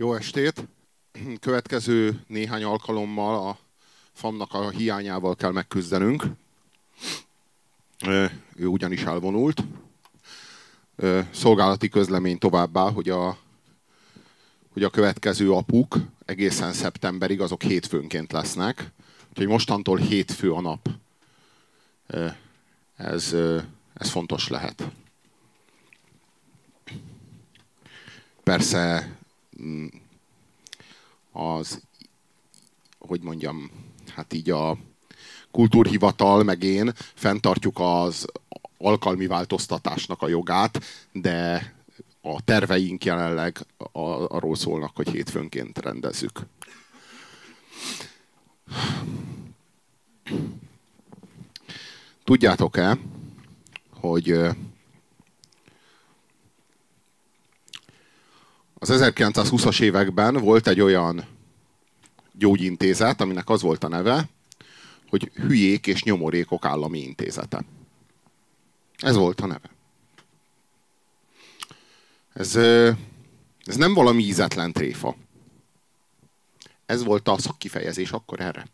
Jó estét! Következő néhány alkalommal a famnak a hiányával kell megküzdenünk. Ő ugyanis elvonult. Szolgálati közlemény továbbá, hogy a, hogy a következő apuk egészen szeptemberig azok hétfőnként lesznek. Úgyhogy mostantól hétfő a nap. Ez, ez fontos lehet. Persze az, hogy mondjam, hát így a kultúrhivatal, meg én fenntartjuk az alkalmi változtatásnak a jogát, de a terveink jelenleg arról szólnak, hogy hétfőnként rendezzük. Tudjátok-e, hogy az 1920-as években volt egy olyan gyógyintézet, aminek az volt a neve, hogy Hülyék és Nyomorékok Állami Intézete. Ez volt a neve. Ez, ez nem valami ízetlen tréfa. Ez volt a szakkifejezés akkor erre.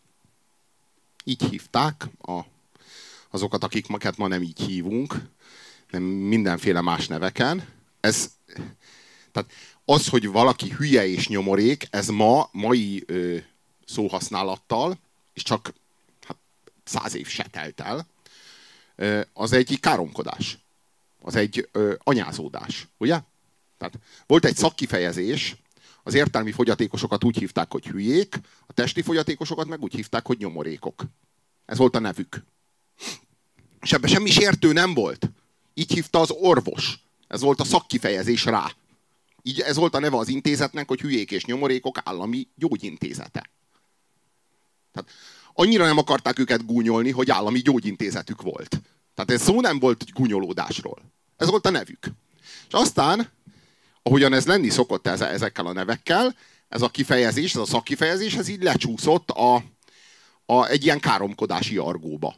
Így hívták a, azokat, akik ma nem így hívunk, nem mindenféle más neveken. Ez, tehát az, hogy valaki hülye és nyomorék, ez ma, mai ö, szóhasználattal, és csak hát, száz év se telt el, ö, az egy káromkodás. Az egy ö, anyázódás, ugye? Tehát volt egy szakkifejezés, az értelmi fogyatékosokat úgy hívták, hogy hülyék, a testi fogyatékosokat meg úgy hívták, hogy nyomorékok. Ez volt a nevük. És ebben semmi sértő nem volt. Így hívta az orvos. Ez volt a szakkifejezés rá. Így ez volt a neve az intézetnek, hogy hülyék és nyomorékok állami gyógyintézete. Tehát annyira nem akarták őket gúnyolni, hogy állami gyógyintézetük volt. Tehát ez szó nem volt gúnyolódásról. Ez volt a nevük. És aztán, ahogyan ez lenni szokott ezekkel a nevekkel, ez a kifejezés, ez a szakkifejezés, ez így lecsúszott a, a, egy ilyen káromkodási argóba.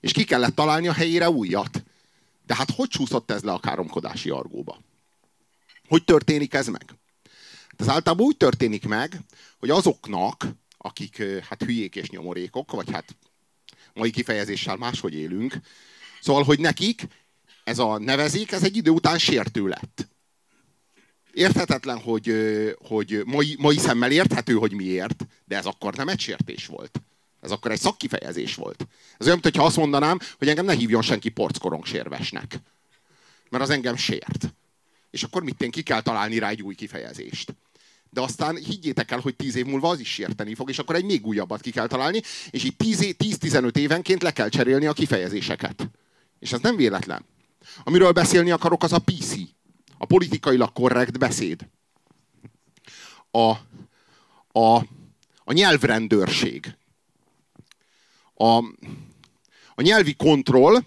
És ki kellett találni a helyére újat. De hát hogy csúszott ez le a káromkodási argóba? Hogy történik ez meg? Hát ez általában úgy történik meg, hogy azoknak, akik hát hülyék és nyomorékok, vagy hát mai kifejezéssel máshogy élünk, szóval, hogy nekik ez a nevezék, ez egy idő után sértő lett. Érthetetlen, hogy, hogy mai, mai szemmel érthető, hogy miért, de ez akkor nem egy sértés volt. Ez akkor egy szakkifejezés volt. Ez olyan, mintha azt mondanám, hogy engem ne hívjon senki porckorong sérvesnek. Mert az engem sért és akkor mit ki kell találni rá egy új kifejezést. De aztán higgyétek el, hogy 10 év múlva az is sérteni fog, és akkor egy még újabbat ki kell találni, és így 10-15 évenként le kell cserélni a kifejezéseket. És ez nem véletlen. Amiről beszélni akarok, az a PC. A politikailag korrekt beszéd. A, a, a nyelvrendőrség. A, a nyelvi kontroll,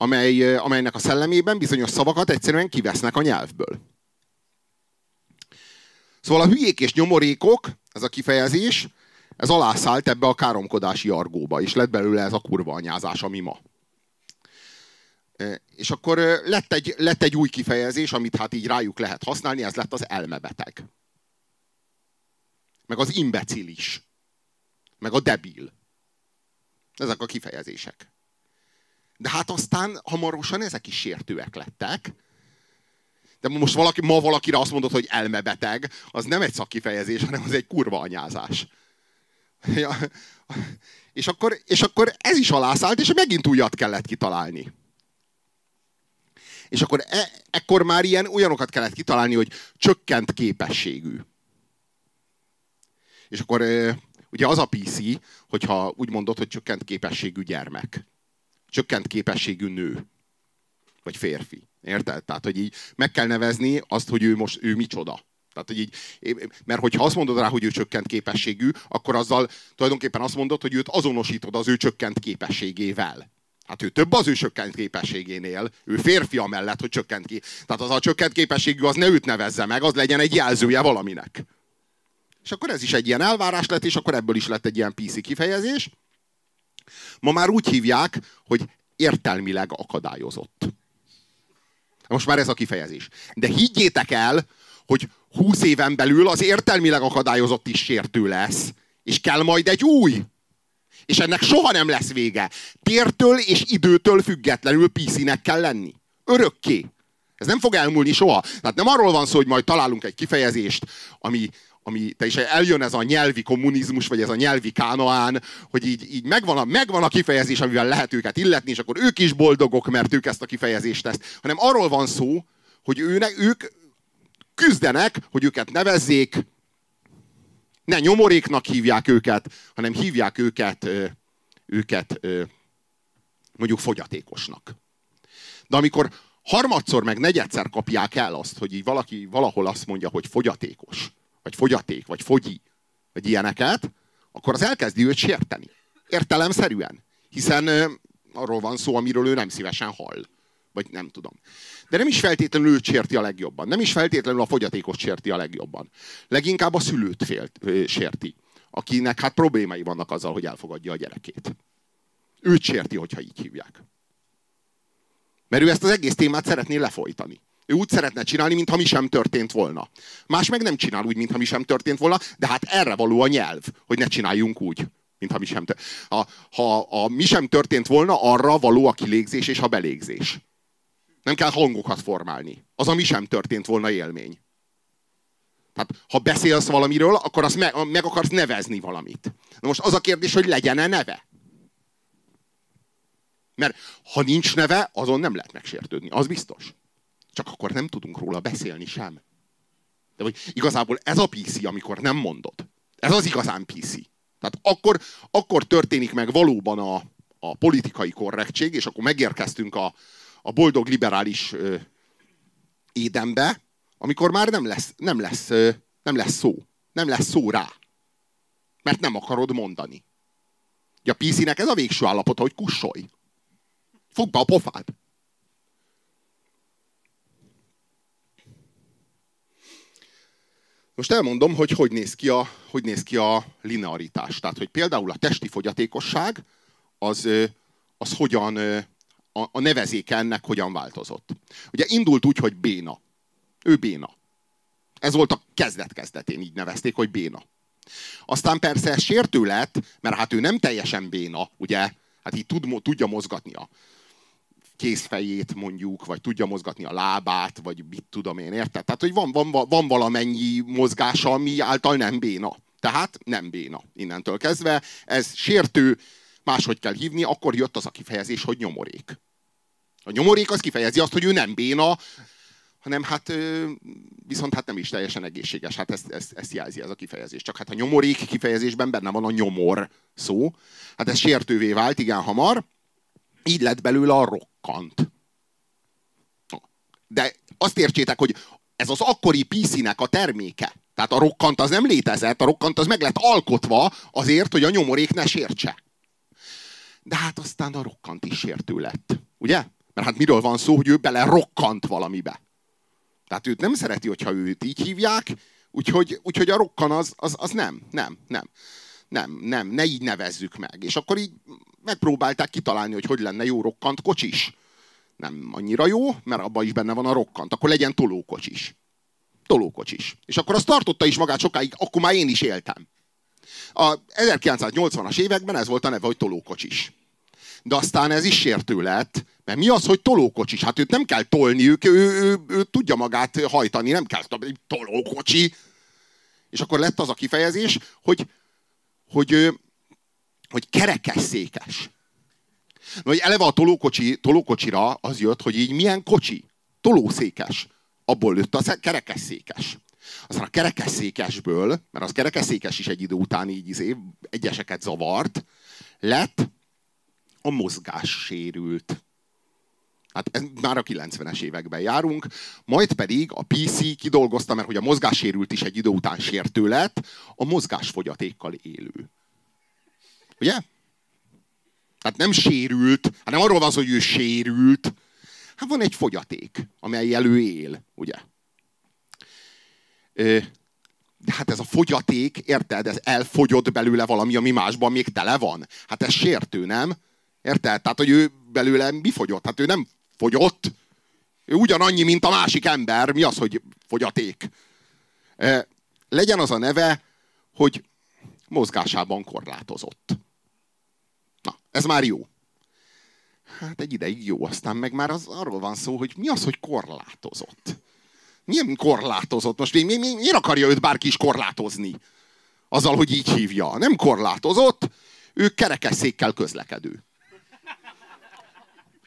amely, amelynek a szellemében bizonyos szavakat egyszerűen kivesznek a nyelvből. Szóval a hülyék és nyomorékok, ez a kifejezés, ez alászállt ebbe a káromkodási argóba, és lett belőle ez a kurva anyázás, ami ma. És akkor lett egy, lett egy új kifejezés, amit hát így rájuk lehet használni, ez lett az elmebeteg. Meg az imbecilis. Meg a debil. Ezek a kifejezések. De hát aztán hamarosan ezek is sértőek lettek. De most valaki, ma valakire azt mondod, hogy elmebeteg, az nem egy szakkifejezés, hanem az egy kurva anyázás. Ja. És, akkor, és akkor ez is alászállt, és megint újat kellett kitalálni. És akkor e, ekkor már ilyen olyanokat kellett kitalálni, hogy csökkent képességű. És akkor ugye az a PC, hogyha úgy mondod, hogy csökkent képességű gyermek csökkent képességű nő. Vagy férfi. Érted? Tehát, hogy így meg kell nevezni azt, hogy ő most ő micsoda. Tehát, hogy így, mert hogyha azt mondod rá, hogy ő csökkent képességű, akkor azzal tulajdonképpen azt mondod, hogy őt azonosítod az ő csökkent képességével. Hát ő több az ő csökkent képességénél. Ő férfi amellett, hogy csökkent ki. Tehát az a csökkent képességű, az ne őt nevezze meg, az legyen egy jelzője valaminek. És akkor ez is egy ilyen elvárás lett, és akkor ebből is lett egy ilyen PC kifejezés. Ma már úgy hívják, hogy értelmileg akadályozott. Most már ez a kifejezés. De higgyétek el, hogy húsz éven belül az értelmileg akadályozott is sértő lesz, és kell majd egy új. És ennek soha nem lesz vége. Tértől és időtől függetlenül PC-nek kell lenni. Örökké. Ez nem fog elmúlni soha. Tehát nem arról van szó, hogy majd találunk egy kifejezést, ami, ami te is eljön ez a nyelvi kommunizmus, vagy ez a nyelvi kánoán, hogy így, így megvan, a, megvan a kifejezés, amivel lehet őket illetni, és akkor ők is boldogok, mert ők ezt a kifejezést tesz. Hanem arról van szó, hogy őnek, ők küzdenek, hogy őket nevezzék, ne nyomoréknak hívják őket, hanem hívják őket, őket mondjuk fogyatékosnak. De amikor harmadszor meg negyedszer kapják el azt, hogy így valaki valahol azt mondja, hogy fogyatékos, vagy fogyaték, vagy fogyi, vagy ilyeneket, akkor az elkezdi őt sérteni. Értelemszerűen. Hiszen arról van szó, amiről ő nem szívesen hall. Vagy nem tudom. De nem is feltétlenül őt sérti a legjobban. Nem is feltétlenül a fogyatékos sérti a legjobban. Leginkább a szülőt fél, sérti, akinek hát problémái vannak azzal, hogy elfogadja a gyerekét. Őt sérti, hogyha így hívják. Mert ő ezt az egész témát szeretné lefolytani. Ő úgy szeretne csinálni, mintha mi sem történt volna. Más meg nem csinál úgy, mintha mi sem történt volna, de hát erre való a nyelv, hogy ne csináljunk úgy, mintha mi sem történt. Ha, ha a mi sem történt volna, arra való a kilégzés és a belégzés. Nem kell hangokat formálni. Az, ami sem történt volna élmény. Tehát, ha beszélsz valamiről, akkor azt meg, meg akarsz nevezni valamit. Na most az a kérdés, hogy legyen-e neve? Mert ha nincs neve, azon nem lehet megsértődni. Az biztos. Csak akkor nem tudunk róla beszélni sem. De hogy igazából ez a PC, amikor nem mondod. Ez az igazán PC. Tehát akkor, akkor történik meg valóban a, a politikai korrektség, és akkor megérkeztünk a, a boldog liberális ö, édenbe, amikor már nem lesz, nem, lesz, ö, nem lesz szó. Nem lesz szó rá. Mert nem akarod mondani. a PC-nek ez a végső állapota, hogy kussolj. Fogd be a pofád. Most elmondom, hogy hogy néz ki a, hogy néz ki a linearitás. Tehát, hogy például a testi fogyatékosság az, az hogyan, a, a nevezéke ennek hogyan változott. Ugye indult úgy, hogy béna. Ő béna. Ez volt a kezdet-kezdetén, így nevezték, hogy béna. Aztán persze sértő lett, mert hát ő nem teljesen béna, ugye? Hát így tud, tudja mozgatni a kézfejét mondjuk, vagy tudja mozgatni a lábát, vagy mit tudom én, érted? Tehát, hogy van, van, van valamennyi mozgása, ami által nem béna. Tehát nem béna innentől kezdve. Ez sértő, máshogy kell hívni, akkor jött az a kifejezés, hogy nyomorék. A nyomorék az kifejezi azt, hogy ő nem béna, hanem hát viszont hát nem is teljesen egészséges. Hát ezt, ezt, ezt jelzi ez a kifejezés. Csak hát a nyomorék kifejezésben benne van a nyomor szó. Hát ez sértővé vált igen hamar, így lett belőle a rokkant. De azt értsétek, hogy ez az akkori PC-nek a terméke. Tehát a rokkant az nem létezett, a rokkant az meg lett alkotva azért, hogy a nyomorék ne sértse. De hát aztán a rokkant is sértő lett. Ugye? Mert hát miről van szó, hogy ő bele rokkant valamibe. Tehát őt nem szereti, hogyha őt így hívják, úgyhogy, úgyhogy a rokkan az, az, az nem, nem, nem. Nem, nem, ne így nevezzük meg. És akkor így megpróbálták kitalálni, hogy hogy lenne jó rokkant kocsis. Nem annyira jó, mert abban is benne van a rokkant. Akkor legyen tolókocsis. Tolókocsis. És akkor azt tartotta is magát sokáig, akkor már én is éltem. A 1980-as években ez volt a neve, hogy tolókocsis. De aztán ez is sértő lett, mert mi az, hogy tolókocsis? Hát őt nem kell tolni, ő, ő, ő, ő, ő tudja magát hajtani, nem kell tolókocsi. És akkor lett az a kifejezés, hogy, hogy, hogy kerekesszékes. Na, hogy eleve a tolókocsi, tolókocsira az jött, hogy így milyen kocsi? Tolószékes. Abból lőtt a kerekesszékes. Aztán a kerekesszékesből, mert az kerekesszékes is egy idő után így izé, egyeseket zavart, lett a mozgássérült. Hát ez már a 90-es években járunk. Majd pedig a PC kidolgozta, mert hogy a mozgássérült is egy idő után sértő lett, a mozgásfogyatékkal élő. Ugye? Hát nem sérült, hanem arról van hogy ő sérült. Hát van egy fogyaték, amely elő él, ugye? De hát ez a fogyaték, érted? Ez elfogyott belőle valami, ami másban még tele van. Hát ez sértő, nem? Érted? Tehát, hogy ő belőle mi fogyott? Hát ő nem fogyott. Ő ugyanannyi, mint a másik ember. Mi az, hogy fogyaték? legyen az a neve, hogy mozgásában korlátozott. Na, ez már jó. Hát egy ideig jó, aztán meg már az, arról van szó, hogy mi az, hogy korlátozott. Milyen korlátozott? Most mi, mi, mi, miért akarja őt bárki is korlátozni? Azzal, hogy így hívja. Nem korlátozott, ő kerekesszékkel közlekedő.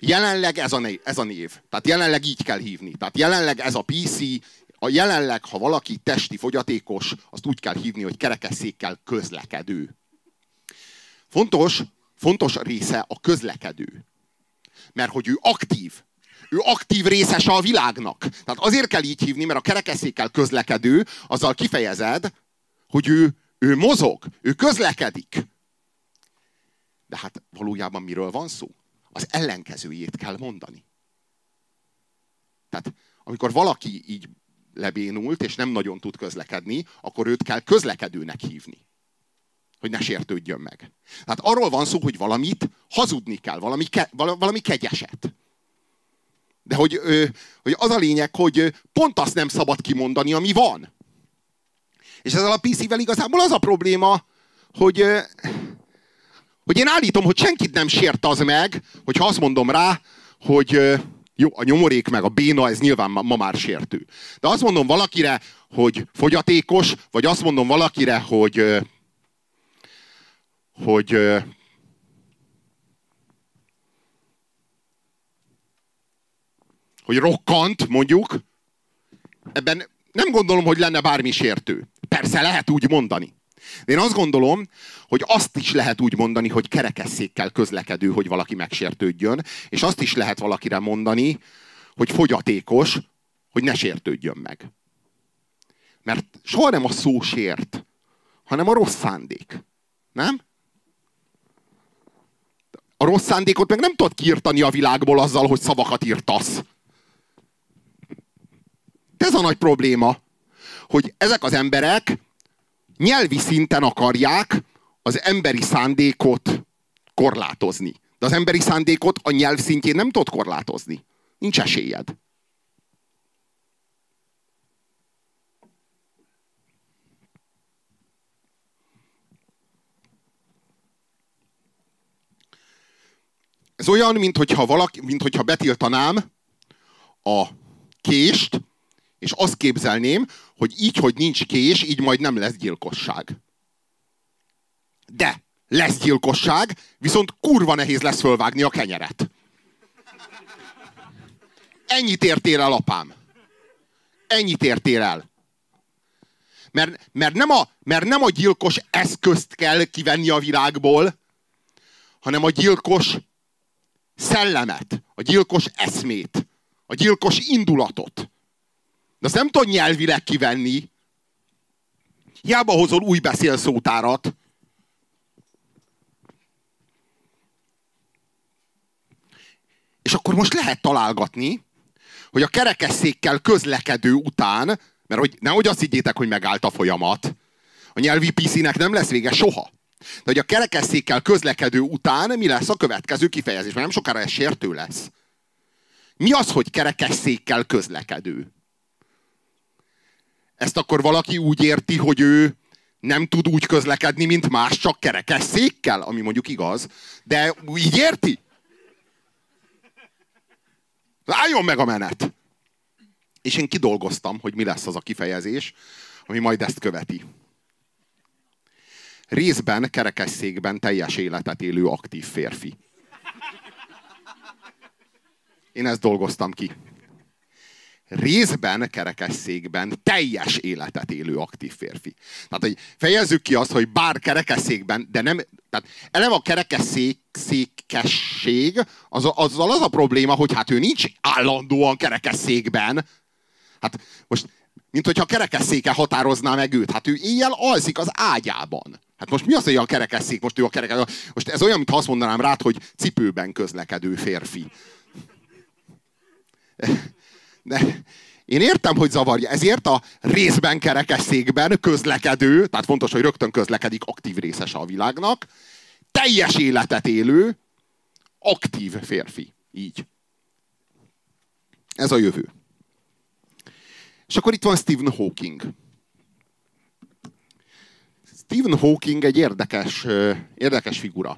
Jelenleg ez a, név, ez a név. Tehát jelenleg így kell hívni. Tehát jelenleg ez a PC, a jelenleg, ha valaki testi fogyatékos, azt úgy kell hívni, hogy kerekesszékkel közlekedő. Fontos, fontos része a közlekedő. Mert hogy ő aktív. Ő aktív részese a világnak. Tehát azért kell így hívni, mert a kerekesszékkel közlekedő, azzal kifejezed, hogy ő, ő mozog, ő közlekedik. De hát valójában miről van szó? Az ellenkezőjét kell mondani. Tehát amikor valaki így lebénult, és nem nagyon tud közlekedni, akkor őt kell közlekedőnek hívni. Hogy ne sértődjön meg. Tehát arról van szó, hogy valamit hazudni kell, valami, ke, valami kegyeset. De hogy, hogy az a lényeg, hogy pont azt nem szabad kimondani, ami van. És ezzel a PC-vel igazából az a probléma, hogy, hogy én állítom, hogy senkit nem sért az meg, hogyha azt mondom rá, hogy jó, a nyomorék meg a béna, ez nyilván ma, már sértő. De azt mondom valakire, hogy fogyatékos, vagy azt mondom valakire, hogy hogy hogy rokkant, mondjuk, ebben nem gondolom, hogy lenne bármi sértő. Persze lehet úgy mondani. De én azt gondolom, hogy azt is lehet úgy mondani, hogy kerekesszékkel közlekedő, hogy valaki megsértődjön, és azt is lehet valakire mondani, hogy fogyatékos, hogy ne sértődjön meg. Mert soha nem a szó sért, hanem a rossz szándék. Nem? A rossz szándékot meg nem tudod kiirtani a világból azzal, hogy szavakat írtasz. De ez a nagy probléma, hogy ezek az emberek nyelvi szinten akarják az emberi szándékot korlátozni. De az emberi szándékot a nyelv szintjén nem tudod korlátozni. Nincs esélyed. Ez olyan, mintha valaki, mint hogyha betiltanám a kést, és azt képzelném, hogy így, hogy nincs kés, így majd nem lesz gyilkosság. De lesz gyilkosság, viszont kurva nehéz lesz fölvágni a kenyeret. Ennyit értél el, apám. Ennyit értél el. Mert, mert, nem a, mert nem a gyilkos eszközt kell kivenni a virágból, hanem a gyilkos szellemet, a gyilkos eszmét, a gyilkos indulatot. De azt nem tudod nyelvileg kivenni. Hiába hozol új beszélszótárat. És akkor most lehet találgatni, hogy a kerekesszékkel közlekedő után, mert hogy nehogy azt higgyétek, hogy megállt a folyamat, a nyelvi PC-nek nem lesz vége soha. De hogy a kerekesszékkel közlekedő után mi lesz a következő kifejezés? Mert nem sokára ez sértő lesz. Mi az, hogy kerekesszékkel közlekedő? Ezt akkor valaki úgy érti, hogy ő nem tud úgy közlekedni, mint más, csak kerekesszékkel, ami mondjuk igaz. De így érti? Álljon meg a menet! És én kidolgoztam, hogy mi lesz az a kifejezés, ami majd ezt követi. Részben kerekesszékben teljes életet élő aktív férfi. Én ezt dolgoztam ki részben kerekesszékben teljes életet élő aktív férfi. Tehát, hogy fejezzük ki azt, hogy bár kerekesszékben, de nem, tehát eleve a kerekesszékesség, az, azzal az a probléma, hogy hát ő nincs állandóan kerekesszékben. Hát most, mint hogyha kerekesszéke határozná meg őt. Hát ő éjjel alszik az ágyában. Hát most mi az, hogy a kerekesszék? Most ő a kerekesszék. Most ez olyan, mintha azt mondanám rád, hogy cipőben közlekedő férfi. De én értem, hogy zavarja. Ezért a részben kerekesszékben közlekedő, tehát fontos, hogy rögtön közlekedik, aktív részes a világnak, teljes életet élő, aktív férfi. Így. Ez a jövő. És akkor itt van Stephen Hawking. Stephen Hawking egy érdekes, érdekes figura.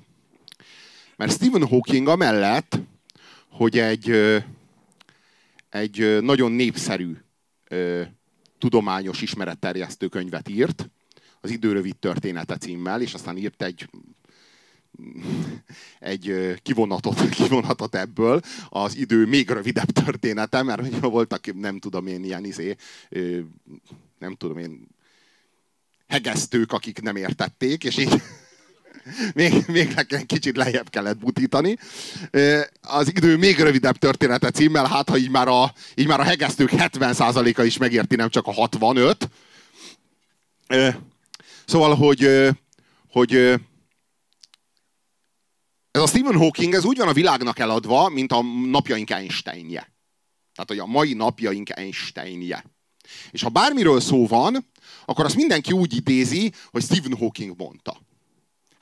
Mert Stephen Hawking amellett, hogy egy, egy nagyon népszerű tudományos ismeretterjesztő könyvet írt, az időrövid története címmel, és aztán írt egy egy kivonatot, kivonatot ebből, az idő még rövidebb története, mert voltak, nem tudom én, ilyen izé, nem tudom én, hegesztők, akik nem értették, és így még, még nekem kicsit lejjebb kellett butítani. Az idő még rövidebb története címmel, hát ha így már a, így már a hegesztők 70%-a is megérti, nem csak a 65. Szóval, hogy, hogy ez a Stephen Hawking, ez úgy van a világnak eladva, mint a napjaink Einsteinje. Tehát, hogy a mai napjaink Einsteinje. És ha bármiről szó van, akkor azt mindenki úgy idézi, hogy Stephen Hawking mondta.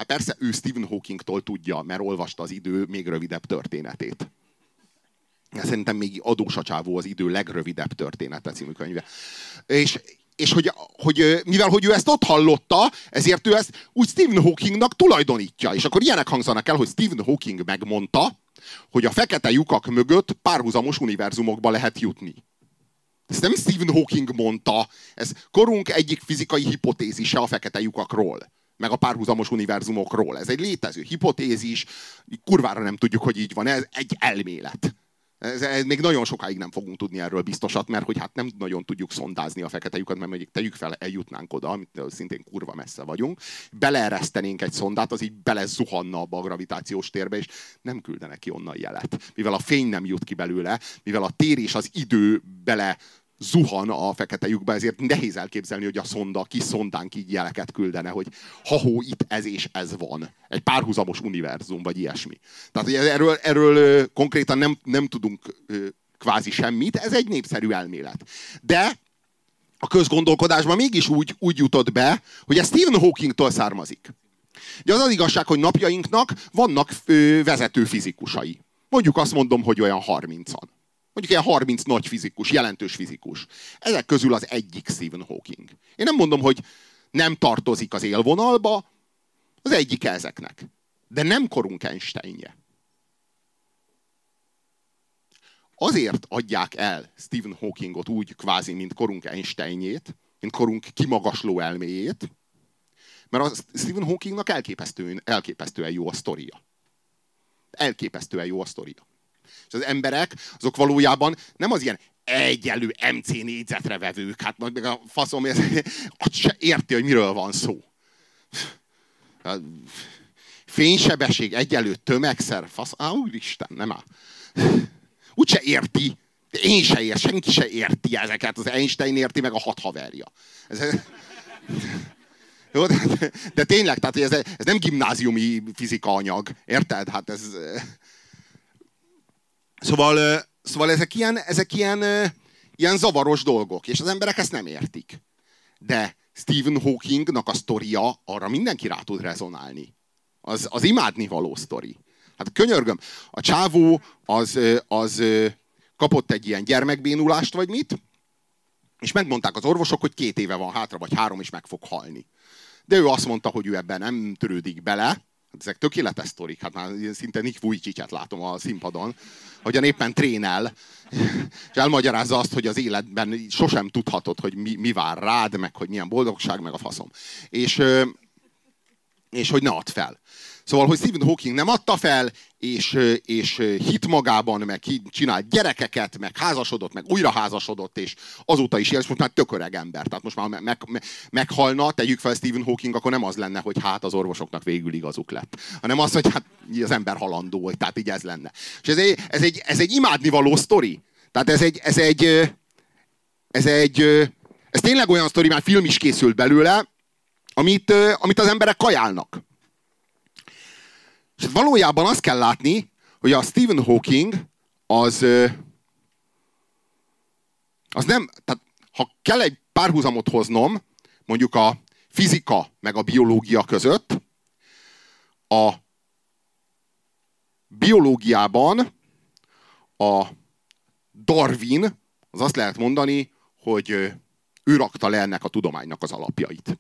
Hát persze ő Stephen Hawkingtól tudja, mert olvasta az idő még rövidebb történetét. Szerintem még adós a csávó az idő legrövidebb története című könyve. És, és hogy, hogy, mivel hogy ő ezt ott hallotta, ezért ő ezt úgy Stephen Hawkingnak tulajdonítja. És akkor ilyenek hangzanak el, hogy Stephen Hawking megmondta, hogy a fekete lyukak mögött párhuzamos univerzumokba lehet jutni. Ezt nem Stephen Hawking mondta, ez korunk egyik fizikai hipotézise a fekete lyukakról, meg a párhuzamos univerzumokról. Ez egy létező hipotézis, kurvára nem tudjuk, hogy így van, ez egy elmélet. Ez, ez, még nagyon sokáig nem fogunk tudni erről biztosat, mert hogy hát nem nagyon tudjuk szondázni a fekete lyukat, mert mondjuk tegyük fel, eljutnánk oda, amit szintén kurva messze vagyunk, beleeresztenénk egy szondát, az így bele zuhanna abba a gravitációs térbe, és nem küldenek ki onnan jelet. Mivel a fény nem jut ki belőle, mivel a tér és az idő bele zuhan a fekete lyukba, ezért nehéz elképzelni, hogy a szonda, kis szondánk így jeleket küldene, hogy ha-hó, itt ez és ez van. Egy párhuzamos univerzum, vagy ilyesmi. Tehát erről, erről konkrétan nem, nem tudunk kvázi semmit, ez egy népszerű elmélet. De a közgondolkodásban mégis úgy, úgy jutott be, hogy ez Stephen Hawkingtól származik. Ugye az az igazság, hogy napjainknak vannak vezető fizikusai. Mondjuk azt mondom, hogy olyan 30-an. Mondjuk ilyen 30 nagy fizikus, jelentős fizikus. Ezek közül az egyik Stephen Hawking. Én nem mondom, hogy nem tartozik az élvonalba, az egyik ezeknek. De nem korunk Einsteinje. Azért adják el Stephen Hawkingot úgy kvázi, mint korunk Einsteinjét, mint korunk kimagasló elméjét, mert a Stephen Hawkingnak elképesztően, elképesztően jó a sztoria. Elképesztően jó a sztoria. És az emberek, azok valójában nem az ilyen egyelő MC négyzetre vevők, hát meg a faszom, ez, azt se érti, hogy miről van szó. Fénysebesség egyelő tömegszer, fasz, á, úristen, nem áll. Úgyse érti, de én se ért, senki se érti ezeket, az Einstein érti, meg a hat haverja. Ez, jó, de, de tényleg, tehát ez, ez nem gimnáziumi fizika anyag, érted? Hát ez, Szóval, szóval ezek ilyen, ezek ilyen, ilyen zavaros dolgok, és az emberek ezt nem értik. De Stephen Hawkingnak a sztoria, arra mindenki rá tud rezonálni. Az, az imádni való sztori. Hát könyörgöm, a csávó az, az kapott egy ilyen gyermekbénulást, vagy mit, és megmondták az orvosok, hogy két éve van hátra, vagy három, és meg fog halni. De ő azt mondta, hogy ő ebben nem törődik bele, Hát ezek tökéletes sztorik, hát már szinte Nick Vujicicet látom a színpadon, hogyan éppen trénel, és elmagyarázza azt, hogy az életben sosem tudhatod, hogy mi, mi vár rád, meg hogy milyen boldogság, meg a faszom. És, és hogy ne add fel. Szóval, hogy Stephen Hawking nem adta fel, és, és hit magában, meg csinált gyerekeket, meg házasodott, meg újra házasodott, és azóta is él, és most már tök ember. Tehát most már meg, meg, meghalna, tegyük fel Stephen Hawking, akkor nem az lenne, hogy hát az orvosoknak végül igazuk lett. Hanem az, hogy hát az ember halandó, tehát így ez lenne. És ez egy, ez egy, ez egy imádnivaló sztori. Tehát ez egy, ez egy, ez egy, ez tényleg olyan sztori, már film is készült belőle, amit, amit az emberek kajálnak. És valójában azt kell látni, hogy a Stephen Hawking az, az nem, tehát ha kell egy párhuzamot hoznom, mondjuk a fizika meg a biológia között, a biológiában a Darwin, az azt lehet mondani, hogy ő rakta le ennek a tudománynak az alapjait.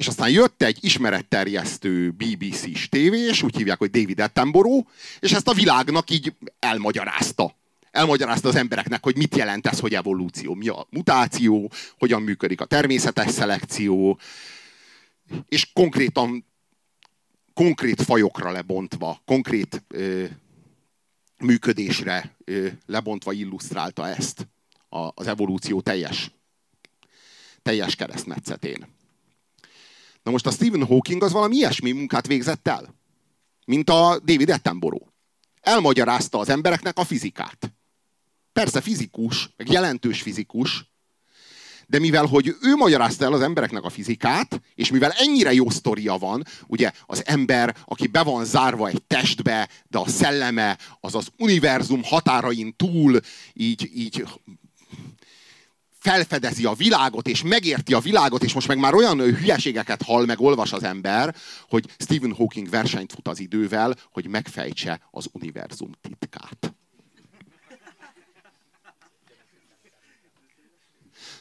És aztán jött egy ismeretterjesztő BBC-s tévés, úgy hívják, hogy David Attenborough, és ezt a világnak így elmagyarázta. Elmagyarázta az embereknek, hogy mit jelent ez, hogy evolúció, mi a mutáció, hogyan működik a természetes szelekció, és konkrétan konkrét fajokra lebontva, konkrét ö, működésre ö, lebontva illusztrálta ezt a, az evolúció teljes, teljes keresztmetszetén. Na most a Stephen Hawking az valami ilyesmi munkát végzett el, mint a David Attenborough. Elmagyarázta az embereknek a fizikát. Persze fizikus, meg jelentős fizikus, de mivel, hogy ő magyarázta el az embereknek a fizikát, és mivel ennyire jó sztoria van, ugye az ember, aki be van zárva egy testbe, de a szelleme az az univerzum határain túl így, így felfedezi a világot, és megérti a világot, és most meg már olyan hülyeségeket hall, meg olvas az ember, hogy Stephen Hawking versenyt fut az idővel, hogy megfejtse az univerzum titkát.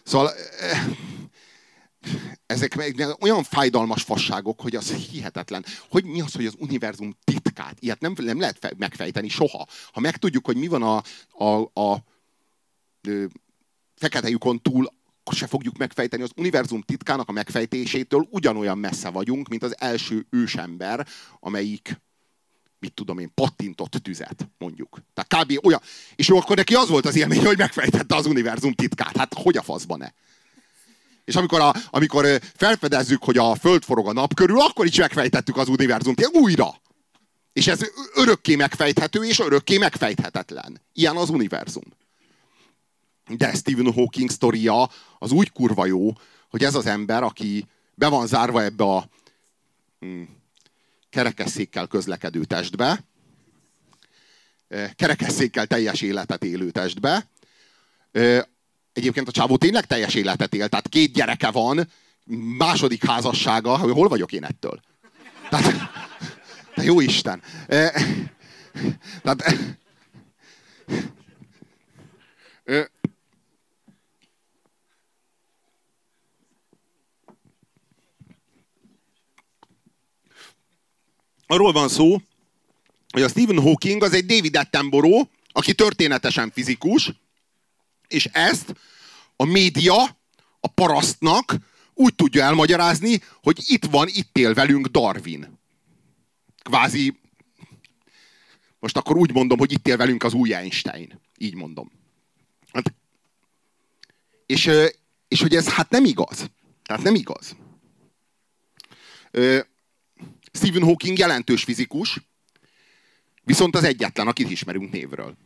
Szóval ezek olyan fájdalmas fasságok, hogy az hihetetlen. Hogy mi az, hogy az univerzum titkát? Ilyet nem, nem lehet megfejteni soha. Ha megtudjuk, hogy mi van a, a, a fekete lyukon túl, se fogjuk megfejteni. Az univerzum titkának a megfejtésétől ugyanolyan messze vagyunk, mint az első ősember, amelyik mit tudom én, pattintott tüzet, mondjuk. Tehát kb. olyan. És jó, akkor neki az volt az élmény, hogy megfejtette az univerzum titkát. Hát hogy a faszban ne? És amikor, a, amikor felfedezzük, hogy a Föld forog a nap körül, akkor is megfejtettük az univerzum titkát. Újra! És ez örökké megfejthető, és örökké megfejthetetlen. Ilyen az univerzum. De Stephen Hawking sztoria az úgy kurva jó, hogy ez az ember, aki be van zárva ebbe a hmm, kerekesszékkel közlekedő testbe, kerekesszékkel teljes életet élő testbe. Egyébként a csávó tényleg teljes életet él, tehát két gyereke van, második házassága, hogy hol vagyok én ettől? Tehát, de jó Isten. Tehát, arról van szó, hogy a Stephen Hawking az egy David Attenborough, aki történetesen fizikus, és ezt a média a parasztnak úgy tudja elmagyarázni, hogy itt van, itt él velünk Darwin. Kvázi, most akkor úgy mondom, hogy itt él velünk az új Einstein. Így mondom. Hát, és, és hogy ez hát nem igaz. Tehát nem igaz. Stephen Hawking jelentős fizikus, viszont az egyetlen, akit ismerünk névről.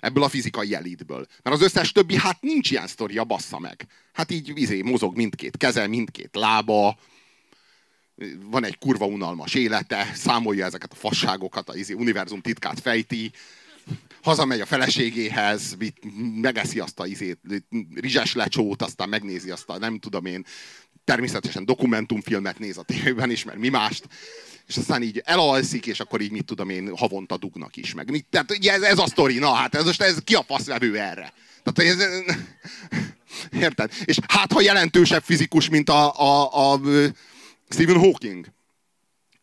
Ebből a fizikai elitből. Mert az összes többi, hát nincs ilyen sztoria, bassza meg. Hát így vizé, mozog mindkét keze, mindkét lába, van egy kurva unalmas élete, számolja ezeket a fasságokat, a izé, univerzum titkát fejti, hazamegy a feleségéhez, megeszi azt a izét, rizses lecsót, aztán megnézi azt a nem tudom én természetesen dokumentumfilmet néz a tévében is, mert mi mást, és aztán így elalszik, és akkor így mit tudom én, havonta dugnak is meg. Tehát ugye ez, ez a sztori, na hát ez most ez ki a faszvevő erre? Tehát ez, érted? És hát ha jelentősebb fizikus, mint a, a, a Stephen Hawking.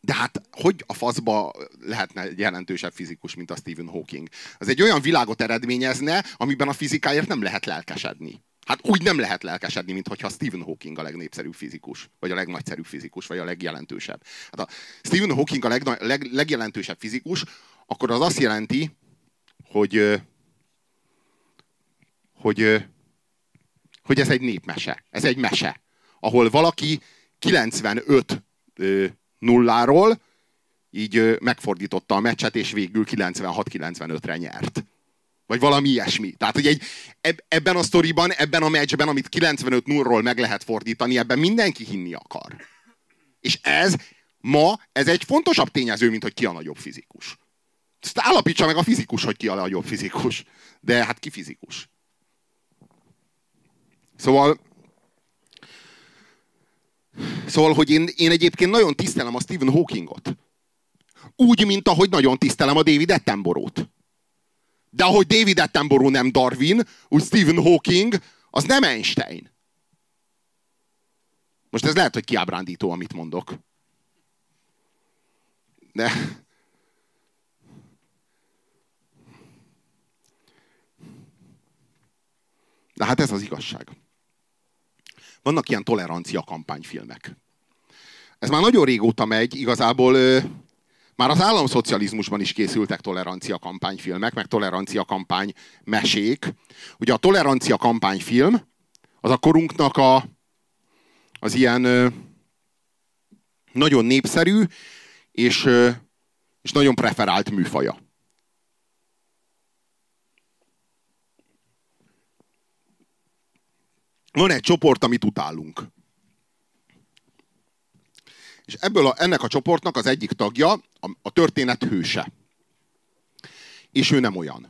De hát hogy a faszba lehetne jelentősebb fizikus, mint a Stephen Hawking? Az egy olyan világot eredményezne, amiben a fizikáért nem lehet lelkesedni. Hát úgy nem lehet lelkesedni, mint hogyha Stephen Hawking a legnépszerűbb fizikus, vagy a legnagyszerűbb fizikus, vagy a legjelentősebb. Hát a Stephen Hawking a legna- leg, legjelentősebb fizikus, akkor az azt jelenti, hogy, hogy, hogy ez egy népmese. Ez egy mese, ahol valaki 95 nulláról így megfordította a meccset, és végül 96-95-re nyert. Vagy valami ilyesmi. Tehát, hogy egy, ebben a sztoriban, ebben a meccsben, amit 95 0 meg lehet fordítani, ebben mindenki hinni akar. És ez ma, ez egy fontosabb tényező, mint hogy ki a nagyobb fizikus. Ezt állapítsa meg a fizikus, hogy ki a nagyobb fizikus. De hát ki fizikus. Szóval, szóval, hogy én, én egyébként nagyon tisztelem a Stephen Hawkingot. Úgy, mint ahogy nagyon tisztelem a David Attenborough-t. De ahogy David Attenborough nem Darwin, úgy Stephen Hawking az nem Einstein. Most ez lehet, hogy kiábrándító, amit mondok. De... De hát ez az igazság. Vannak ilyen tolerancia kampányfilmek. Ez már nagyon régóta megy, igazából már az államszocializmusban is készültek tolerancia kampányfilmek, meg tolerancia kampány mesék. Ugye a tolerancia kampányfilm az a korunknak a, az ilyen nagyon népszerű és, és nagyon preferált műfaja. Van egy csoport, amit utálunk. És ebből a, ennek a csoportnak az egyik tagja a, a történet hőse. És ő nem olyan.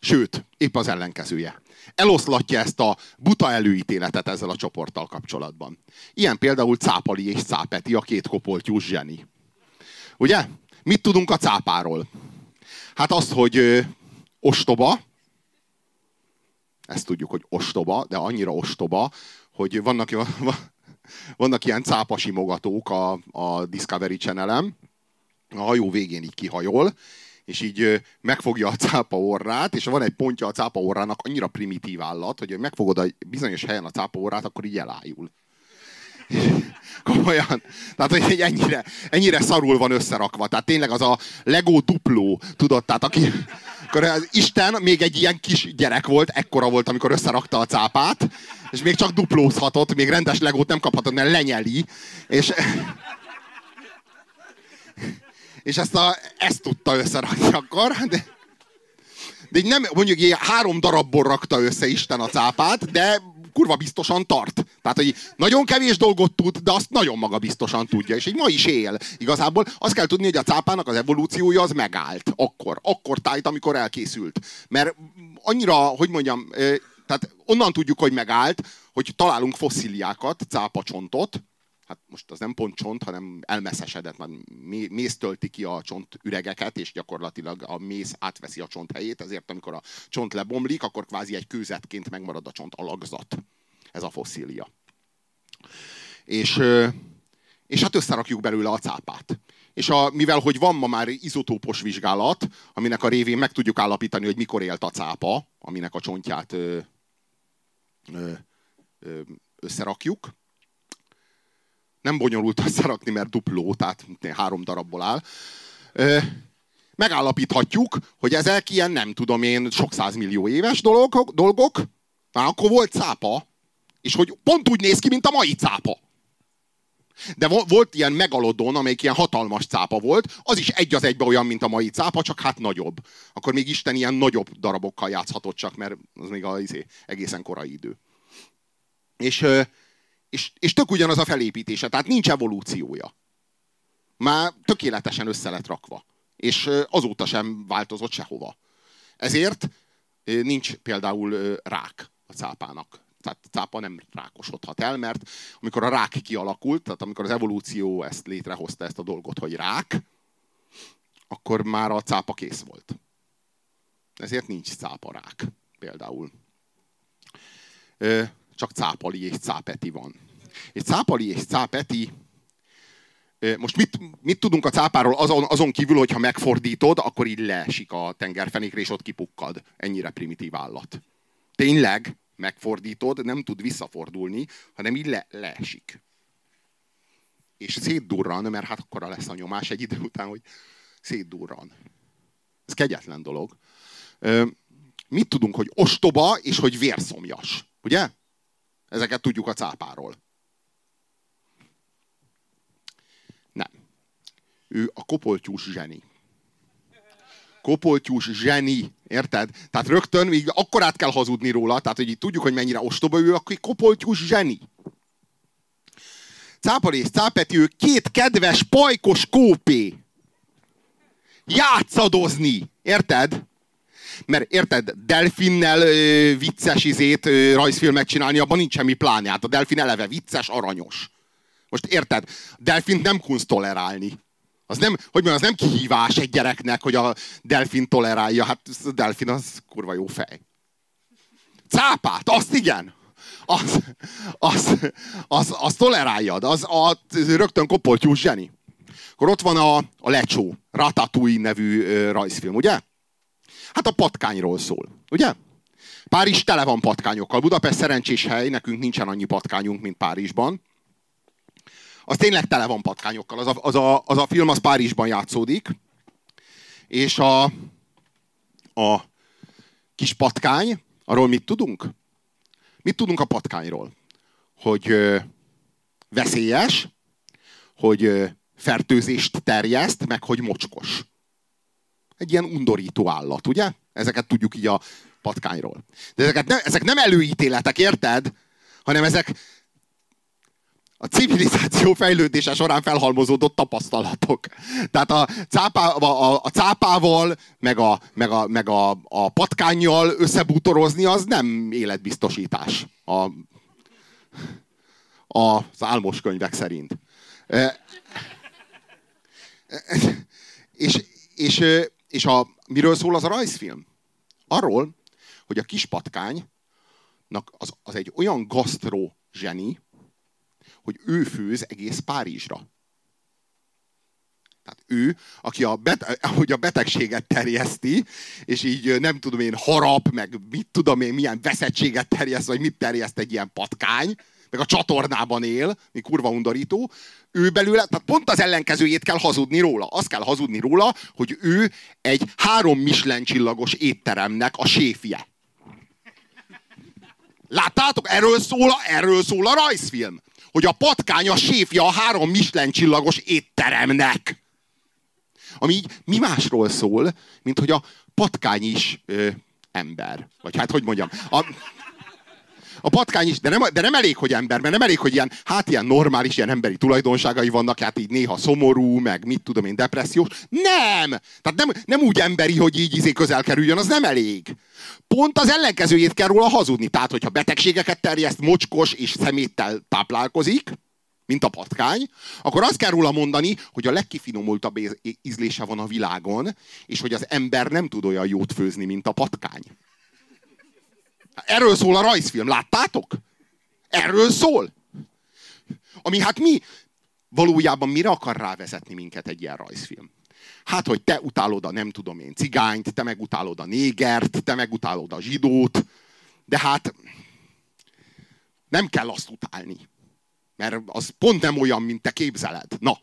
Sőt, épp az ellenkezője. Eloszlatja ezt a buta előítéletet ezzel a csoporttal kapcsolatban. Ilyen például Cápali és Cápeti, a két kopoltyús zseni. Ugye? Mit tudunk a cápáról? Hát azt, hogy ö, ostoba, ezt tudjuk, hogy ostoba, de annyira ostoba, hogy vannak, vannak ilyen cápasimogatók a, a Discovery channel a hajó végén így kihajol, és így megfogja a cápa orrát, és van egy pontja a cápa orrának, annyira primitív állat, hogy megfogod a bizonyos helyen a cápa orrát, akkor így elájul. Komolyan. Tehát, hogy ennyire, ennyire szarul van összerakva. Tehát tényleg az a Lego dupló, tudod, tehát aki, akkor az Isten még egy ilyen kis gyerek volt, ekkora volt, amikor összerakta a cápát, és még csak duplózhatott, még rendes legót nem kaphatott, mert lenyeli, és, és ezt, a, ezt tudta összerakni akkor, de, de így nem, mondjuk ilyen három darabból rakta össze Isten a cápát, de kurva biztosan tart. Tehát, hogy nagyon kevés dolgot tud, de azt nagyon maga biztosan tudja. És egy ma is él. Igazából azt kell tudni, hogy a cápának az evolúciója az megállt. Akkor. Akkor tájt, amikor elkészült. Mert annyira, hogy mondjam, tehát onnan tudjuk, hogy megállt, hogy találunk fosszíliákat, cápacsontot, hát most az nem pont csont, hanem elmeszesedett, mert mész tölti ki a csont üregeket, és gyakorlatilag a mész átveszi a csont helyét, ezért amikor a csont lebomlik, akkor kvázi egy kőzetként megmarad a csont alakzat. Ez a fosszília. És, és hát összerakjuk belőle a cápát. És a, mivel hogy van ma már izotópos vizsgálat, aminek a révén meg tudjuk állapítani, hogy mikor élt a cápa, aminek a csontját ö, ö, ö, összerakjuk, nem bonyolult összerakni, mert dupló, tehát három darabból áll. Megállapíthatjuk, hogy ezek ilyen, nem tudom én, sok százmillió éves dolgok, dolgok. Már akkor volt cápa, és hogy pont úgy néz ki, mint a mai cápa. De volt ilyen megalodon, amelyik ilyen hatalmas cápa volt, az is egy az egybe olyan, mint a mai cápa, csak hát nagyobb. Akkor még Isten ilyen nagyobb darabokkal játszhatott csak, mert az még az izé, egészen korai idő. És és, és tök ugyanaz a felépítése, tehát nincs evolúciója. Már tökéletesen össze lett rakva. És azóta sem változott sehova. Ezért nincs például rák a cápának. Tehát a cápa nem rákosodhat el, mert amikor a rák kialakult, tehát amikor az evolúció ezt létrehozta ezt a dolgot, hogy rák, akkor már a cápa kész volt. Ezért nincs cáparák például. Csak cápali és cápeti van. És cápali és cápeti, most mit, mit tudunk a cápáról azon, azon kívül, hogyha megfordítod, akkor így leesik a tengerfenékre, és ott kipukkad. Ennyire primitív állat. Tényleg megfordítod, nem tud visszafordulni, hanem így le, leesik. És szétdurran, mert hát akkor lesz a nyomás egy idő után, hogy szétdurran. Ez kegyetlen dolog. Mit tudunk, hogy ostoba és hogy vérszomjas. Ugye? Ezeket tudjuk a cápáról. Ő a kopoltyús zseni. Kopoltyús zseni. Érted? Tehát rögtön még akkor át kell hazudni róla, tehát hogy így tudjuk, hogy mennyire ostoba ő, akkor kopoltyús zseni. Cáparész, Cápeti, ő két kedves, pajkos kópé. Játszadozni. Érted? Mert érted, delfinnel ö, vicces izét, ö, rajzfilmet csinálni, abban nincs semmi plánját. A delfin eleve vicces, aranyos. Most érted, delfint nem kunsz tolerálni. Az nem, hogy mondjam, az nem kihívás egy gyereknek, hogy a delfin tolerálja. Hát a delfin az kurva jó fej. Cápát, azt igen. Az, az, az, az toleráljad, az a rögtön kopoltyús zseni. Akkor ott van a, a Lecsó, Ratatouille nevű ö, rajzfilm, ugye? Hát a patkányról szól, ugye? Párizs tele van patkányokkal. Budapest szerencsés hely, nekünk nincsen annyi patkányunk, mint Párizsban. Az tényleg tele van patkányokkal. Az a, az a, az a film az Párizsban játszódik, és a, a kis patkány, arról mit tudunk? Mit tudunk a patkányról? Hogy ö, veszélyes, hogy ö, fertőzést terjeszt, meg hogy mocskos. Egy ilyen undorító állat, ugye? Ezeket tudjuk így a patkányról. De ezeket ne, ezek nem előítéletek, érted? Hanem ezek a civilizáció fejlődése során felhalmozódott tapasztalatok. Tehát a, cápá, a, a cápával, meg, a, meg, a, meg a, a patkányjal összebútorozni, az nem életbiztosítás. A, a, az álmos könyvek szerint. E, és, és, és a, miről szól az a rajzfilm? Arról, hogy a kis patkánynak az, az egy olyan gasztró zseni, hogy ő főz egész Párizsra. Tehát ő, aki a, bet, ahogy a betegséget terjeszti, és így nem tudom én, harap, meg mit tudom én, milyen veszettséget terjeszt, vagy mit terjeszt egy ilyen patkány, meg a csatornában él, mi kurva undorító, ő belőle, tehát pont az ellenkezőjét kell hazudni róla. Azt kell hazudni róla, hogy ő egy három Michelin csillagos étteremnek a séfje. Láttátok? Erről szól, a, erről szól a rajzfilm. Hogy a patkány a séfja a három Michelin csillagos étteremnek. Ami így mi másról szól, mint hogy a patkány is ö, ember. Vagy hát hogy mondjam. A, a patkány is, de nem, de nem elég, hogy ember, mert nem elég, hogy ilyen, hát ilyen normális, ilyen emberi tulajdonságai vannak, hát így néha szomorú, meg mit tudom én, depressziós. Nem! Tehát nem, nem úgy emberi, hogy így izé közel kerüljön, az nem elég. Pont az ellenkezőjét kell róla hazudni. Tehát, hogyha betegségeket terjeszt, mocskos és szeméttel táplálkozik, mint a patkány, akkor azt kell róla mondani, hogy a legkifinomultabb ízlése van a világon, és hogy az ember nem tud olyan jót főzni, mint a patkány. Erről szól a rajzfilm, láttátok? Erről szól. Ami hát mi valójában mire akar rávezetni minket egy ilyen rajzfilm? Hát, hogy te utálod a nem tudom én cigányt, te meg utálod a négert, te meg utálod a zsidót, de hát nem kell azt utálni. Mert az pont nem olyan, mint te képzeled. Na.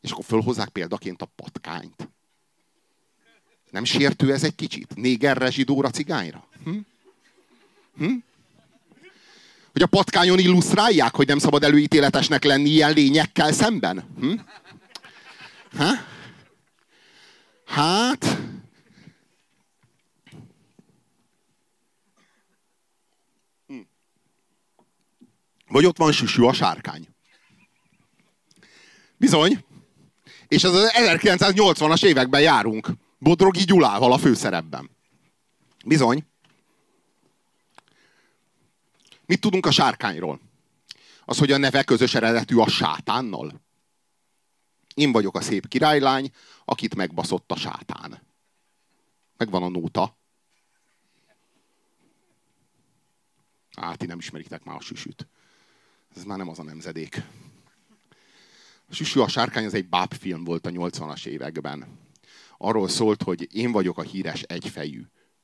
És akkor fölhozzák példaként a patkányt. Nem sértő ez egy kicsit? Négerre, zsidóra, cigányra? Hm? Hm? Hogy a patkányon illusztrálják, hogy nem szabad előítéletesnek lenni ilyen lényekkel szemben? Hm? Ha? Hát... Vagy ott van Süsű a sárkány. Bizony. És az 1980-as években járunk. Bodrogi Gyulával a főszerepben. Bizony. Mit tudunk a sárkányról? Az, hogy a neve közös eredetű a sátánnal. Én vagyok a szép királylány, akit megbaszott a sátán. Megvan a nóta. Á, ti nem ismeritek már a süsüt. Ez már nem az a nemzedék. A Süsű a sárkány az egy bábfilm volt a 80-as években arról szólt, hogy én vagyok a híres egyfejű.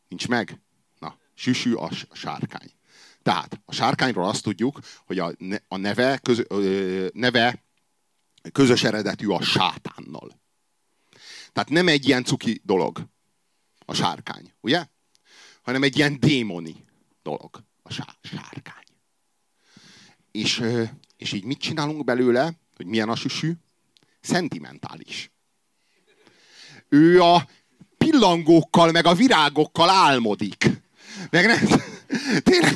Nincs meg? Na, süsű a sárkány. Tehát a sárkányról azt tudjuk, hogy a, a neve, köz, ö, neve közös eredetű a sátánnal. Tehát nem egy ilyen cuki dolog a sárkány, ugye? Hanem egy ilyen démoni dolog a sá, sárkány. És, és így mit csinálunk belőle, hogy milyen a süsű? Szentimentális ő a pillangókkal, meg a virágokkal álmodik. Meg nem, tényleg,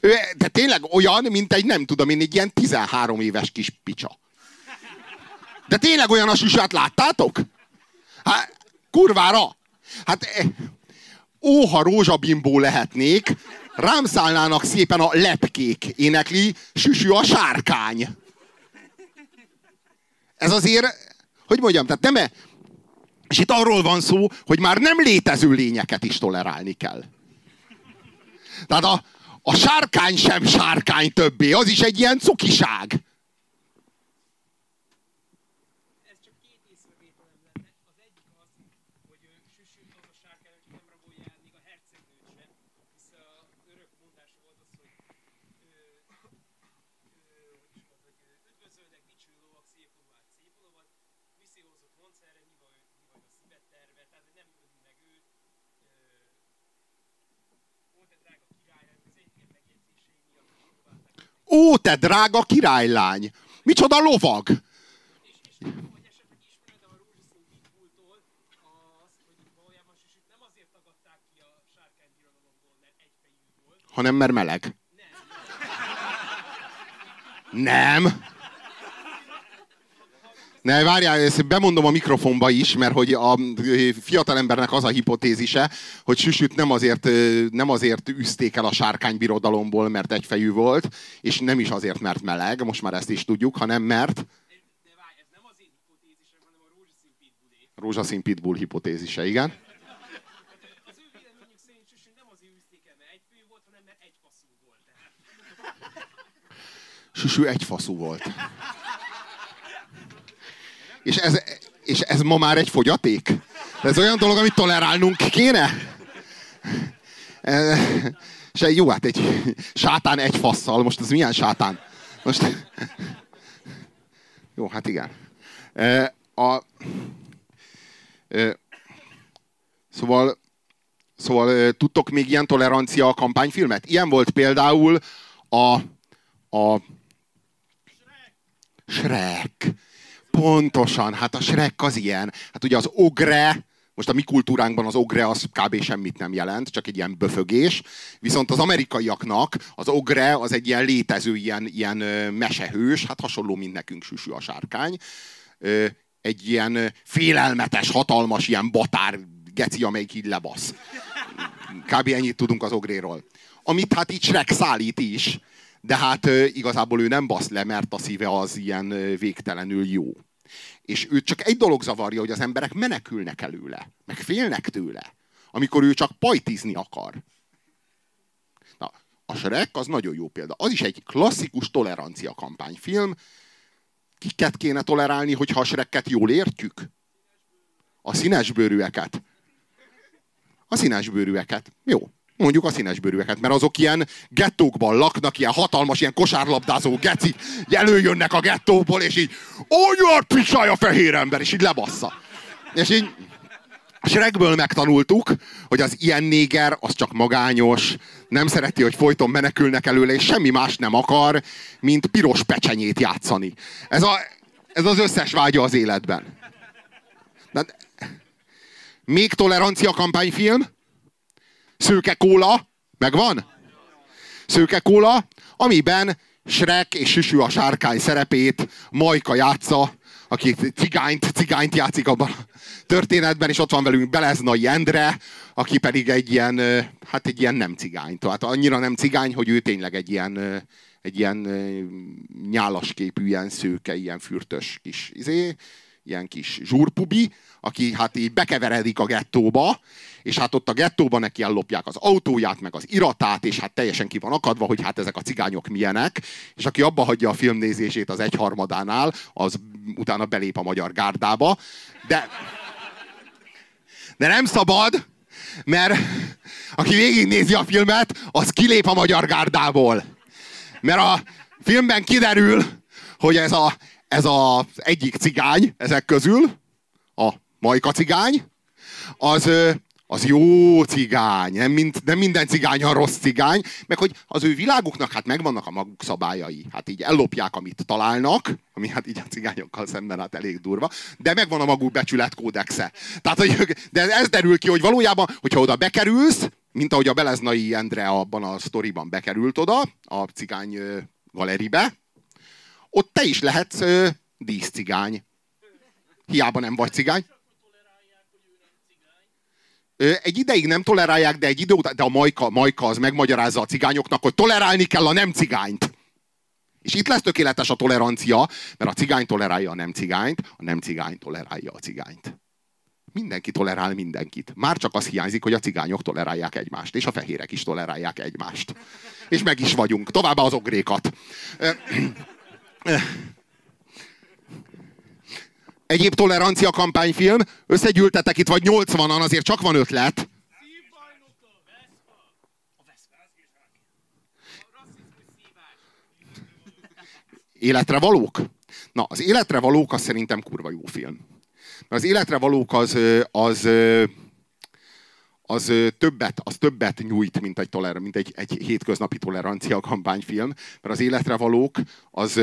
ő, de tényleg olyan, mint egy nem tudom én, egy ilyen 13 éves kis picsa. De tényleg olyan a süsát láttátok? Hát, kurvára! Hát, eh, óha rózsabimbó lehetnék, rám szállnának szépen a lepkék, énekli Süsű a sárkány. Ez azért, hogy mondjam, tehát nem, -e, és itt arról van szó, hogy már nem létező lényeket is tolerálni kell. Tehát a, a sárkány sem sárkány többé, az is egy ilyen cukiság. Ó, te drága királylány! Micsoda lovag! Hanem mert meleg. Nem. Ne, várjál, ezt bemondom a mikrofonba is, mert hogy a fiatalembernek az a hipotézise, hogy Süsüt nem azért, nem azért üzték el a sárkánybirodalomból, mert egyfejű volt, és nem is azért, mert meleg, most már ezt is tudjuk, hanem mert... De várj, ez nem az én hipotézisem, hanem a rózsaszín pitbullé. Rózsaszín pitbull hipotézise, igen. Az ő véleményük szerint Süsü nem azért üzték el, mert egyfejű volt, hanem mert egyfaszú volt. Süsü egyfaszú volt. És ez, és ez ma már egy fogyaték? Ez olyan dolog, amit tolerálnunk kéne? E, és jó, hát egy sátán egy fasszal. Most ez milyen sátán? Most... Jó, hát igen. E, a, e, szóval, szóval tudtok még ilyen tolerancia a kampányfilmet? Ilyen volt például a, a Shrek. Pontosan, hát a Shrek az ilyen. Hát ugye az ogre, most a mi kultúránkban az ogre az kb. semmit nem jelent, csak egy ilyen böfögés. Viszont az amerikaiaknak az ogre az egy ilyen létező, ilyen, ilyen mesehős, hát hasonló, mint nekünk süsű a sárkány. Egy ilyen félelmetes, hatalmas, ilyen batár geci, amelyik így lebasz. Kb. ennyit tudunk az ogréról. Amit hát így Shrek szállít is, de hát igazából ő nem basz le, mert a szíve az ilyen végtelenül jó. És őt csak egy dolog zavarja, hogy az emberek menekülnek előle, meg félnek tőle, amikor ő csak pajtizni akar. Na, a Shrek az nagyon jó példa. Az is egy klasszikus tolerancia kampányfilm. Kiket kéne tolerálni, hogyha a Shrekket jól értjük? A színesbőrűeket. A színesbőrűeket. Jó mondjuk a színesbőrűeket, mert azok ilyen gettókban laknak, ilyen hatalmas, ilyen kosárlabdázó geci, előjönnek a gettóból, és így, olyan pisály a fehér ember, és így lebassza. És így, Shrekből megtanultuk, hogy az ilyen néger az csak magányos, nem szereti, hogy folyton menekülnek előle, és semmi más nem akar, mint piros pecsenyét játszani. Ez, a, ez az összes vágya az életben. De, még tolerancia kampányfilm, Szőke kóla, megvan? Szőke kóla, amiben Shrek és Süsű a sárkány szerepét Majka játsza, aki cigányt, cigányt játszik abban a történetben, és ott van velünk Beleznai Endre, aki pedig egy ilyen, hát egy ilyen nem cigány. Tehát annyira nem cigány, hogy ő tényleg egy ilyen, egy ilyen nyálasképű, ilyen szőke, ilyen fürtös kis izé, ilyen kis zsúrpubi, aki hát így bekeveredik a gettóba, és hát ott a gettóban neki ellopják az autóját, meg az iratát, és hát teljesen ki van akadva, hogy hát ezek a cigányok milyenek, és aki abba hagyja a filmnézését az egyharmadánál, az utána belép a magyar gárdába, de, de nem szabad, mert aki végignézi a filmet, az kilép a magyar gárdából. Mert a filmben kiderül, hogy ez, a, ez az egyik cigány ezek közül, a majka cigány, az, az jó cigány, nem, mind, nem minden cigány a rossz cigány, meg hogy az ő világuknak hát megvannak a maguk szabályai. Hát így ellopják, amit találnak, ami hát így a cigányokkal szemben hát elég durva, de megvan a maguk becsületkódexe. Tehát, hogy, de ez derül ki, hogy valójában, hogyha oda bekerülsz, mint ahogy a Beleznai Endre abban a sztoriban bekerült oda, a cigány galeribe, ott te is lehetsz díszcigány. Hiába nem vagy cigány. Egy ideig nem tolerálják, de egy idő után, de a Majka, Majka az megmagyarázza a cigányoknak, hogy tolerálni kell a nem cigányt. És itt lesz tökéletes a tolerancia, mert a cigány tolerálja a nem cigányt, a nem cigány tolerálja a cigányt. Mindenki tolerál mindenkit. Már csak az hiányzik, hogy a cigányok tolerálják egymást, és a fehérek is tolerálják egymást. És meg is vagyunk. Továbbá az ogrékat. Egyéb tolerancia kampányfilm, összegyűltetek itt vagy 80-an, azért csak van ötlet. Életre valók? Na, az életre valók az szerintem kurva jó film. Mert az életre valók az, az, az többet, az többet nyújt, mint egy, toler, mint egy, egy hétköznapi tolerancia kampányfilm, mert az életre valók, az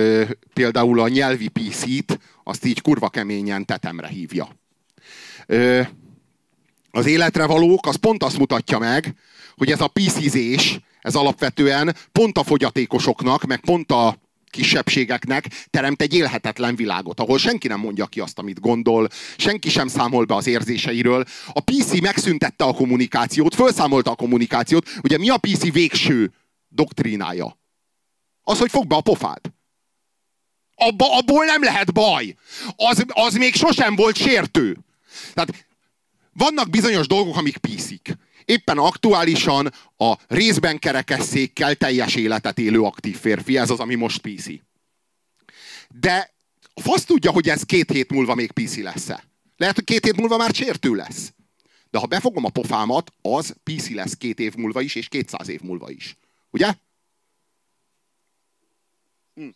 például a nyelvi PC-t, azt így kurva keményen tetemre hívja. Az életre valók, az pont azt mutatja meg, hogy ez a PC-zés, ez alapvetően pont a fogyatékosoknak, meg pont a kisebbségeknek teremt egy élhetetlen világot, ahol senki nem mondja ki azt, amit gondol, senki sem számol be az érzéseiről. A PC megszüntette a kommunikációt, felszámolta a kommunikációt. Ugye mi a PC végső doktrínája? Az, hogy fog be a pofád. Abba, abból nem lehet baj. Az, az még sosem volt sértő. Tehát vannak bizonyos dolgok, amik piszik éppen aktuálisan a részben kerekesszékkel teljes életet élő aktív férfi, ez az, ami most PC. De a fasz tudja, hogy ez két hét múlva még PC lesz-e. Lehet, hogy két hét múlva már csértő lesz. De ha befogom a pofámat, az PC lesz két év múlva is, és kétszáz év múlva is. Ugye? Hm.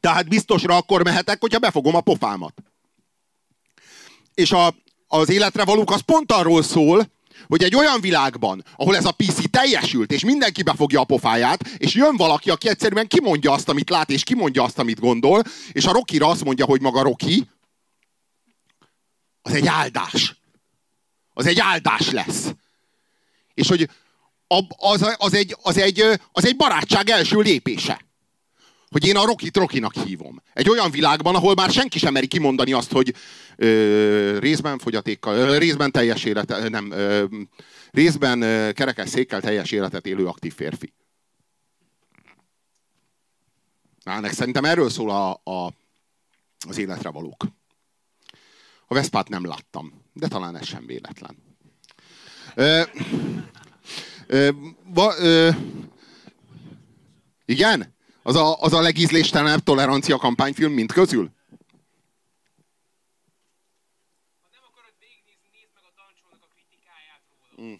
Tehát biztosra akkor mehetek, hogyha befogom a pofámat. És a, az életre valók az pont arról szól, hogy egy olyan világban, ahol ez a PC teljesült, és mindenki befogja a pofáját, és jön valaki, aki egyszerűen kimondja azt, amit lát, és kimondja azt, amit gondol, és a Rokira azt mondja, hogy maga Roki, az egy áldás. Az egy áldás lesz. És hogy az, az, egy, az, egy, az egy barátság első lépése hogy én a Rokit Rokinak hívom. Egy olyan világban, ahol már senki sem meri kimondani azt, hogy ö, részben fogyatékkal, ö, részben teljes élet, nem, ö, részben ö, kerekes székkel teljes életet élő aktív férfi. Na, szerintem erről szól a, a, az életre valók. A Veszpát nem láttam, de talán ez sem véletlen. Ö, ö, va, ö, igen? Az a, az a legízléstelenebb tolerancia kampányfilm mint közül? Ha nem akarod végignézni, nézd meg a Dancsónak a kritikáját róla. Mm.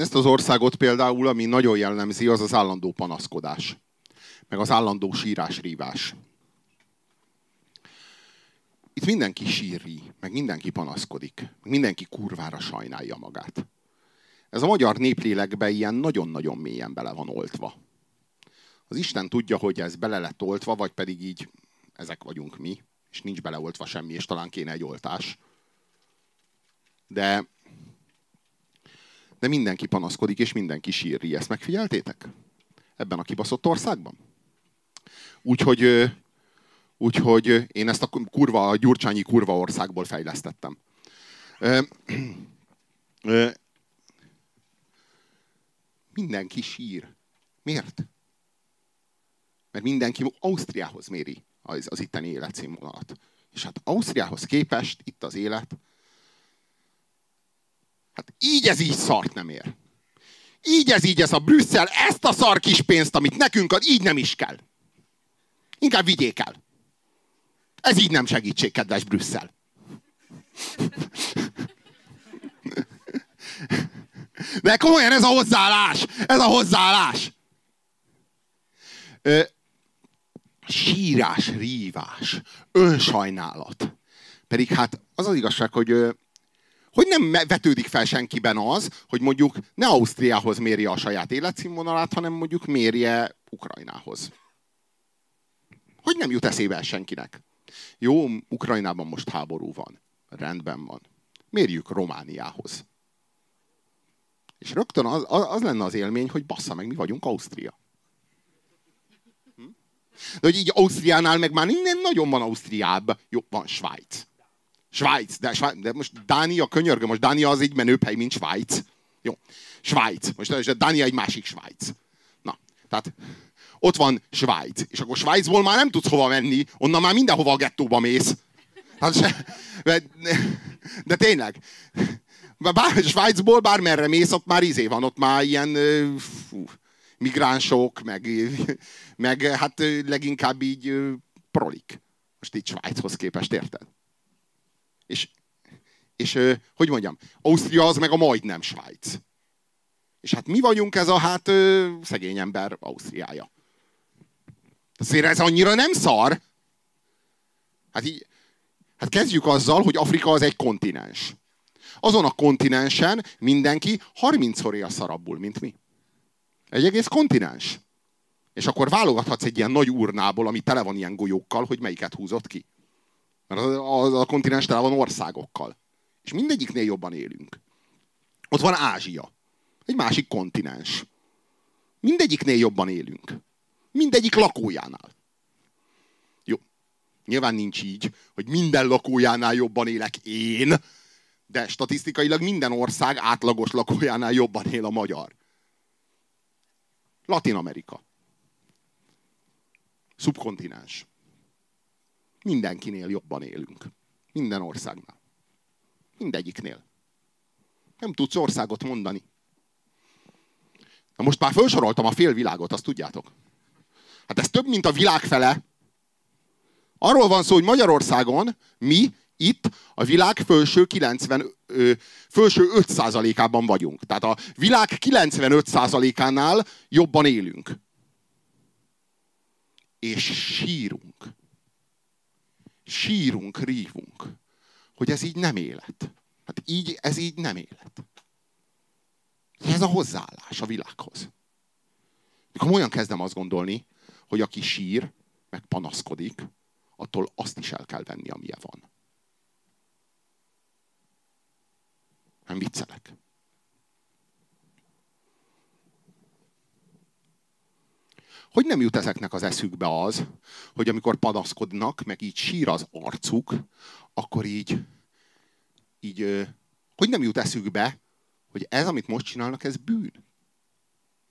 Ezt az országot például, ami nagyon jellemzi, az az állandó panaszkodás. Meg az állandó sírás-rívás. Itt mindenki síri, meg mindenki panaszkodik. Meg mindenki kurvára sajnálja magát. Ez a magyar néplélekbe ilyen nagyon-nagyon mélyen bele van oltva. Az Isten tudja, hogy ez bele lett oltva, vagy pedig így ezek vagyunk mi, és nincs beleoltva semmi, és talán kéne egy oltás. De de mindenki panaszkodik, és mindenki sírri. Ezt megfigyeltétek? Ebben a kibaszott országban? Úgyhogy, úgyhogy én ezt a kurva, a gyurcsányi kurva országból fejlesztettem. Mindenki sír. Miért? Mert mindenki Ausztriához méri az, az itteni életszínvonalat. És hát Ausztriához képest itt az élet Hát így ez így szart nem ér. Így ez így ez a Brüsszel, ezt a szar kis pénzt, amit nekünk ad, így nem is kell. Inkább vigyék el. Ez így nem segítség, kedves Brüsszel. De komolyan ez a hozzáállás. Ez a hozzáállás. Ö, sírás, rívás, önsajnálat. Pedig hát az az igazság, hogy hogy nem vetődik fel senkiben az, hogy mondjuk ne Ausztriához mérje a saját életszínvonalát, hanem mondjuk mérje Ukrajnához. Hogy nem jut eszébe senkinek. Jó, Ukrajnában most háború van. Rendben van. Mérjük Romániához. És rögtön az, az lenne az élmény, hogy bassza meg, mi vagyunk Ausztria. Hm? De hogy így Ausztriánál meg már innen nagyon van Ausztriább. Jó, van Svájc. Svájc, de, Svájc, de most Dánia, könyörgöm, most Dánia az egy menőbb hely, mint Svájc. Jó. Svájc. Most Dánia egy másik Svájc. Na, tehát ott van Svájc. És akkor Svájcból már nem tudsz hova menni, onnan már mindenhova a gettóba mész. Hát se, de, de tényleg. Bár, Svájcból bármerre mész, ott már izé van, ott már ilyen fú, migránsok, meg, meg hát leginkább így prolik. Most így Svájchoz képest, érted? És, és hogy mondjam, Ausztria az meg a majdnem Svájc. És hát mi vagyunk ez a hát szegény ember Ausztriája. Azért ez annyira nem szar. Hát így, hát kezdjük azzal, hogy Afrika az egy kontinens. Azon a kontinensen mindenki 30-szor él szarabbul, mint mi. Egy egész kontinens. És akkor válogathatsz egy ilyen nagy urnából, ami tele van ilyen golyókkal, hogy melyiket húzott ki. Mert a, a, kontinens tele van országokkal. És mindegyiknél jobban élünk. Ott van Ázsia. Egy másik kontinens. Mindegyiknél jobban élünk. Mindegyik lakójánál. Jó. Nyilván nincs így, hogy minden lakójánál jobban élek én, de statisztikailag minden ország átlagos lakójánál jobban él a magyar. Latin Amerika. Szubkontinens. Mindenkinél jobban élünk. Minden országnál. Mindegyiknél. Nem tudsz országot mondani. Na most már felsoroltam a fél világot, azt tudjátok. Hát ez több, mint a világ fele. Arról van szó, hogy Magyarországon mi itt a világ felső 90, ö, felső 5%-ában vagyunk. Tehát a világ 95%-ánál jobban élünk. És sírunk. Sírunk, rívunk, hogy ez így nem élet. Hát így, ez így nem élet. Ez a hozzáállás a világhoz. Mikor olyan kezdem azt gondolni, hogy aki sír, meg panaszkodik, attól azt is el kell venni, amilyen van. Nem viccelek. Hogy nem jut ezeknek az eszükbe az, hogy amikor panaszkodnak, meg így sír az arcuk, akkor így, így, hogy nem jut eszükbe, hogy ez, amit most csinálnak, ez bűn.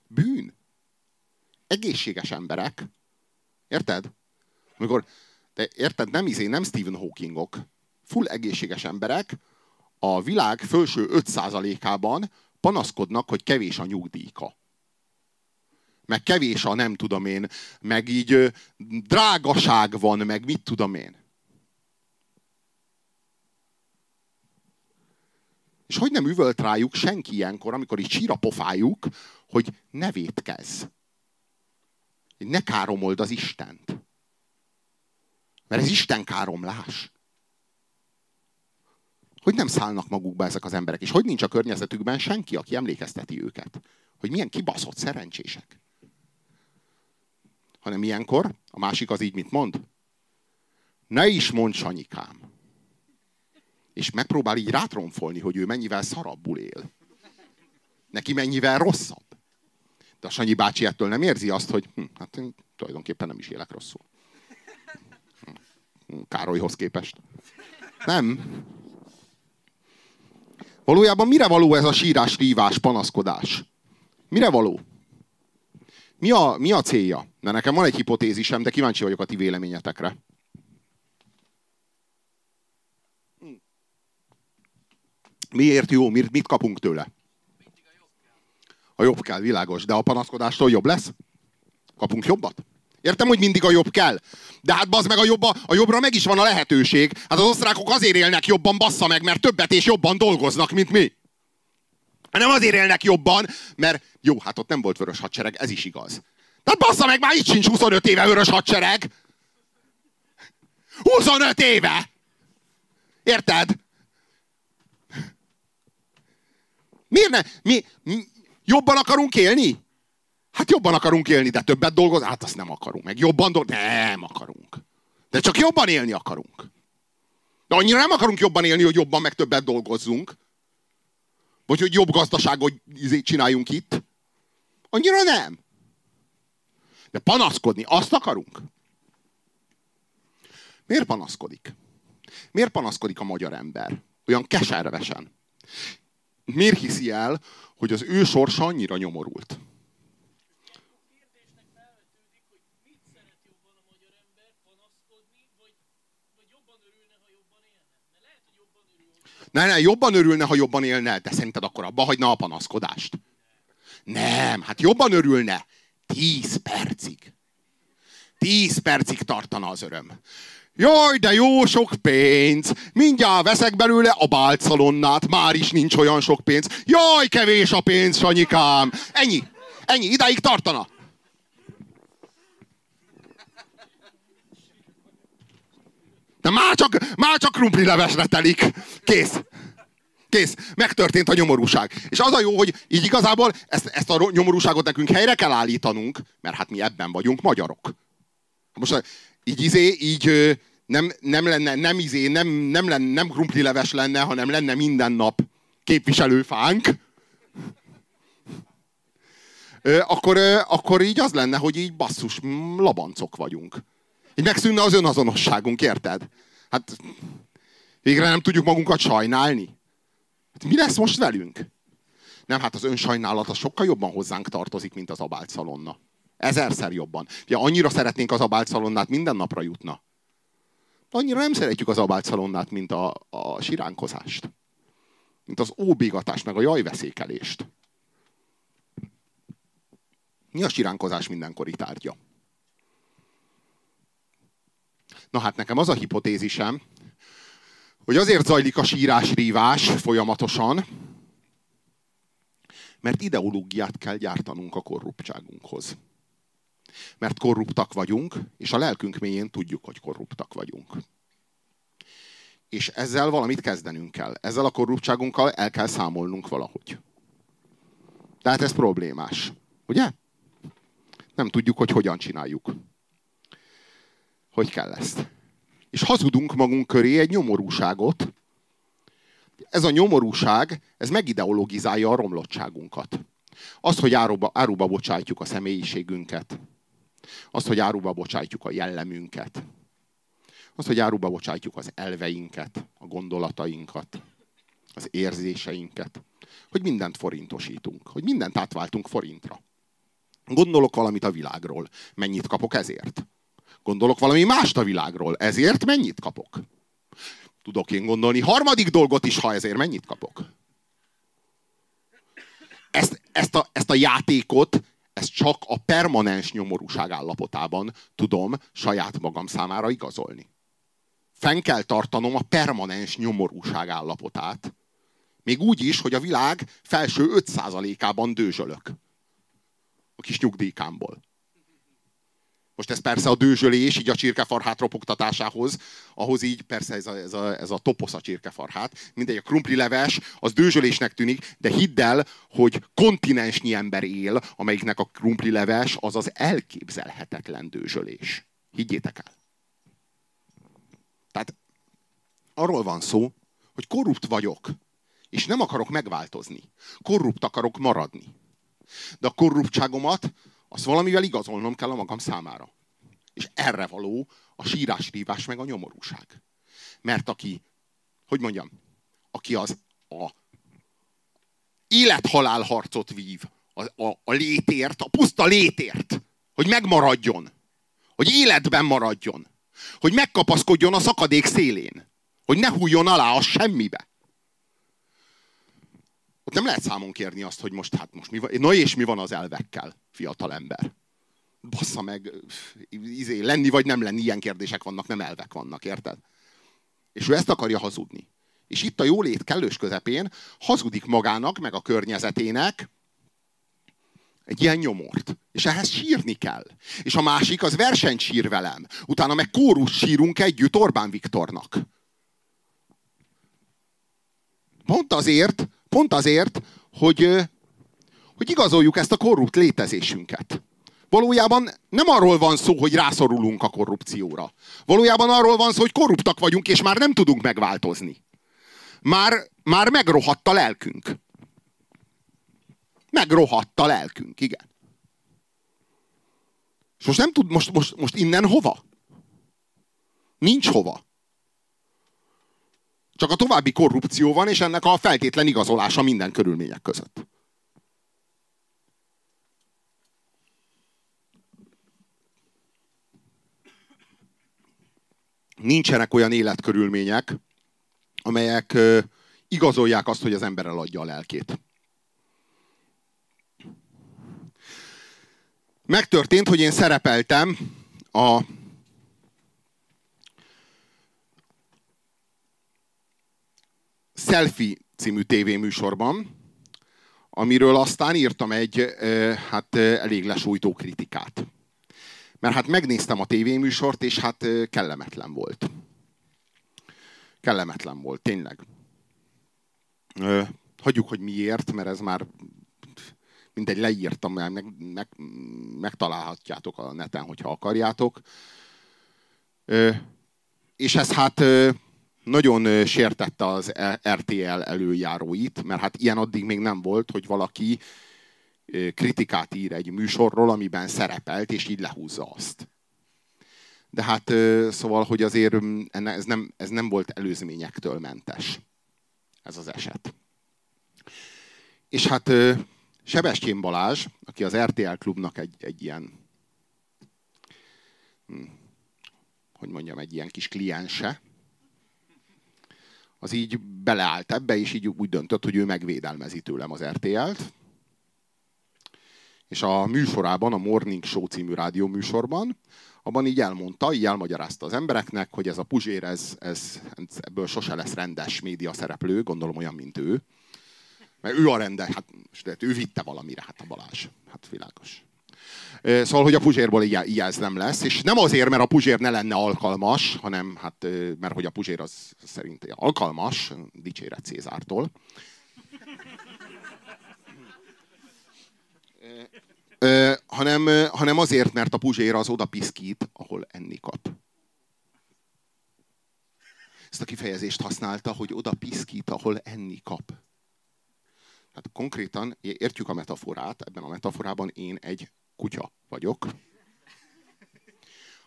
Bűn. Egészséges emberek. Érted? Amikor, de érted, nem izé, nem Stephen Hawkingok. Full egészséges emberek a világ felső 5%-ában panaszkodnak, hogy kevés a nyugdíjka. Meg kevés a nem tudom én, meg így drágaság van, meg mit tudom én. És hogy nem üvölt rájuk senki ilyenkor, amikor így sír hogy ne vétkezz. Ne káromold az Istent. Mert ez Isten káromlás. Hogy nem szállnak magukba ezek az emberek, és hogy nincs a környezetükben senki, aki emlékezteti őket, hogy milyen kibaszott szerencsések. Hanem ilyenkor, a másik az így mit mond? Ne is mondd, Sanyikám és megpróbál így rátromfolni, hogy ő mennyivel szarabbul él. Neki mennyivel rosszabb. De a Sanyi bácsi ettől nem érzi azt, hogy hm, hát én tulajdonképpen nem is élek rosszul. Hm, Károlyhoz képest. Nem. Valójában mire való ez a sírás, rívás, panaszkodás? Mire való? Mi a, mi a célja? Mert nekem van egy hipotézisem, de kíváncsi vagyok a ti véleményetekre. Miért jó? Mit kapunk tőle? A jobb kell, világos. De a panaszkodástól jobb lesz? Kapunk jobbat? Értem, hogy mindig a jobb kell. De hát bazd meg a, jobba, a jobbra meg is van a lehetőség. Hát az osztrákok azért élnek jobban, bassza meg, mert többet és jobban dolgoznak, mint mi. Nem azért élnek jobban, mert jó, hát ott nem volt vörös hadsereg, ez is igaz. Tehát bassza meg, már itt sincs 25 éve vörös hadsereg. 25 éve! Érted? Miért ne? Mi, mi jobban akarunk élni? Hát jobban akarunk élni, de többet dolgozni? Hát azt nem akarunk. Meg jobban dolgozni? Nem akarunk. De csak jobban élni akarunk. De annyira nem akarunk jobban élni, hogy jobban meg többet dolgozzunk. Vagy hogy jobb gazdaságot izé csináljunk itt. Annyira nem. De panaszkodni, azt akarunk? Miért panaszkodik? Miért panaszkodik a magyar ember? Olyan keservesen. Miért hiszi el, hogy az ő sorsa annyira nyomorult? Ne, ne, jobban örülne, ha jobban élne, de szerinted akkor abba hagyna a panaszkodást? Nem, hát jobban örülne. Tíz percig. Tíz percig tartana az öröm. Jaj, de jó sok pénz! Mindjárt veszek belőle a bálcalonnát, már is nincs olyan sok pénz. Jaj, kevés a pénz, Sanyikám! Ennyi, ennyi, idáig tartana. De már csak, már csak krumpli levesre telik. Kész. Kész. Megtörtént a nyomorúság. És az a jó, hogy így igazából ezt, ezt a nyomorúságot nekünk helyre kell állítanunk, mert hát mi ebben vagyunk magyarok. Most így izé, így nem, nem lenne, nem izé, nem, nem, lenne, nem krumpli leves lenne, hanem lenne minden nap képviselőfánk, akkor, akkor így az lenne, hogy így basszus, labancok vagyunk. Így megszűnne az önazonosságunk, érted? Hát végre nem tudjuk magunkat sajnálni. Hát mi lesz most velünk? Nem, hát az önsajnálat az sokkal jobban hozzánk tartozik, mint az abált szalonna. Ezerszer jobban. Ugye annyira szeretnénk az abált szalonnát, minden napra jutna. De annyira nem szeretjük az abált szalonnát, mint a, a siránkozást. Mint az óbégatást, meg a jajveszékelést. Mi a siránkozás mindenkori tárgya? Na hát nekem az a hipotézisem, hogy azért zajlik a sírás-rívás folyamatosan, mert ideológiát kell gyártanunk a korruptságunkhoz. Mert korruptak vagyunk, és a lelkünk mélyén tudjuk, hogy korruptak vagyunk. És ezzel valamit kezdenünk kell. Ezzel a korruptságunkkal el kell számolnunk valahogy. Tehát ez problémás. Ugye? Nem tudjuk, hogy hogyan csináljuk. Hogy kell ezt. És hazudunk magunk köré egy nyomorúságot. Ez a nyomorúság, ez megideologizálja a romlottságunkat. Az, hogy áruba, áruba bocsájtjuk a személyiségünket. Az, hogy áruba bocsájtjuk a jellemünket. Az, hogy áruba bocsájtjuk az elveinket, a gondolatainkat, az érzéseinket. Hogy mindent forintosítunk. Hogy mindent átváltunk forintra. Gondolok valamit a világról. Mennyit kapok ezért? Gondolok valami mást a világról. Ezért mennyit kapok? Tudok én gondolni harmadik dolgot is, ha ezért mennyit kapok? Ezt, ezt, a, ezt a játékot, ezt csak a permanens nyomorúság állapotában tudom saját magam számára igazolni. Fenn kell tartanom a permanens nyomorúság állapotát. Még úgy is, hogy a világ felső 5%-ában dőzsölök. A kis nyugdíjkámból. Most ez persze a dőzsölés, így a csirkefarhát ropogtatásához, ahhoz így persze ez a, ez a, ez a toposz a csirkefarhát. Mindegy, a krumpli leves, az dőzsölésnek tűnik, de hidd el, hogy kontinensnyi ember él, amelyiknek a krumpli leves az az elképzelhetetlen dőzsölés. Higgyétek el. Tehát arról van szó, hogy korrupt vagyok, és nem akarok megváltozni. Korrupt akarok maradni. De a korruptságomat azt valamivel igazolnom kell a magam számára. És erre való a sírás-rívás meg a nyomorúság. Mert aki, hogy mondjam, aki az a élethalál harcot vív a, a, a létért, a puszta létért, hogy megmaradjon, hogy életben maradjon, hogy megkapaszkodjon a szakadék szélén, hogy ne hújjon alá a semmibe. Ott nem lehet számon kérni azt, hogy most hát most mi van, na és mi van az elvekkel, fiatal ember. Bassza meg, izé, lenni vagy nem lenni, ilyen kérdések vannak, nem elvek vannak, érted? És ő ezt akarja hazudni. És itt a jólét kellős közepén hazudik magának, meg a környezetének egy ilyen nyomort. És ehhez sírni kell. És a másik az versenyt sír velem. Utána meg kórus sírunk együtt Orbán Viktornak. Pont azért, Pont azért, hogy, hogy igazoljuk ezt a korrupt létezésünket. Valójában nem arról van szó, hogy rászorulunk a korrupcióra. Valójában arról van szó, hogy korruptak vagyunk, és már nem tudunk megváltozni. Már, már megrohadt a lelkünk. Megrohadt a lelkünk, igen. És most nem tud, most, most, most innen hova? Nincs hova. Csak a további korrupció van, és ennek a feltétlen igazolása minden körülmények között. Nincsenek olyan életkörülmények, amelyek igazolják azt, hogy az ember eladja a lelkét. Megtörtént, hogy én szerepeltem a Selfie című tévéműsorban, amiről aztán írtam egy hát elég lesújtó kritikát. Mert hát megnéztem a tévéműsort, és hát kellemetlen volt. Kellemetlen volt, tényleg. Hagyjuk, hogy miért, mert ez már mindegy, leírtam, meg, meg, megtalálhatjátok a neten, hogyha akarjátok. És ez hát nagyon sértette az RTL előjáróit, mert hát ilyen addig még nem volt, hogy valaki kritikát ír egy műsorról, amiben szerepelt, és így lehúzza azt. De hát szóval, hogy azért ez nem, ez nem volt előzményektől mentes. Ez az eset. És hát Sebestyén Balázs, aki az RTL klubnak egy, egy ilyen hm, hogy mondjam, egy ilyen kis kliense, az így beleállt ebbe, és így úgy döntött, hogy ő megvédelmezi tőlem az RTL-t. És a műsorában, a Morning Show című rádió műsorban, abban így elmondta, így elmagyarázta az embereknek, hogy ez a Puzsér, ez, ez, ebből sose lesz rendes média szereplő, gondolom olyan, mint ő. Mert ő a rendes, hát ő vitte valamire, hát a Balázs. Hát világos. Szóval, hogy a Puzsérból ilyen ez nem lesz, és nem azért, mert a Puzsér ne lenne alkalmas, hanem hát, mert hogy a Puzsér az szerint alkalmas, dicséret Cézártól. Ö, hanem, hanem azért, mert a Puzsér az oda piszkít, ahol enni kap. Ezt a kifejezést használta, hogy oda piszkít, ahol enni kap. Hát konkrétan értjük a metaforát, ebben a metaforában én egy kutya vagyok,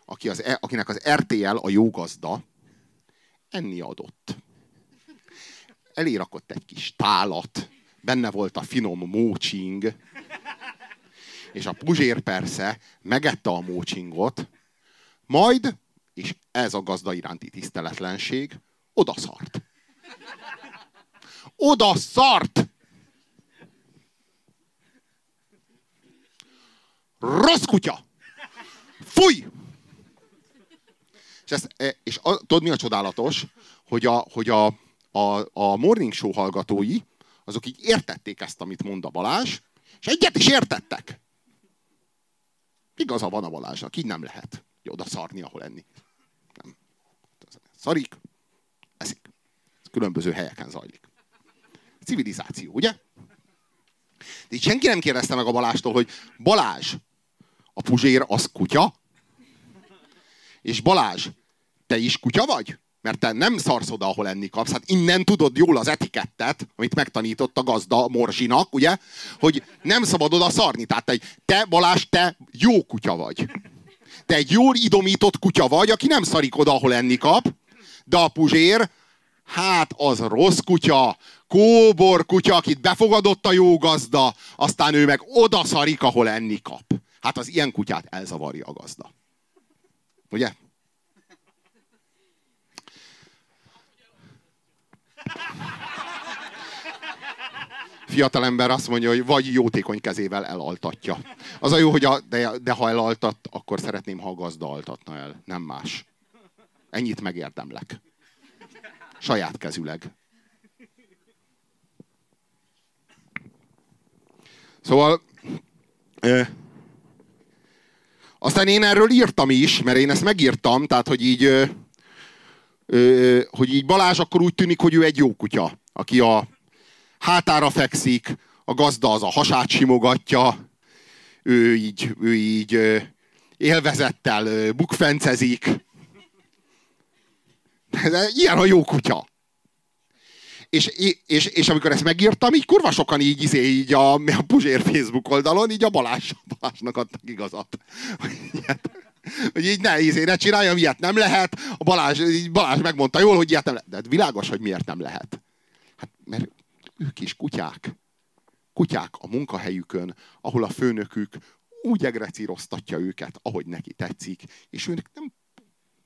aki az, e, akinek az RTL a jó gazda, enni adott. Elérakott egy kis tálat, benne volt a finom mócsing, és a puzsér persze megette a mócsingot, majd, és ez a gazda iránti tiszteletlenség, odaszart. Oda szart! Rossz kutya! Fúj! És, ezt, e, és a, tudod, mi a csodálatos? Hogy a, hogy a, a, a morning show hallgatói, azok így értették ezt, amit mond a Balázs, és egyet is értettek. Igaza van a Balázsnak, így nem lehet oda szarni, ahol enni. Nem. Szarik, eszik. Ez különböző helyeken zajlik. Civilizáció, ugye? De így senki nem kérdezte meg a Balástól, hogy Balázs, a Puzsér az kutya? És Balázs, te is kutya vagy? Mert te nem szarsz oda, ahol enni kapsz. Hát innen tudod jól az etikettet, amit megtanított a gazda Morzsinak, ugye? Hogy nem szabad oda szarni. Tehát te, te Balázs, te jó kutya vagy. Te egy jól idomított kutya vagy, aki nem szarik oda, ahol enni kap. De a Puzsér, hát az rossz kutya, kóbor kutya, akit befogadott a jó gazda, aztán ő meg oda szarik, ahol enni kap. Hát az ilyen kutyát elzavarja a gazda. Ugye? Fiatalember azt mondja, hogy vagy jótékony kezével elaltatja. Az a jó, hogy a, de, de ha elaltat, akkor szeretném, ha a gazda altatna el, nem más. Ennyit megérdemlek. Saját kezüleg. Szóval aztán én erről írtam is, mert én ezt megírtam, tehát hogy így, ö, ö, hogy így Balázs akkor úgy tűnik, hogy ő egy jó kutya, aki a hátára fekszik, a gazda az a hasát simogatja, ő így, ő így ö, élvezettel ö, bukfencezik. Ilyen a jó kutya. És, és, és amikor ezt megírtam, így kurva sokan így, izé, így a, a Puzsér Facebook oldalon, így a Balázs, Balázsnak adtak igazat. Hogy így ne, ízé, ne csináljam, ilyet nem lehet. A Balázs, Balázs megmondta jól, hogy ilyet nem lehet. De hát világos, hogy miért nem lehet. Hát, mert ők is kutyák. Kutyák a munkahelyükön, ahol a főnökük úgy egrecíroztatja őket, ahogy neki tetszik, és őnek nem,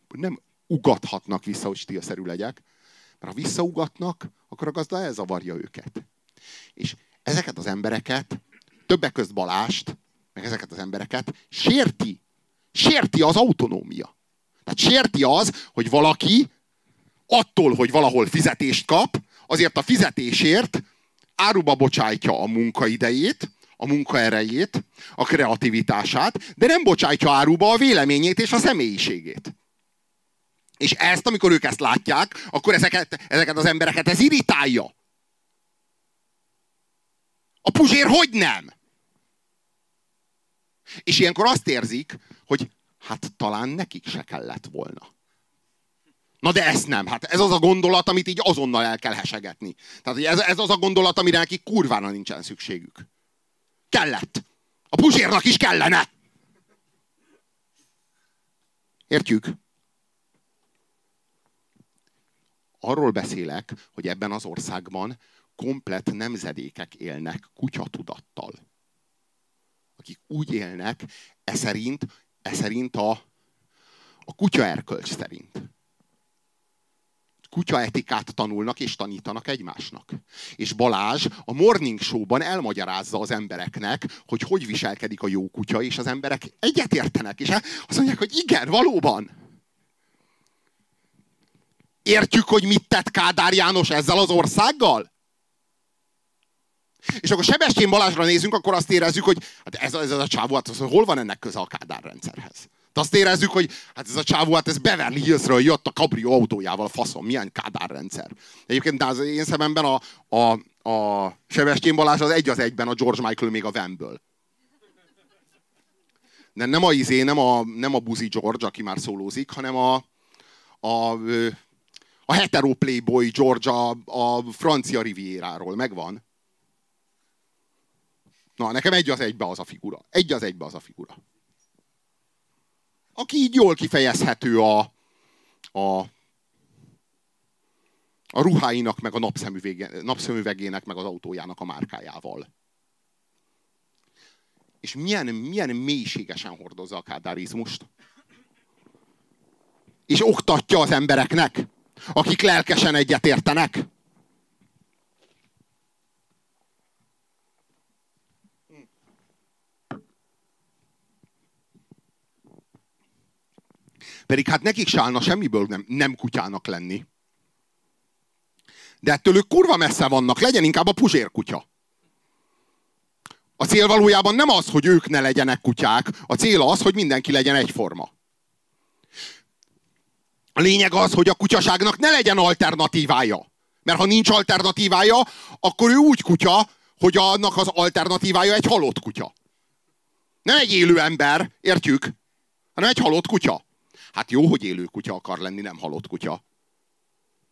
nem ugathatnak vissza, hogy stílszerű legyek, mert ha visszaugatnak, akkor a gazda elzavarja őket. És ezeket az embereket, többek közt Balást, meg ezeket az embereket sérti. Sérti az autonómia. Tehát sérti az, hogy valaki attól, hogy valahol fizetést kap, azért a fizetésért áruba bocsájtja a munkaidejét, a munkaerejét, a kreativitását, de nem bocsájtja áruba a véleményét és a személyiségét. És ezt, amikor ők ezt látják, akkor ezeket, ezeket az embereket ez irritálja. A puzsér hogy nem? És ilyenkor azt érzik, hogy hát talán nekik se kellett volna. Na de ezt nem. Hát ez az a gondolat, amit így azonnal el kell hesegetni. Tehát ez, ez az a gondolat, amire nekik kurvára nincsen szükségük. Kellett. A puzsérnak is kellene. Értjük? Arról beszélek, hogy ebben az országban komplet nemzedékek élnek kutyatudattal. Akik úgy élnek, e szerint, e szerint a, a kutya erkölcs szerint kutyaetikát tanulnak és tanítanak egymásnak. És Balázs a Morning Show-ban elmagyarázza az embereknek, hogy hogy viselkedik a jó kutya, és az emberek egyetértenek, és azt mondják, hogy igen, valóban. Értjük, hogy mit tett Kádár János ezzel az országgal? És akkor Sebestyén Balázsra nézünk, akkor azt érezzük, hogy hát ez, ez, ez a csávó, hát az, hol van ennek köze a Kádár rendszerhez? De azt érezzük, hogy hát ez a csávó, hát ez Beverly Hillsről jött a kabrió autójával, faszom, milyen Kádár rendszer. Egyébként az én szememben a, a, a Sebestyén Balázs az egy az egyben a George Michael még a Vemből. De nem a izé, nem a, nem a Buzi George, aki már szólózik, hanem a, a, a hetero playboy George a, a francia rivieráról. Megvan? Na, nekem egy az egybe az a figura. Egy az egybe az a figura. Aki így jól kifejezhető a, a, a ruháinak, meg a napszemüvegének, meg az autójának a márkájával. És milyen, milyen mélységesen hordozza a kádárizmust. És oktatja az embereknek, akik lelkesen egyetértenek. Pedig hát nekik se állna semmiből nem, nem kutyának lenni. De ettől ők kurva messze vannak, legyen inkább a puzsér kutya. A cél valójában nem az, hogy ők ne legyenek kutyák, a cél az, hogy mindenki legyen egyforma. Lényeg az, hogy a kutyaságnak ne legyen alternatívája. Mert ha nincs alternatívája, akkor ő úgy kutya, hogy annak az alternatívája egy halott kutya. Nem egy élő ember, értjük, hanem egy halott kutya. Hát jó, hogy élő kutya akar lenni, nem halott kutya.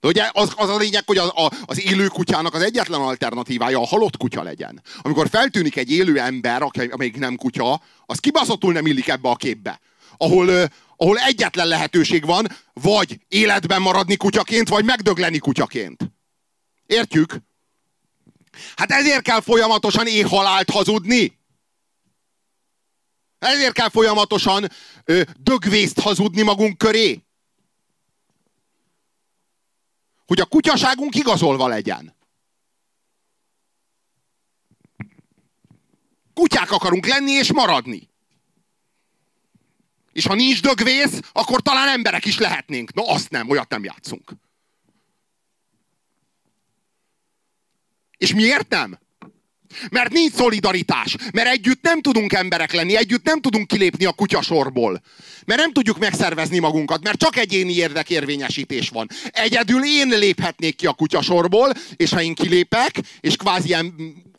De ugye az, az a lényeg, hogy az, a, az élő kutyának az egyetlen alternatívája a halott kutya legyen. Amikor feltűnik egy élő ember, amelyik nem kutya, az kibaszottul nem illik ebbe a képbe. Ahol, ahol egyetlen lehetőség van, vagy életben maradni kutyaként, vagy megdögleni kutyaként. Értjük? Hát ezért kell folyamatosan éhhalált hazudni. Ezért kell folyamatosan ö, dögvészt hazudni magunk köré. Hogy a kutyaságunk igazolva legyen. Kutyák akarunk lenni és maradni. És ha nincs dögvész, akkor talán emberek is lehetnénk. No, azt nem, olyat nem játszunk. És miért nem? Mert nincs szolidaritás. Mert együtt nem tudunk emberek lenni, együtt nem tudunk kilépni a kutyasorból. Mert nem tudjuk megszervezni magunkat, mert csak egyéni érdekérvényesítés van. Egyedül én léphetnék ki a kutyasorból, és ha én kilépek, és kvázi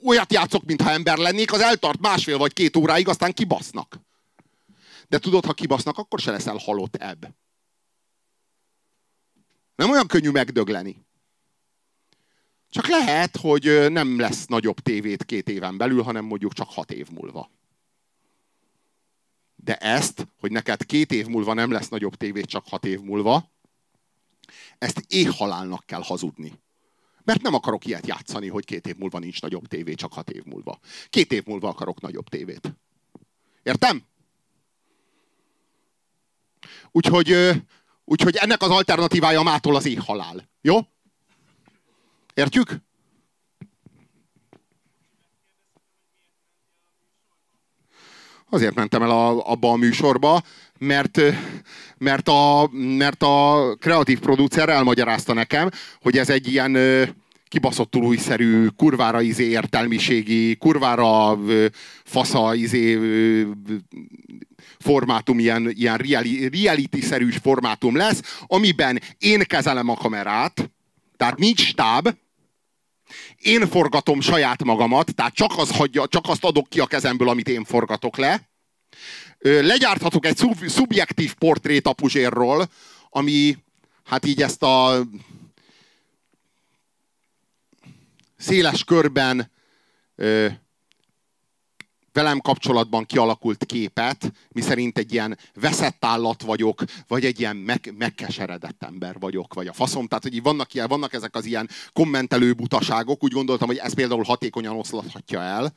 olyat játszok, mintha ember lennék, az eltart másfél vagy két óráig, aztán kibasznak. De tudod, ha kibasznak, akkor se leszel halott ebb. Nem olyan könnyű megdögleni. Csak lehet, hogy nem lesz nagyobb tévét két éven belül, hanem mondjuk csak hat év múlva. De ezt, hogy neked két év múlva nem lesz nagyobb tévé, csak hat év múlva, ezt éhhalálnak kell hazudni. Mert nem akarok ilyet játszani, hogy két év múlva nincs nagyobb tévé, csak hat év múlva. Két év múlva akarok nagyobb tévét. Értem? Úgyhogy, úgyhogy ennek az alternatívája mától az éhhalál. Jó? Értjük? Azért mentem el a, abba a műsorba, mert, mert, a, mert a kreatív producer elmagyarázta nekem, hogy ez egy ilyen kibaszottul újszerű, kurvára izé értelmiségi, kurvára fasza izé formátum, ilyen, ilyen reality-szerűs formátum lesz, amiben én kezelem a kamerát, tehát nincs stáb, én forgatom saját magamat, tehát csak, az hagyja, csak azt adok ki a kezemből, amit én forgatok le. Legyárthatok egy szub, szubjektív portrét a Puzsérról, ami hát így ezt a széles körben velem kapcsolatban kialakult képet, miszerint egy ilyen veszett állat vagyok, vagy egy ilyen meg, megkeseredett ember vagyok, vagy a faszom. Tehát, hogy vannak, ilyen, vannak ezek az ilyen kommentelő butaságok, úgy gondoltam, hogy ez például hatékonyan oszlathatja el.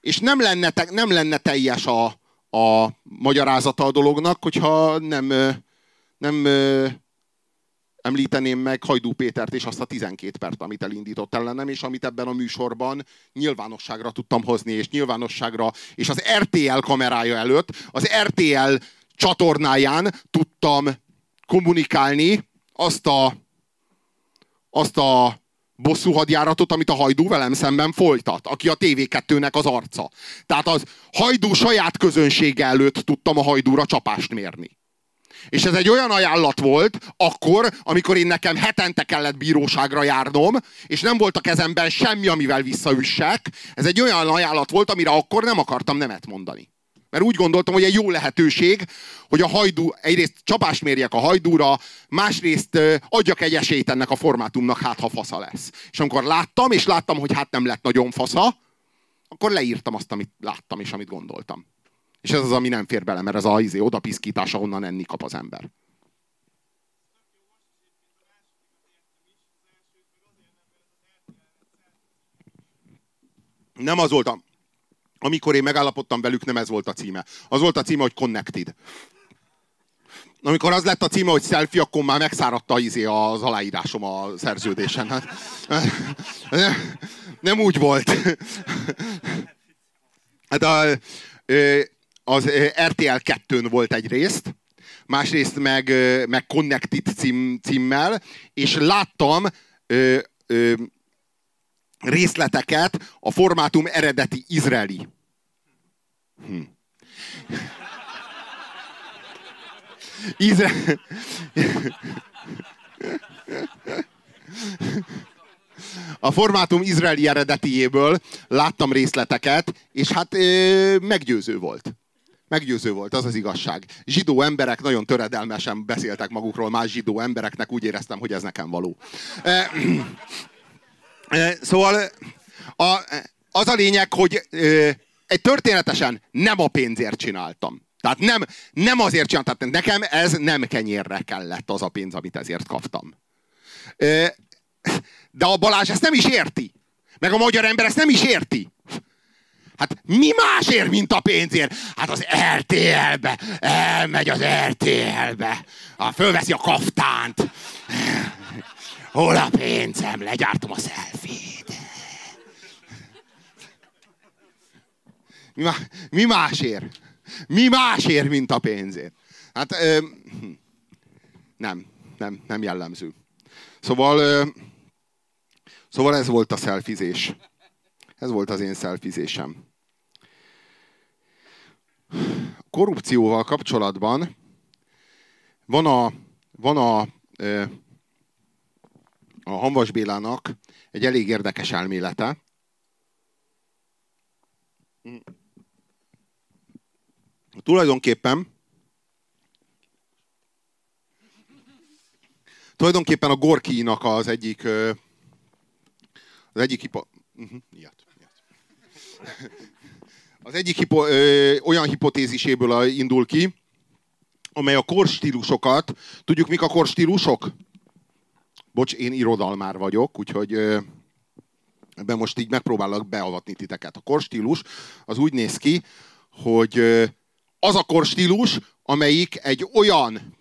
És nem lenne, te, nem lenne teljes a, a magyarázata a dolognak, hogyha nem, nem említeném meg Hajdú Pétert és azt a 12 perc, amit elindított ellenem, és amit ebben a műsorban nyilvánosságra tudtam hozni, és nyilvánosságra, és az RTL kamerája előtt, az RTL csatornáján tudtam kommunikálni azt a, azt a bosszú hadjáratot, amit a Hajdú velem szemben folytat, aki a TV2-nek az arca. Tehát az Hajdú saját közönsége előtt tudtam a Hajdúra csapást mérni. És ez egy olyan ajánlat volt akkor, amikor én nekem hetente kellett bíróságra járnom, és nem volt a kezemben semmi, amivel visszaüssek. Ez egy olyan ajánlat volt, amire akkor nem akartam nemet mondani. Mert úgy gondoltam, hogy egy jó lehetőség, hogy a hajdú, egyrészt csapást mérjek a hajdúra, másrészt adjak egy esélyt ennek a formátumnak, hát ha fasza lesz. És amikor láttam, és láttam, hogy hát nem lett nagyon fasza, akkor leírtam azt, amit láttam, és amit gondoltam. És ez az, ami nem fér bele, mert ez a izé, oda piszkítás, ahonnan enni kap az ember. Nem az volt a... Amikor én megállapodtam velük, nem ez volt a címe. Az volt a címe, hogy Connected. Amikor az lett a címe, hogy selfie, akkor már megszáradta izé az aláírásom a szerződésen. Hát, nem úgy volt. Hát a, az RTL 2-n volt egy részt, másrészt meg, meg Connected cím, címmel, és láttam ö, ö, részleteket a formátum eredeti izraeli. Hm. Izrael... A formátum izraeli eredetiéből láttam részleteket, és hát ö, meggyőző volt. Meggyőző volt, az az igazság. Zsidó emberek nagyon töredelmesen beszéltek magukról más zsidó embereknek, úgy éreztem, hogy ez nekem való. E, e, szóval a, az a lényeg, hogy e, egy történetesen nem a pénzért csináltam. Tehát nem, nem azért csináltam, tehát nekem ez nem kenyérre kellett az a pénz, amit ezért kaptam. E, de a Balázs ezt nem is érti. Meg a magyar ember ezt nem is érti. Hát mi másért, mint a pénzért? Hát az RTL-be, elmegy az RTL-be, a, fölveszi a kaftánt. Hol a pénzem? Legyártom a szelfét. Mi, má, mi másért? Mi másért, mint a pénzért? Hát ö, nem, nem, nem jellemző. Szóval, ö, szóval ez volt a szelfizés. Ez volt az én szelfizésem. Korrupcióval kapcsolatban van a, van a, a Hanvas Bélának egy elég érdekes elmélete. Tulajdonképpen tulajdonképpen a Gorkinak az egyik az egyik ipa... Uh-huh, ilyet, ilyet. Az egyik hipo, ö, olyan hipotéziséből indul ki, amely a korstílusokat, tudjuk mik a korstílusok? Bocs, én irodalmár vagyok, úgyhogy ö, ebben most így megpróbálok beavatni titeket. A korstílus az úgy néz ki, hogy ö, az a korstílus, amelyik egy olyan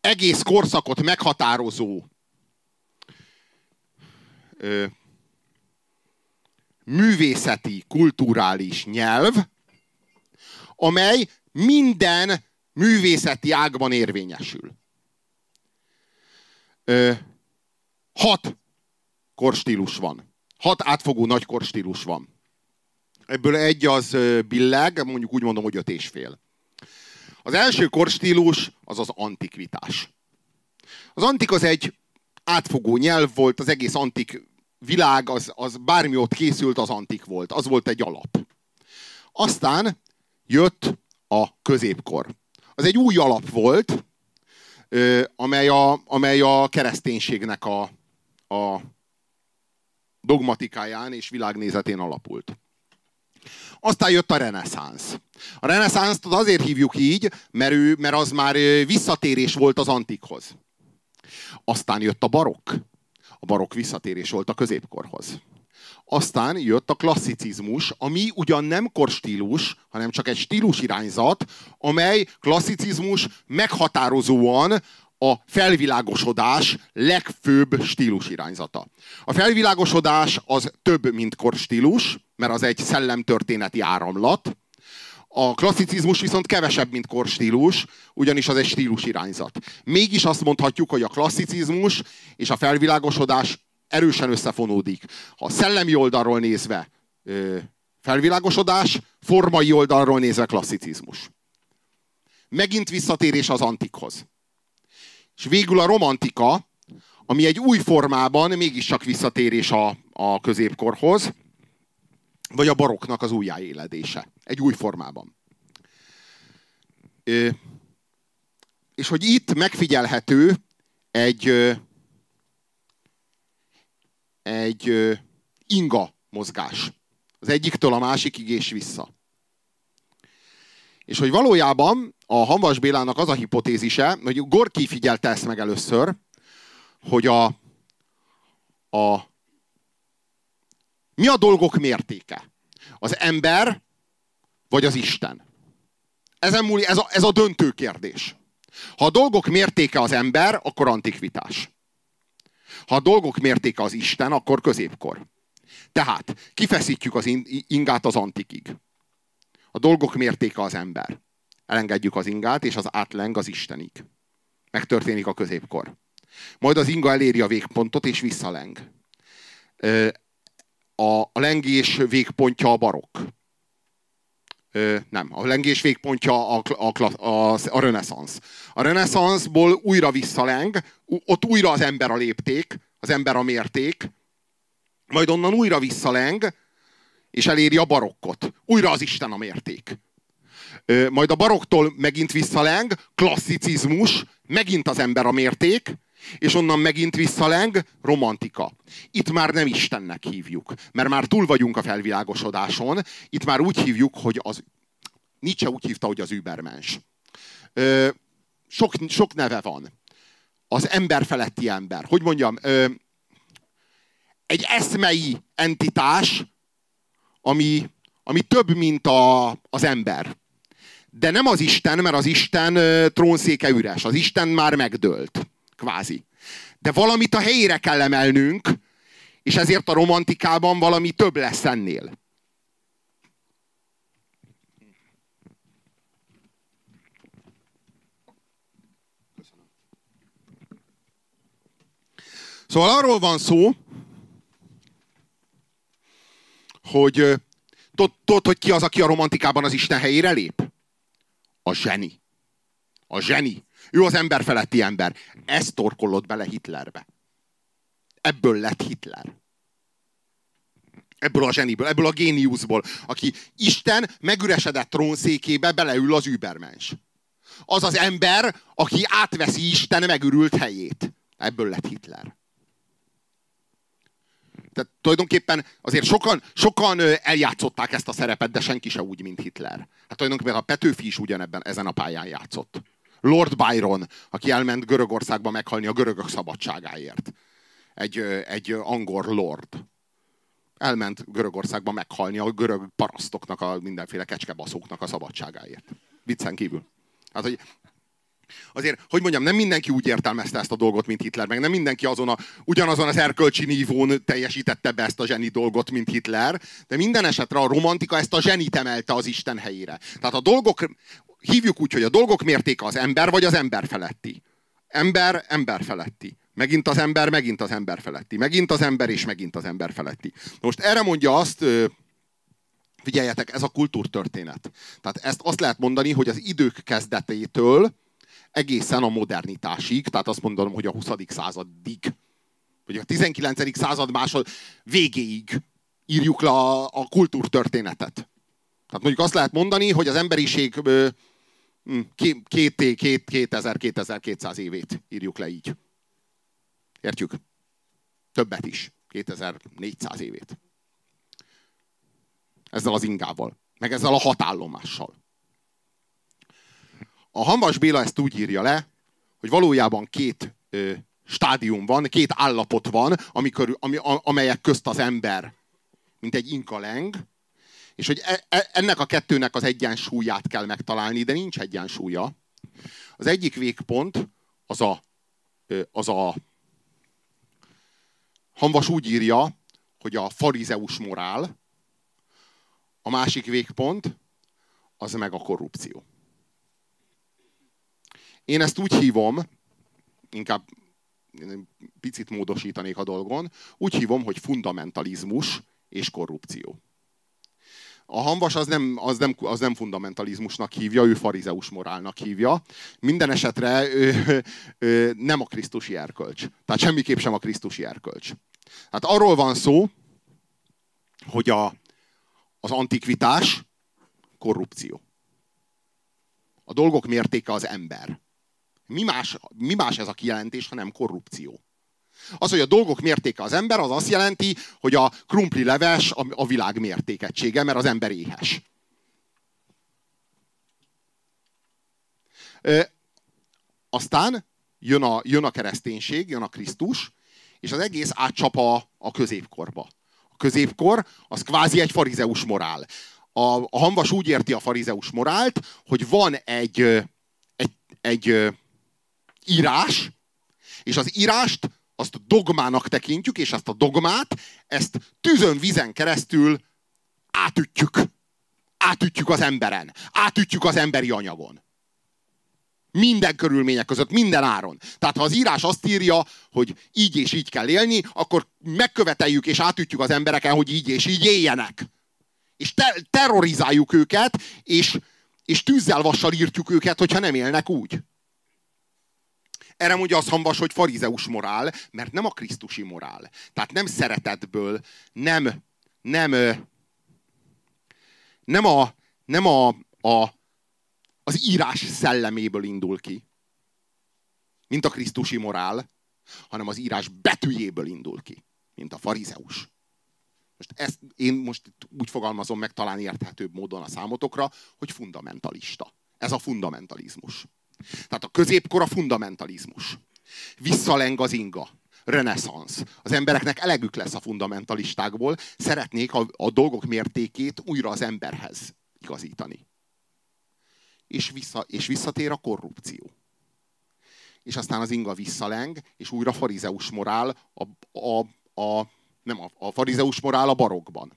egész korszakot meghatározó ö, művészeti, kulturális nyelv, amely minden művészeti ágban érvényesül. Ö, hat korstílus van. Hat átfogó nagy korstílus van. Ebből egy az billeg, mondjuk úgy mondom, hogy öt és fél. Az első korstílus az az antikvitás. Az antik az egy átfogó nyelv volt, az egész antik világ, az, az bármi ott készült, az antik volt. Az volt egy alap. Aztán jött a középkor. Az egy új alap volt, amely a, amely a kereszténységnek a, a dogmatikáján és világnézetén alapult. Aztán jött a reneszánsz. A reneszánszt azért hívjuk így, mert, ő, mert az már visszatérés volt az antikhoz. Aztán jött a barokk. A barokk visszatérés volt a középkorhoz. Aztán jött a klasszicizmus, ami ugyan nem korstílus, hanem csak egy stílus irányzat, amely klasszicizmus meghatározóan a felvilágosodás legfőbb stílus irányzata. A felvilágosodás az több, mint korstílus, mert az egy szellemtörténeti áramlat. A klasszicizmus viszont kevesebb, mint korstílus, ugyanis az egy stílus irányzat. Mégis azt mondhatjuk, hogy a klasszicizmus és a felvilágosodás erősen összefonódik. Ha a szellemi oldalról nézve felvilágosodás, formai oldalról nézve klasszicizmus. Megint visszatérés az antikhoz. És végül a romantika, ami egy új formában mégiscsak visszatérés a, a középkorhoz, vagy a baroknak az újjáéledése. Egy új formában. És hogy itt megfigyelhető egy, egy inga mozgás. Az egyiktől a másikig és vissza. És hogy valójában a Hanvas Bélának az a hipotézise, hogy Gorki figyelte ezt meg először, hogy a, a mi a dolgok mértéke? Az ember, vagy az Isten? Ezen múli, ez, a, ez a döntő kérdés. Ha a dolgok mértéke az ember, akkor antikvitás. Ha a dolgok mértéke az Isten, akkor középkor. Tehát kifeszítjük az ingát az antikig. A dolgok mértéke az ember. Elengedjük az ingát, és az átleng az Istenig. Megtörténik a középkor. Majd az inga eléri a végpontot, és visszaleng. A, lengés végpontja a barokk. Nem, a lengés végpontja a, a, a, a reneszánsz. A reneszánszból újra visszaleng, ott újra az ember a lépték, az ember a mérték, majd onnan újra visszaleng, és eléri a barokkot. Újra az Isten a mérték. Majd a baroktól megint visszaleng, klasszicizmus, megint az ember a mérték, és onnan megint visszaleng, romantika. Itt már nem Istennek hívjuk, mert már túl vagyunk a felvilágosodáson, itt már úgy hívjuk, hogy az Nietzsche úgy hívta, hogy az übermens. Sok, sok neve van. Az ember feletti ember. Hogy mondjam, ö, egy eszmei entitás, ami, ami több, mint a, az ember. De nem az Isten, mert az Isten trónszéke üres. Az Isten már megdőlt, kvázi. De valamit a helyére kell emelnünk, és ezért a romantikában valami több lesz ennél. Szóval arról van szó, hogy tudod, hogy ki az, aki a romantikában az Isten helyére lép? A zseni. A zseni. Ő az ember feletti ember. Ezt torkollott bele Hitlerbe. Ebből lett Hitler. Ebből a zseniből, ebből a géniuszból, aki Isten megüresedett trónszékébe beleül az übermens. Az az ember, aki átveszi Isten megürült helyét. Ebből lett Hitler. tehát tulajdonképpen azért sokan, sokan eljátszották ezt a szerepet, de senki se úgy, mint Hitler. Hát tulajdonképpen a Petőfi is ugyanebben ezen a pályán játszott. Lord Byron, aki elment Görögországba meghalni a görögök szabadságáért. Egy, egy angor lord. Elment Görögországba meghalni a görög parasztoknak, a mindenféle kecskebaszóknak a szabadságáért. Viccen kívül. Hát, hogy azért, hogy mondjam, nem mindenki úgy értelmezte ezt a dolgot, mint Hitler, meg nem mindenki azon a, ugyanazon az erkölcsi nívón teljesítette be ezt a zseni dolgot, mint Hitler, de minden esetre a romantika ezt a zsenit emelte az Isten helyére. Tehát a dolgok, hívjuk úgy, hogy a dolgok mértéke az ember, vagy az ember feletti. Ember, ember feletti. Megint az ember, megint az ember feletti. Megint az ember, és megint az ember feletti. Most erre mondja azt, figyeljetek, ez a kultúrtörténet. Tehát ezt azt lehet mondani, hogy az idők kezdetétől egészen a modernitásig, tehát azt mondom, hogy a 20. századig, vagy a 19. század másod végéig írjuk le a, a kultúrtörténetet. Tehát mondjuk azt lehet mondani, hogy az emberiség két, két, két, 2000-2200 évét írjuk le így. Értjük? Többet is. 2400 évét. Ezzel az ingával. Meg ezzel a hatállomással. A Hanvas Béla ezt úgy írja le, hogy valójában két ö, stádium van, két állapot van, amikor, ami, amelyek közt az ember, mint egy inkaleng, és hogy e, e, ennek a kettőnek az egyensúlyát kell megtalálni, de nincs egyensúlya. Az egyik végpont az a, az a Hanvas úgy írja, hogy a farizeus morál, a másik végpont az meg a korrupció. Én ezt úgy hívom, inkább picit módosítanék a dolgon, úgy hívom, hogy fundamentalizmus és korrupció. A hamvas az nem, az, nem, az nem fundamentalizmusnak hívja, ő farizeus morálnak hívja. Minden esetre ő, ő, nem a krisztusi erkölcs. Tehát semmiképp sem a krisztusi erkölcs. Tehát arról van szó, hogy a, az antikvitás korrupció. A dolgok mértéke az ember. Mi más, mi más ez a kijelentés, hanem korrupció? Az, hogy a dolgok mértéke az ember, az azt jelenti, hogy a krumpli leves a, világ mértékegysége, mert az ember éhes. E, aztán jön a, jön a kereszténység, jön a Krisztus, és az egész átcsap a, a középkorba. A középkor az kvázi egy farizeus morál. A, a hanvas úgy érti a farizeus morált, hogy van egy, egy, egy írás, és az írást azt dogmának tekintjük, és ezt a dogmát, ezt tűzön, vízen keresztül átütjük. Átütjük az emberen. Átütjük az emberi anyagon. Minden körülmények között, minden áron. Tehát ha az írás azt írja, hogy így és így kell élni, akkor megköveteljük és átütjük az embereken, hogy így és így éljenek. És te- terrorizáljuk őket, és, és tűzzel vassal írtjuk őket, hogyha nem élnek úgy. Erre mondja az hambas, hogy farizeus morál, mert nem a krisztusi morál. Tehát nem szeretetből, nem, nem, nem, a, nem a, a, az írás szelleméből indul ki, mint a krisztusi morál, hanem az írás betűjéből indul ki, mint a farizeus. Most ezt én most úgy fogalmazom meg talán érthetőbb módon a számotokra, hogy fundamentalista. Ez a fundamentalizmus. Tehát a középkor a fundamentalizmus. Visszaleng az inga. Reneszánsz. Az embereknek elegük lesz a fundamentalistákból, szeretnék a, a dolgok mértékét újra az emberhez igazítani. És, vissza, és visszatér a korrupció. És aztán az inga visszaleng, és újra farizeus morál a, a, a nem a, a farizeus morál a barokban.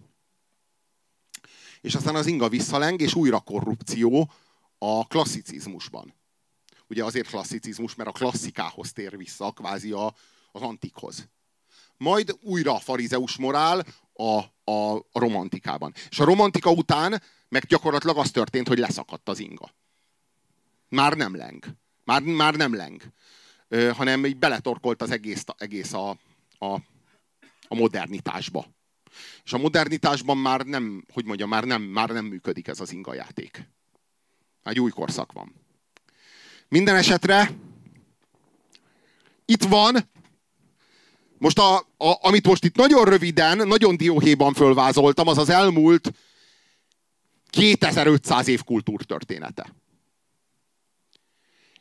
És aztán az inga visszaleng, és újra korrupció a klasszicizmusban. Ugye azért klasszicizmus, mert a klasszikához tér vissza, kvázi a, az antikhoz. Majd újra a farizeus morál a, a, a romantikában. És a romantika után meg gyakorlatilag az történt, hogy leszakadt az inga. Már nem leng. Már, már nem leng. Ö, hanem így beletorkolt az egész, egész a, a, a modernitásba. És a modernitásban már nem, hogy mondjam, már nem, már nem működik ez az inga játék. Egy új korszak van. Minden esetre itt van, most a, a, amit most itt nagyon röviden, nagyon dióhéjban fölvázoltam, az az elmúlt 2500 év kultúrtörténete.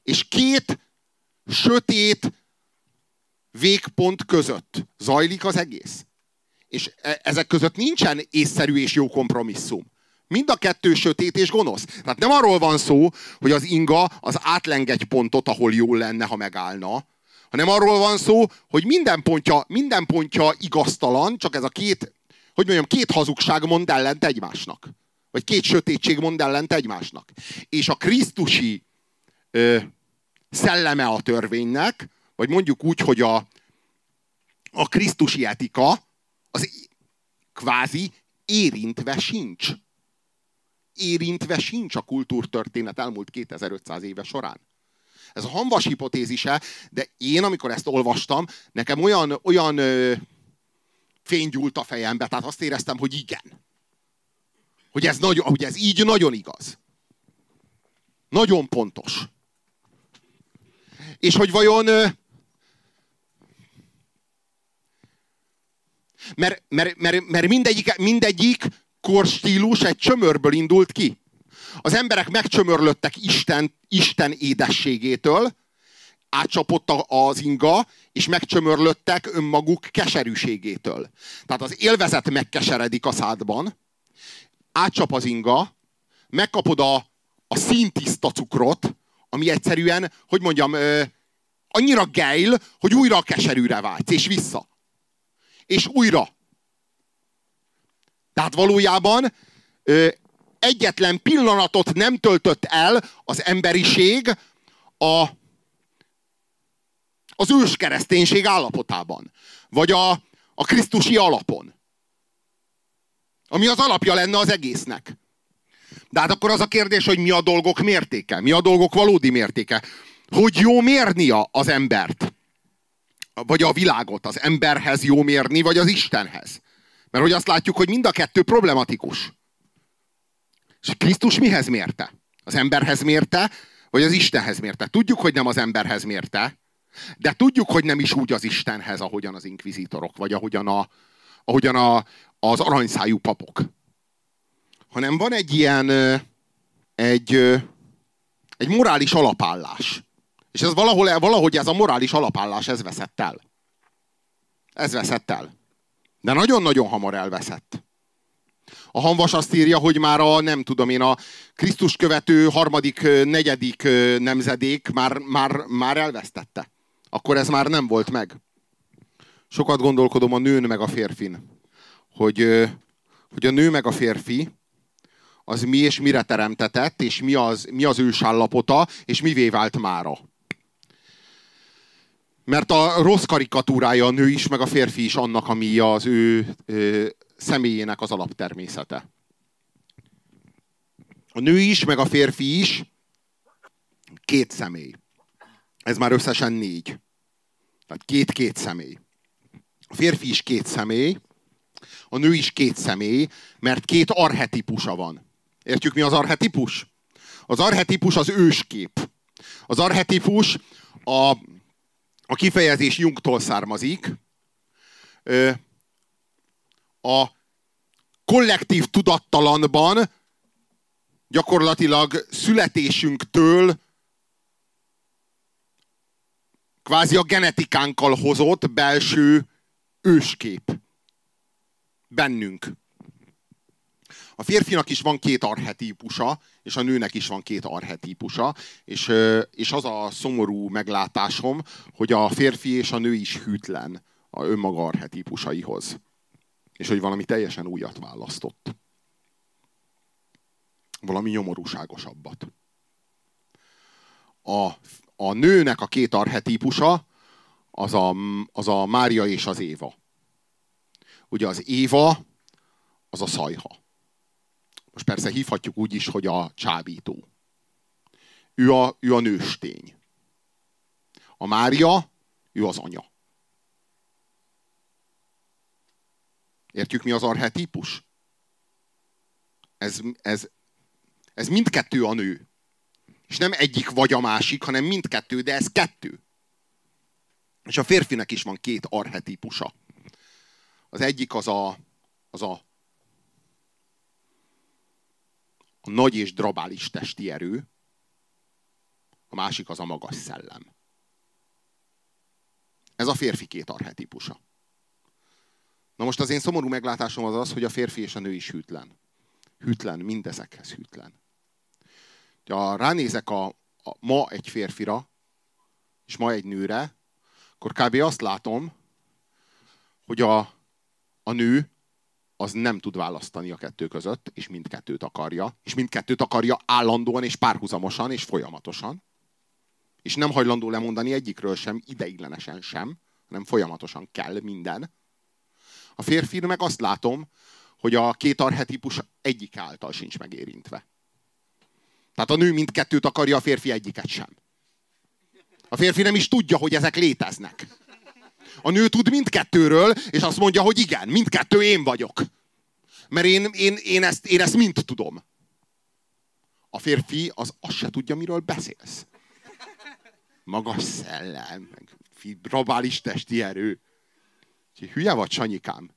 És két sötét végpont között zajlik az egész. És e, ezek között nincsen észszerű és jó kompromisszum. Mind a kettő sötét és gonosz. Tehát nem arról van szó, hogy az inga az átleng egy pontot, ahol jó lenne, ha megállna, hanem arról van szó, hogy minden pontja, minden pontja igaztalan, csak ez a két, hogy mondjam, két hazugság mond ellent egymásnak. Vagy két sötétség mond ellent egymásnak. És a krisztusi ö, szelleme a törvénynek, vagy mondjuk úgy, hogy a, a krisztusi etika, az kvázi érintve sincs. Érintve sincs a kultúrtörténet elmúlt 2500 éve során. Ez a hamvas hipotézise, de én, amikor ezt olvastam, nekem olyan, olyan ö, fény gyúlt a fejembe, tehát azt éreztem, hogy igen. Hogy ez, nagy, hogy ez így nagyon igaz. Nagyon pontos. És hogy vajon... Ö, mert, mert, mert, mert mindegyik, mindegyik korstílus egy csömörből indult ki. Az emberek megcsömörlöttek Isten, Isten édességétől, átcsapott az inga, és megcsömörlöttek önmaguk keserűségétől. Tehát az élvezet megkeseredik a szádban, átcsap az inga, megkapod a, a színtiszta cukrot, ami egyszerűen, hogy mondjam, ö, annyira geil, hogy újra a keserűre vágysz, és vissza. És újra. Tehát valójában ö, egyetlen pillanatot nem töltött el az emberiség a, az őskereszténység állapotában. Vagy a, a krisztusi alapon. Ami az alapja lenne az egésznek. De hát akkor az a kérdés, hogy mi a dolgok mértéke? Mi a dolgok valódi mértéke? Hogy jó mérni az embert? Vagy a világot? Az emberhez jó mérni, vagy az Istenhez? Mert hogy azt látjuk, hogy mind a kettő problematikus. És Krisztus mihez mérte? Az emberhez mérte, vagy az Istenhez mérte? Tudjuk, hogy nem az emberhez mérte, de tudjuk, hogy nem is úgy az Istenhez, ahogyan az inkvizitorok, vagy ahogyan, a, ahogyan a, az aranyszájú papok. Hanem van egy ilyen, egy, egy morális alapállás. És ez valahol, valahogy ez a morális alapállás, ez veszett el. Ez veszett el. De nagyon-nagyon hamar elveszett. A hanvas azt írja, hogy már a, nem tudom én, a Krisztus követő harmadik, negyedik nemzedék már, már, már elvesztette. Akkor ez már nem volt meg. Sokat gondolkodom a nőn meg a férfin. Hogy, hogy a nő meg a férfi az mi és mire teremtetett, és mi az, mi az ősállapota, és mivé vált mára. Mert a rossz karikatúrája a nő is, meg a férfi is annak, ami az ő, ő személyének az alaptermészete. A nő is, meg a férfi is két személy. Ez már összesen négy. Tehát két-két személy. A férfi is két személy, a nő is két személy, mert két arhetikusa van. Értjük, mi az arhetipus? Az arhetipus az őskép. Az arhetipus a, a kifejezés Jungtól származik a kollektív tudattalanban gyakorlatilag születésünktől kvázi a genetikánkkal hozott belső őskép bennünk. A férfinak is van két arhetípusa, és a nőnek is van két arhetípusa, és, és az a szomorú meglátásom, hogy a férfi és a nő is hűtlen a önmaga arhetípusaihoz és hogy valami teljesen újat választott. Valami nyomorúságosabbat. A, a nőnek a két arhetípusa az a, az a Mária és az Éva. Ugye az Éva az a szajha. Most persze hívhatjuk úgy is, hogy a csábító. Ő a, ő a nőstény. A Mária, ő az anya. Értjük, mi az arhetípus? Ez, ez, ez mindkettő a nő. És nem egyik vagy a másik, hanem mindkettő, de ez kettő. És a férfinek is van két arhetípusa. Az egyik az a, az a, a nagy és drabális testi erő, a másik az a magas szellem. Ez a férfi két arhetípusa. Na most az én szomorú meglátásom az az, hogy a férfi és a nő is hűtlen. Hűtlen, mindezekhez hűtlen. Ha ránézek a, a, ma egy férfira, és ma egy nőre, akkor kb. azt látom, hogy a, a nő az nem tud választani a kettő között, és mindkettőt akarja, és mindkettőt akarja állandóan, és párhuzamosan, és folyamatosan. És nem hajlandó lemondani egyikről sem, ideiglenesen sem, hanem folyamatosan kell minden. A férfi meg azt látom, hogy a két arhetipus egyik által sincs megérintve. Tehát a nő mindkettőt akarja, a férfi egyiket sem. A férfi nem is tudja, hogy ezek léteznek. A nő tud mindkettőről, és azt mondja, hogy igen, mindkettő én vagyok. Mert én, én, én, ezt, én ezt mind tudom. A férfi az azt se tudja, miről beszélsz. Magas szellem, meg rabális testi erő. Hülye vagy, Sanyikám?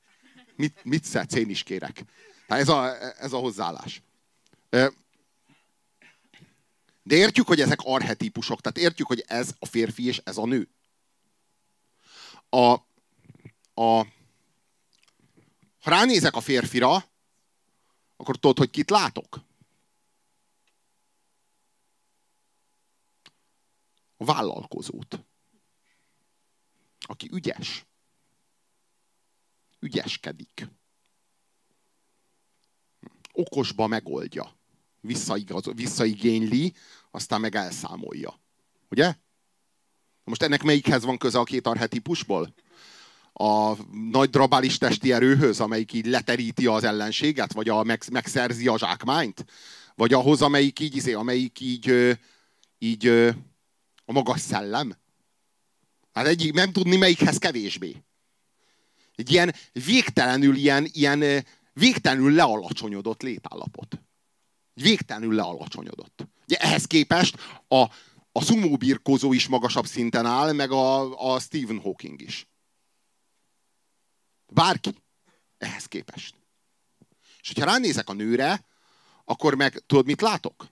Mit, mit szedsz, én is kérek. Tehát ez a, ez a hozzáállás. De értjük, hogy ezek arhetípusok, tehát értjük, hogy ez a férfi és ez a nő. A, a, ha ránézek a férfira, akkor tudod, hogy kit látok? A vállalkozót. Aki ügyes. Ügyeskedik. Okosba megoldja visszaigaz, visszaigényli, aztán meg elszámolja. Ugye? Most ennek melyikhez van köze a két arhetipusból? A nagy drabális testi erőhöz, amelyik így leteríti az ellenséget, vagy a, meg, megszerzi a zsákmányt? Vagy ahhoz, amelyik így, izé, amelyik így, így a magas szellem? Hát egyik, nem tudni melyikhez kevésbé. Egy ilyen végtelenül, ilyen, ilyen végtelenül lealacsonyodott létállapot végtelenül lealacsonyodott. Ugye ehhez képest a, a sumo birkózó is magasabb szinten áll, meg a, a Stephen Hawking is. Bárki. Ehhez képest. És hogyha ránézek a nőre, akkor meg tudod, mit látok?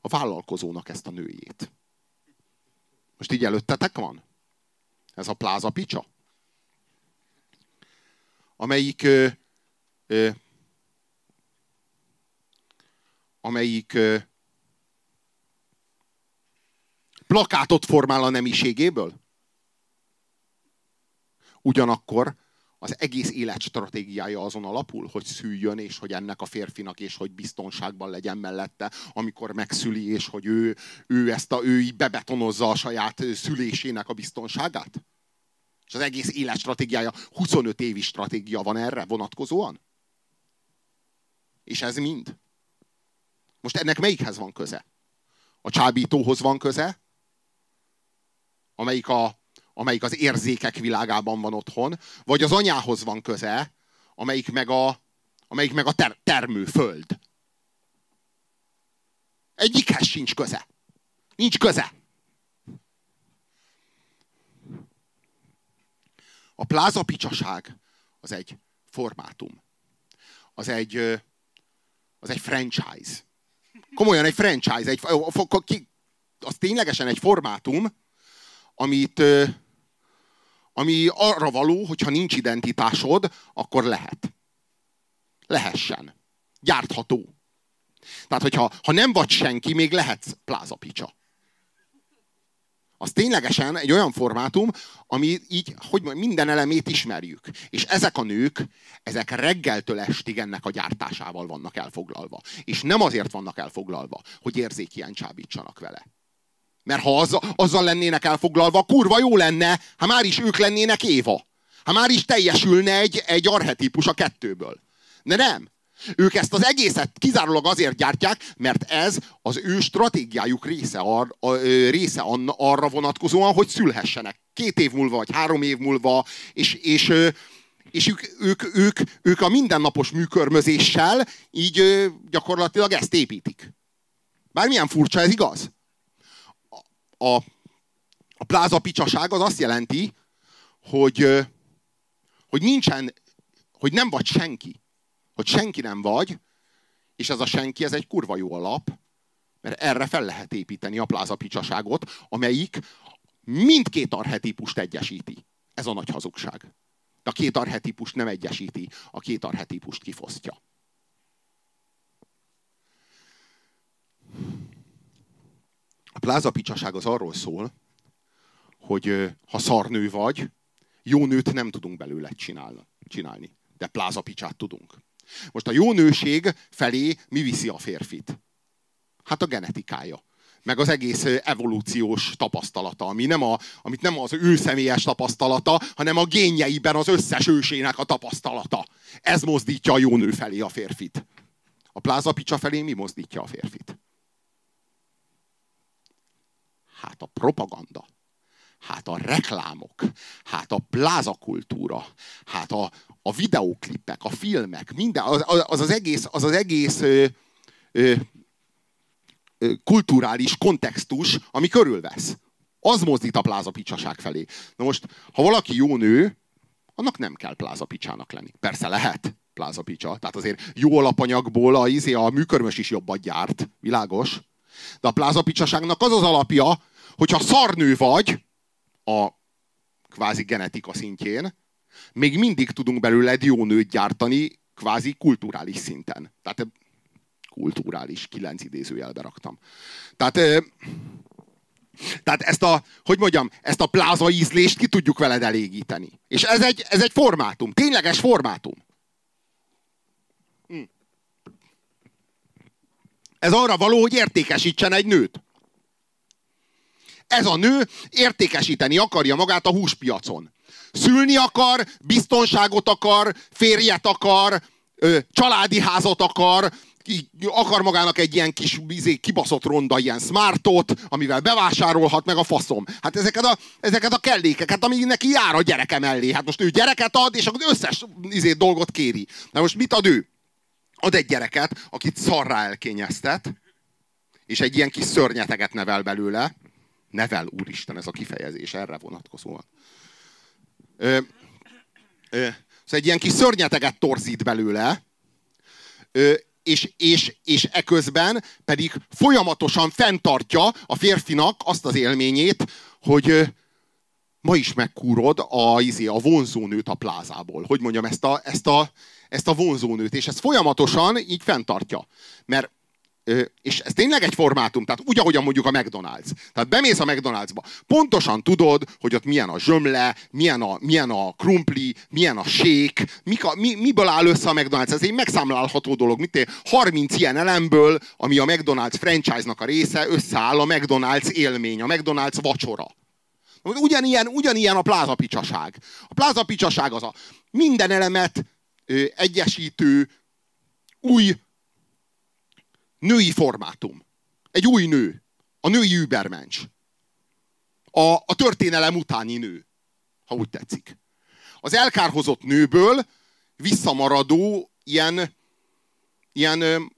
A vállalkozónak ezt a nőjét. Most így előttetek van? Ez a pláza picsa? Amelyik ö, ö, amelyik plakátot formál a nemiségéből. Ugyanakkor az egész élet stratégiája azon alapul, hogy szüljön, és hogy ennek a férfinak, és hogy biztonságban legyen mellette, amikor megszüli, és hogy ő, ő ezt a, ő így bebetonozza a saját szülésének a biztonságát? És az egész élet stratégiája, 25 évi stratégia van erre vonatkozóan? És ez mind? Most ennek melyikhez van köze? A csábítóhoz van köze, amelyik, a, amelyik az érzékek világában van otthon, vagy az anyához van köze, amelyik meg a, amelyik meg a ter, termőföld. Egyikhez sincs köze. Nincs köze. A plázapicsaság az egy formátum. Az egy, az egy franchise. Komolyan egy franchise, egy, az ténylegesen egy formátum, amit, ami arra való, hogyha nincs identitásod, akkor lehet. Lehessen. Gyártható. Tehát, hogyha ha nem vagy senki, még lehetsz plázapicsa az ténylegesen egy olyan formátum, ami így, hogy minden elemét ismerjük. És ezek a nők, ezek reggeltől estig ennek a gyártásával vannak elfoglalva. És nem azért vannak elfoglalva, hogy érzékien csábítsanak vele. Mert ha azzal, azzal lennének elfoglalva, kurva jó lenne, ha már is ők lennének Éva. Ha már is teljesülne egy, egy arhetipus a kettőből. De nem. Ők ezt az egészet kizárólag azért gyártják, mert ez az ő stratégiájuk része, ar, a, része arra vonatkozóan, hogy szülhessenek. Két év múlva, vagy három év múlva, és, és, és ők, ők, ők, ők a mindennapos műkörmözéssel így gyakorlatilag ezt építik. Bármilyen furcsa, ez igaz. A, a plázapicsaság az azt jelenti, hogy, hogy nincsen, hogy nem vagy senki. Hogy senki nem vagy, és ez a senki, ez egy kurva jó alap, mert erre fel lehet építeni a plázapicsaságot, amelyik mindkét arhetipust egyesíti. Ez a nagy hazugság. De a két arhetipust nem egyesíti, a két arhetipust kifosztja. A plázapicsaság az arról szól, hogy ha szarnő vagy, jó nőt nem tudunk belőle csinálni. De plázapicsát tudunk. Most a jó nőség felé mi viszi a férfit? Hát a genetikája. Meg az egész evolúciós tapasztalata, ami nem a, amit nem az ő személyes tapasztalata, hanem a génjeiben az összes ősének a tapasztalata. Ez mozdítja a jó nő felé a férfit. A plázapicsa felé mi mozdítja a férfit? Hát a propaganda hát a reklámok, hát a plázakultúra, hát a, a videóklipek, a filmek, minden, az az, az egész, az, az egész ö, ö, kulturális kontextus, ami körülvesz. Az mozdít a plázapicsaság felé. Na most, ha valaki jó nő, annak nem kell plázapicsának lenni. Persze lehet plázapicsa. Tehát azért jó alapanyagból a, izé, a műkörmös is jobbat gyárt. Világos? De a plázapicsaságnak az az alapja, hogyha szarnő vagy, a kvázi genetika szintjén, még mindig tudunk belőled jó nőt gyártani kvázi kulturális szinten. Tehát kulturális, kilenc idézőjelbe raktam. Tehát, tehát ezt a, hogy mondjam, ezt a pláza ízlést ki tudjuk veled elégíteni. És ez egy, ez egy formátum, tényleges formátum. Ez arra való, hogy értékesítsen egy nőt. Ez a nő értékesíteni akarja magát a húspiacon. Szülni akar, biztonságot akar, férjet akar, családi házat akar, akar magának egy ilyen kis izé, kibaszott ronda, ilyen smartot, amivel bevásárolhat meg a faszom. Hát ezeket a, ezeket a kellékeket, ami neki jár a gyereke mellé. Hát most ő gyereket ad, és az összes izé, dolgot kéri. Na most mit ad ő? Ad egy gyereket, akit szarrá elkényeztet, és egy ilyen kis szörnyeteget nevel belőle, Nevel, úristen, ez a kifejezés erre vonatkozóan. Ö, ö, szóval egy ilyen kis szörnyeteget torzít belőle, ö, és, és, és eközben pedig folyamatosan fenntartja a férfinak azt az élményét, hogy ma is megkúrod a, izé, a vonzónőt a plázából. Hogy mondjam, ezt a, ezt a, ezt a vonzónőt, és ezt folyamatosan így fenntartja. Mert és ez tényleg egy formátum, tehát úgy, ahogyan mondjuk a McDonald's. Tehát bemész a McDonald'sba, pontosan tudod, hogy ott milyen a zsömle, milyen a, milyen a krumpli, milyen a shake, mik a, mi, miből áll össze a McDonald's. Ez egy megszámlálható dolog. Mit 30 ilyen elemből, ami a McDonald's franchise-nak a része, összeáll a McDonald's élmény, a McDonald's vacsora. Ugyanilyen, ugyanilyen a plázapicsaság. A plázapicsaság az a minden elemet egyesítő, új női formátum. Egy új nő. A női übermensch. A, a történelem utáni nő, ha úgy tetszik. Az elkárhozott nőből visszamaradó ilyen, ilyen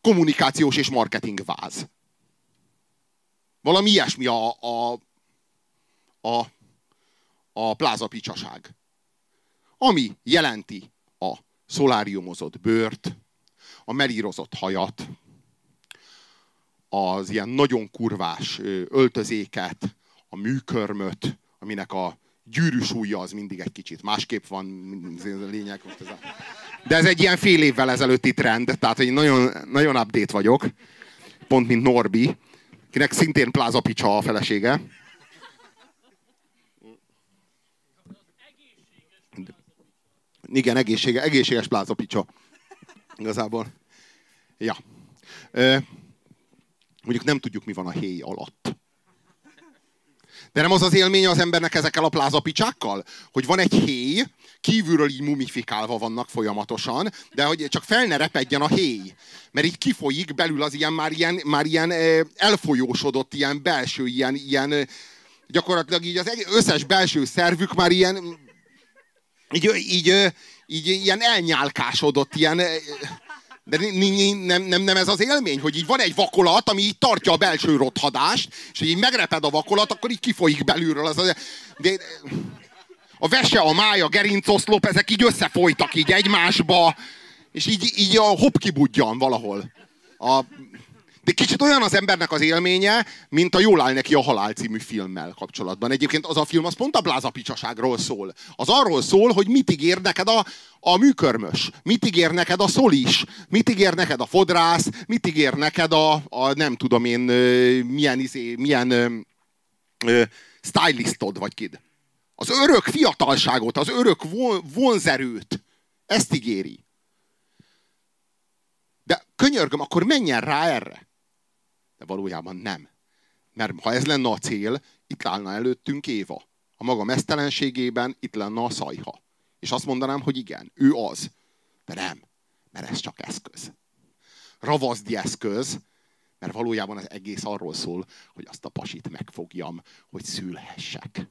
kommunikációs és marketing váz. Valami ilyesmi a, a, a, a plázapicsaság. Ami jelenti a szoláriumozott bőrt, a melírozott hajat, az ilyen nagyon kurvás öltözéket, a műkörmöt, aminek a gyűrűs ujja az mindig egy kicsit másképp van, lényeg. De ez egy ilyen fél évvel ezelőtti trend, tehát egy nagyon, nagyon update vagyok, pont mint Norbi, kinek szintén Pláza Picsa a felesége. Igen, egészséges, egészséges Pláza Picsa. Igazából. Ja. Mondjuk nem tudjuk, mi van a héj alatt. De nem az az élmény az embernek ezekkel a plázapicsákkal? Hogy van egy héj, kívülről így mumifikálva vannak folyamatosan, de hogy csak fel ne repedjen a héj. Mert így kifolyik belül az ilyen már ilyen, már ilyen elfolyósodott, ilyen belső, ilyen, ilyen gyakorlatilag így az összes belső szervük már ilyen így, így, így, ilyen elnyálkásodott, ilyen De nem, nem, nem ez az élmény, hogy így van egy vakolat, ami így tartja a belső rothadást, és így megreped a vakolat, akkor így kifolyik belülről. Az, de, a vese, a mája, gerincoszlop, ezek így összefolytak így egymásba, és így, így a hop kibudjan valahol. A, de kicsit olyan az embernek az élménye, mint a Jól áll neki a halál című filmmel kapcsolatban. Egyébként az a film az pont a blázapicsaságról szól. Az arról szól, hogy mit ígér neked a, a műkörmös, mit ígér neked a szolis, mit ígér neked a fodrász, mit ígér neked a, a nem tudom én, milyen, izé, milyen ö, ö, stylistod vagy kid. Az örök fiatalságot, az örök vonzerőt. Ezt ígéri. De könyörgöm, akkor menjen rá erre. De valójában nem. Mert ha ez lenne a cél, itt állna előttünk Éva. A maga mesztelenségében itt lenne a szajha. És azt mondanám, hogy igen, ő az. De nem, mert ez csak eszköz. Ravaszdi eszköz, mert valójában az egész arról szól, hogy azt a pasit megfogjam, hogy szülhessek.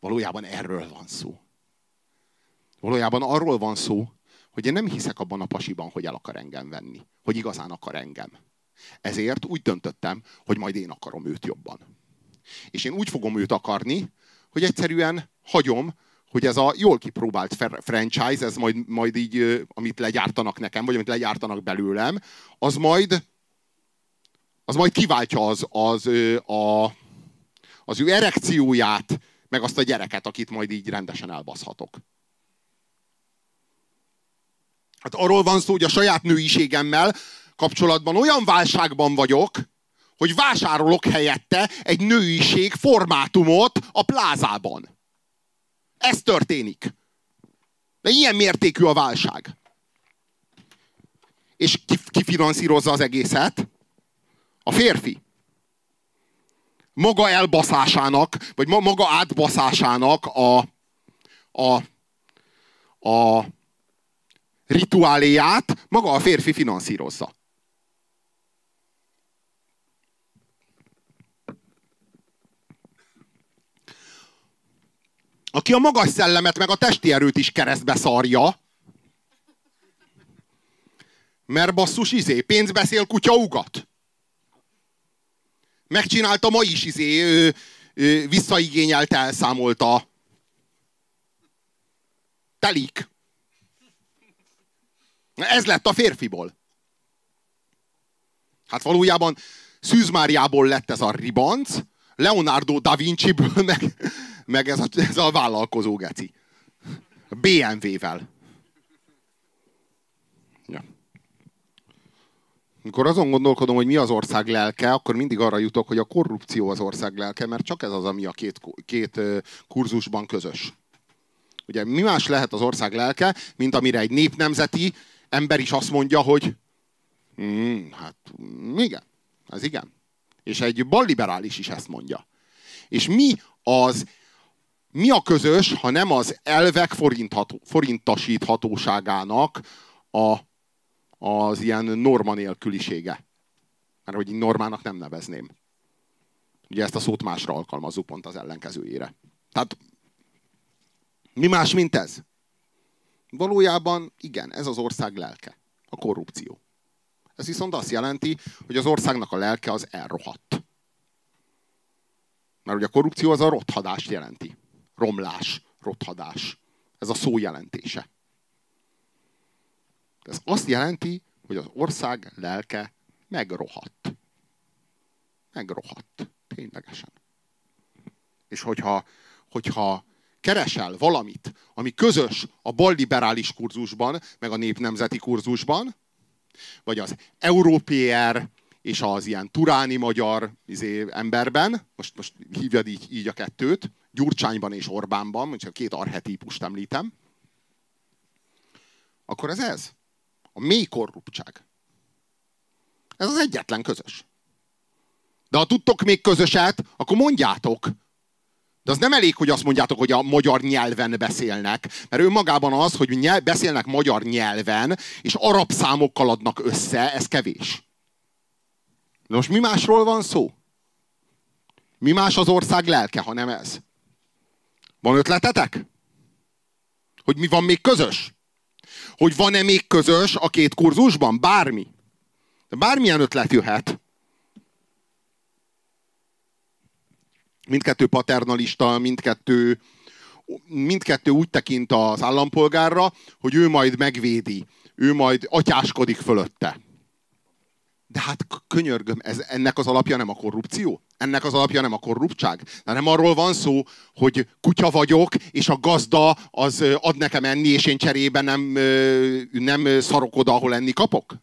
Valójában erről van szó. Valójában arról van szó, hogy én nem hiszek abban a pasiban, hogy el akar engem venni. Hogy igazán akar engem. Ezért úgy döntöttem, hogy majd én akarom őt jobban. És én úgy fogom őt akarni, hogy egyszerűen hagyom, hogy ez a jól kipróbált franchise, ez majd, majd így, amit legyártanak nekem, vagy amit legyártanak belőlem, az majd, az majd kiváltja az, az, a, az ő erekcióját, meg azt a gyereket, akit majd így rendesen elbaszhatok. Hát arról van szó, hogy a saját nőiségemmel kapcsolatban olyan válságban vagyok, hogy vásárolok helyette egy nőiség formátumot a plázában. Ez történik. De ilyen mértékű a válság. És ki, ki finanszírozza az egészet? A férfi maga elbaszásának, vagy maga átbaszásának a, a, a rituáléját maga a férfi finanszírozza. Aki a magas szellemet, meg a testi erőt is keresztbe szarja, mert basszus izé, pénz beszél, kutya ugat. Megcsinálta ma is, izé, ő, ő, visszaigényelt, elszámolta. Telik. Ez lett a férfiból. Hát valójában Szűz Máriából lett ez a ribanc, Leonardo da Vinci-ből meg, meg ez, a, ez a vállalkozó geci. BMW-vel. Amikor azon gondolkodom, hogy mi az ország lelke, akkor mindig arra jutok, hogy a korrupció az ország lelke, mert csak ez az, ami a két, két kurzusban közös. Ugye mi más lehet az ország lelke, mint amire egy népnemzeti ember is azt mondja, hogy hmm, hát igen, ez igen. És egy balliberális is ezt mondja. És mi az, mi a közös, ha nem az elvek forintasíthatóságának a az ilyen norma nélkülisége. Mert hogy normának nem nevezném. Ugye ezt a szót másra alkalmazzuk pont az ellenkezőjére. Tehát mi más, mint ez? Valójában igen, ez az ország lelke. A korrupció. Ez viszont azt jelenti, hogy az országnak a lelke az elrohadt. Mert ugye a korrupció az a rothadást jelenti. Romlás, rothadás. Ez a szó jelentése. Ez azt jelenti, hogy az ország lelke megrohadt. Megrohadt. Ténylegesen. És hogyha, hogyha keresel valamit, ami közös a balliberális kurzusban, meg a népnemzeti kurzusban, vagy az európér és az ilyen turáni magyar izé, emberben, most, most hívjad így, így a kettőt, Gyurcsányban és Orbánban, csak a két arhetípust említem, akkor ez ez. A mély korruptság. Ez az egyetlen közös. De ha tudtok még közöset, akkor mondjátok. De az nem elég, hogy azt mondjátok, hogy a magyar nyelven beszélnek, mert ő magában az, hogy nyelv, beszélnek magyar nyelven, és arab számokkal adnak össze, ez kevés. De most mi másról van szó? Mi más az ország lelke, ha nem ez? Van ötletetek? Hogy mi van még közös? hogy van-e még közös a két kurzusban? Bármi. De bármilyen ötlet jöhet. Mindkettő paternalista, mindkettő, mindkettő úgy tekint az állampolgárra, hogy ő majd megvédi, ő majd atyáskodik fölötte. De hát könyörgöm, ez, ennek az alapja nem a korrupció? Ennek az alapja nem a korruptság? De nem arról van szó, hogy kutya vagyok, és a gazda az ad nekem enni, és én cserébe nem, nem szarok oda, ahol enni kapok?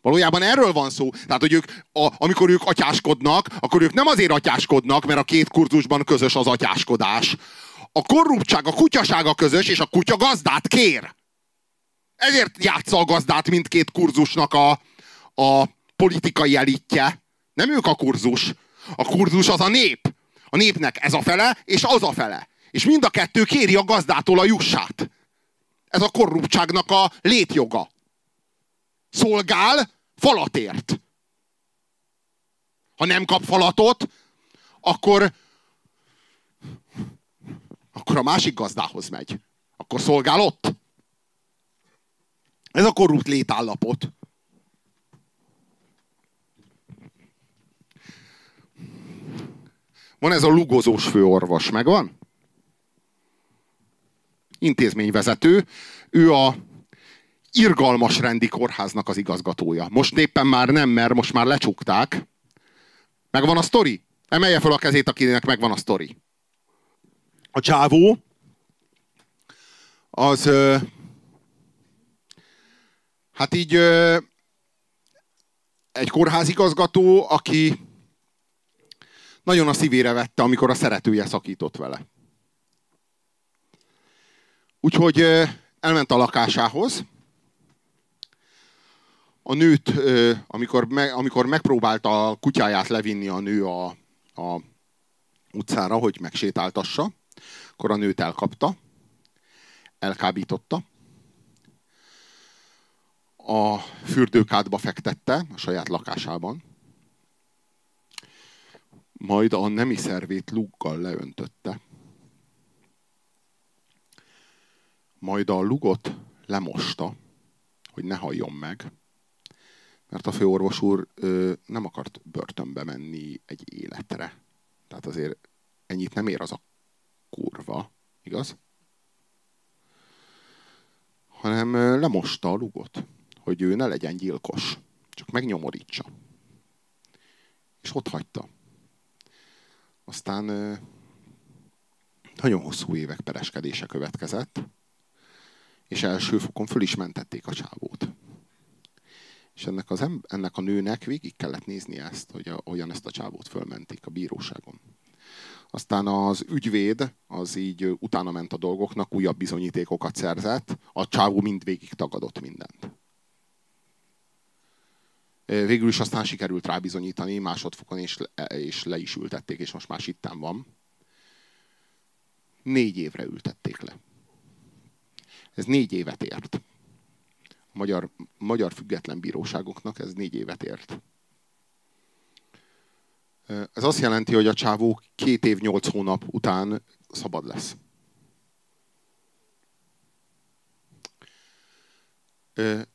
Valójában erről van szó. Tehát, hogy ők, a, amikor ők atyáskodnak, akkor ők nem azért atyáskodnak, mert a két kurzusban közös az atyáskodás. A korruptság, a kutyasága közös, és a kutya gazdát kér. Ezért játsza a gazdát mindkét kurzusnak a, a politikai elitje. Nem ők a kurzus. A kurzus az a nép. A népnek ez a fele, és az a fele. És mind a kettő kéri a gazdától a jussát. Ez a korruptságnak a létjoga. Szolgál falatért. Ha nem kap falatot, akkor akkor a másik gazdához megy. Akkor szolgál ott. Ez a korrupt létállapot. Van ez a lugozós főorvos, megvan? Intézményvezető. Ő a irgalmas rendi kórháznak az igazgatója. Most éppen már nem, mert most már lecsukták. Megvan a sztori? Emelje fel a kezét, akinek megvan a sztori. A csávó az hát így egy kórházigazgató, aki nagyon a szívére vette, amikor a szeretője szakított vele. Úgyhogy elment a lakásához. A nőt, amikor, me, amikor megpróbálta a kutyáját levinni a nő a, a utcára, hogy megsétáltassa, akkor a nőt elkapta, elkábította, a fürdőkádba fektette a saját lakásában, majd a nemi szervét luggal leöntötte. Majd a lugot lemosta, hogy ne halljon meg, mert a főorvos úr ö, nem akart börtönbe menni egy életre. Tehát azért ennyit nem ér az a kurva, igaz? Hanem ö, lemosta a lugot, hogy ő ne legyen gyilkos, csak megnyomorítsa. És ott hagyta. Aztán nagyon hosszú évek pereskedése következett, és első fokon föl is mentették a csávót. És ennek, az em- ennek a nőnek végig kellett nézni ezt, hogy a, olyan ezt a csávót fölmentik a bíróságon. Aztán az ügyvéd, az így utána ment a dolgoknak, újabb bizonyítékokat szerzett, a csávó mindvégig tagadott mindent. Végül is aztán sikerült rábizonyítani másodfokon, és, és le is ültették, és most már sitten van. Négy évre ültették le. Ez négy évet ért. A magyar, magyar független bíróságoknak ez négy évet ért. Ez azt jelenti, hogy a csávó két év, nyolc hónap után szabad lesz.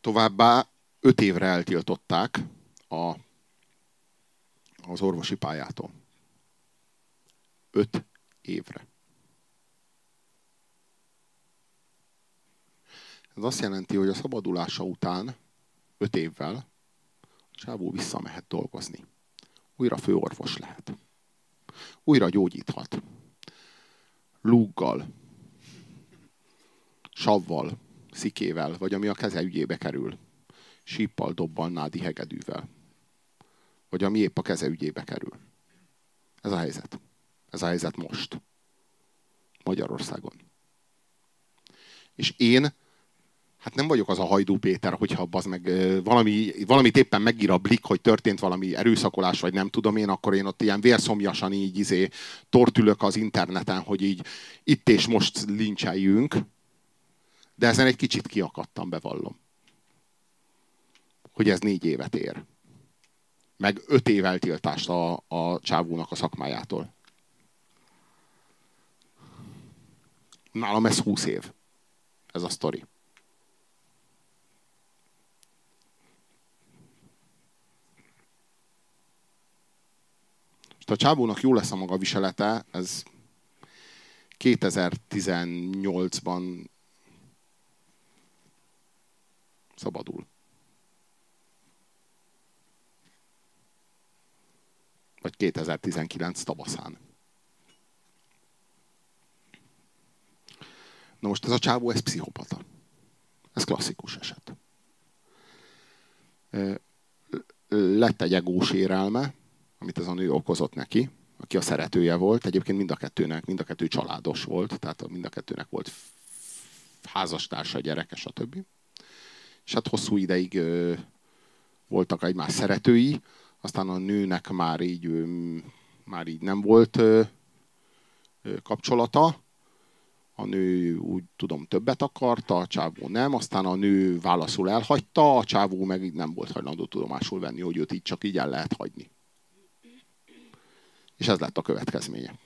Továbbá öt évre eltiltották a, az orvosi pályától. Öt évre. Ez azt jelenti, hogy a szabadulása után, öt évvel, csávó visszamehet dolgozni. Újra főorvos lehet. Újra gyógyíthat. Lúggal, savval, szikével, vagy ami a keze ügyébe kerül. Síppal, dobbal, nádi hegedűvel. Vagy ami épp a keze ügyébe kerül. Ez a helyzet. Ez a helyzet most. Magyarországon. És én hát nem vagyok az a hajdú Péter, hogyha az meg valami, valamit éppen megír a blik, hogy történt valami erőszakolás, vagy nem tudom én, akkor én ott ilyen vérszomjasan így izé tortülök az interneten, hogy így itt és most lincseljünk. De ezen egy kicsit kiakadtam, bevallom hogy ez négy évet ér. Meg öt év eltiltást a, a csávónak a szakmájától. Nálam ez 20 év. Ez a sztori. Most a csávónak jó lesz a maga viselete, ez 2018-ban szabadul. Vagy 2019 tavaszán. Na most ez a csávó, ez pszichopata. Ez klasszikus eset. Lett egy egós érelme, amit ez a nő okozott neki, aki a szeretője volt. Egyébként mind a kettőnek, mind a kettő családos volt, tehát mind a kettőnek volt házastársa, gyereke, stb. És hát hosszú ideig voltak egymás szeretői, aztán a nőnek már így, már így nem volt kapcsolata, a nő úgy tudom többet akarta, a csávó nem, aztán a nő válaszul elhagyta, a csávó meg nem volt hajlandó tudomásul venni, hogy őt így csak így el lehet hagyni. És ez lett a következménye.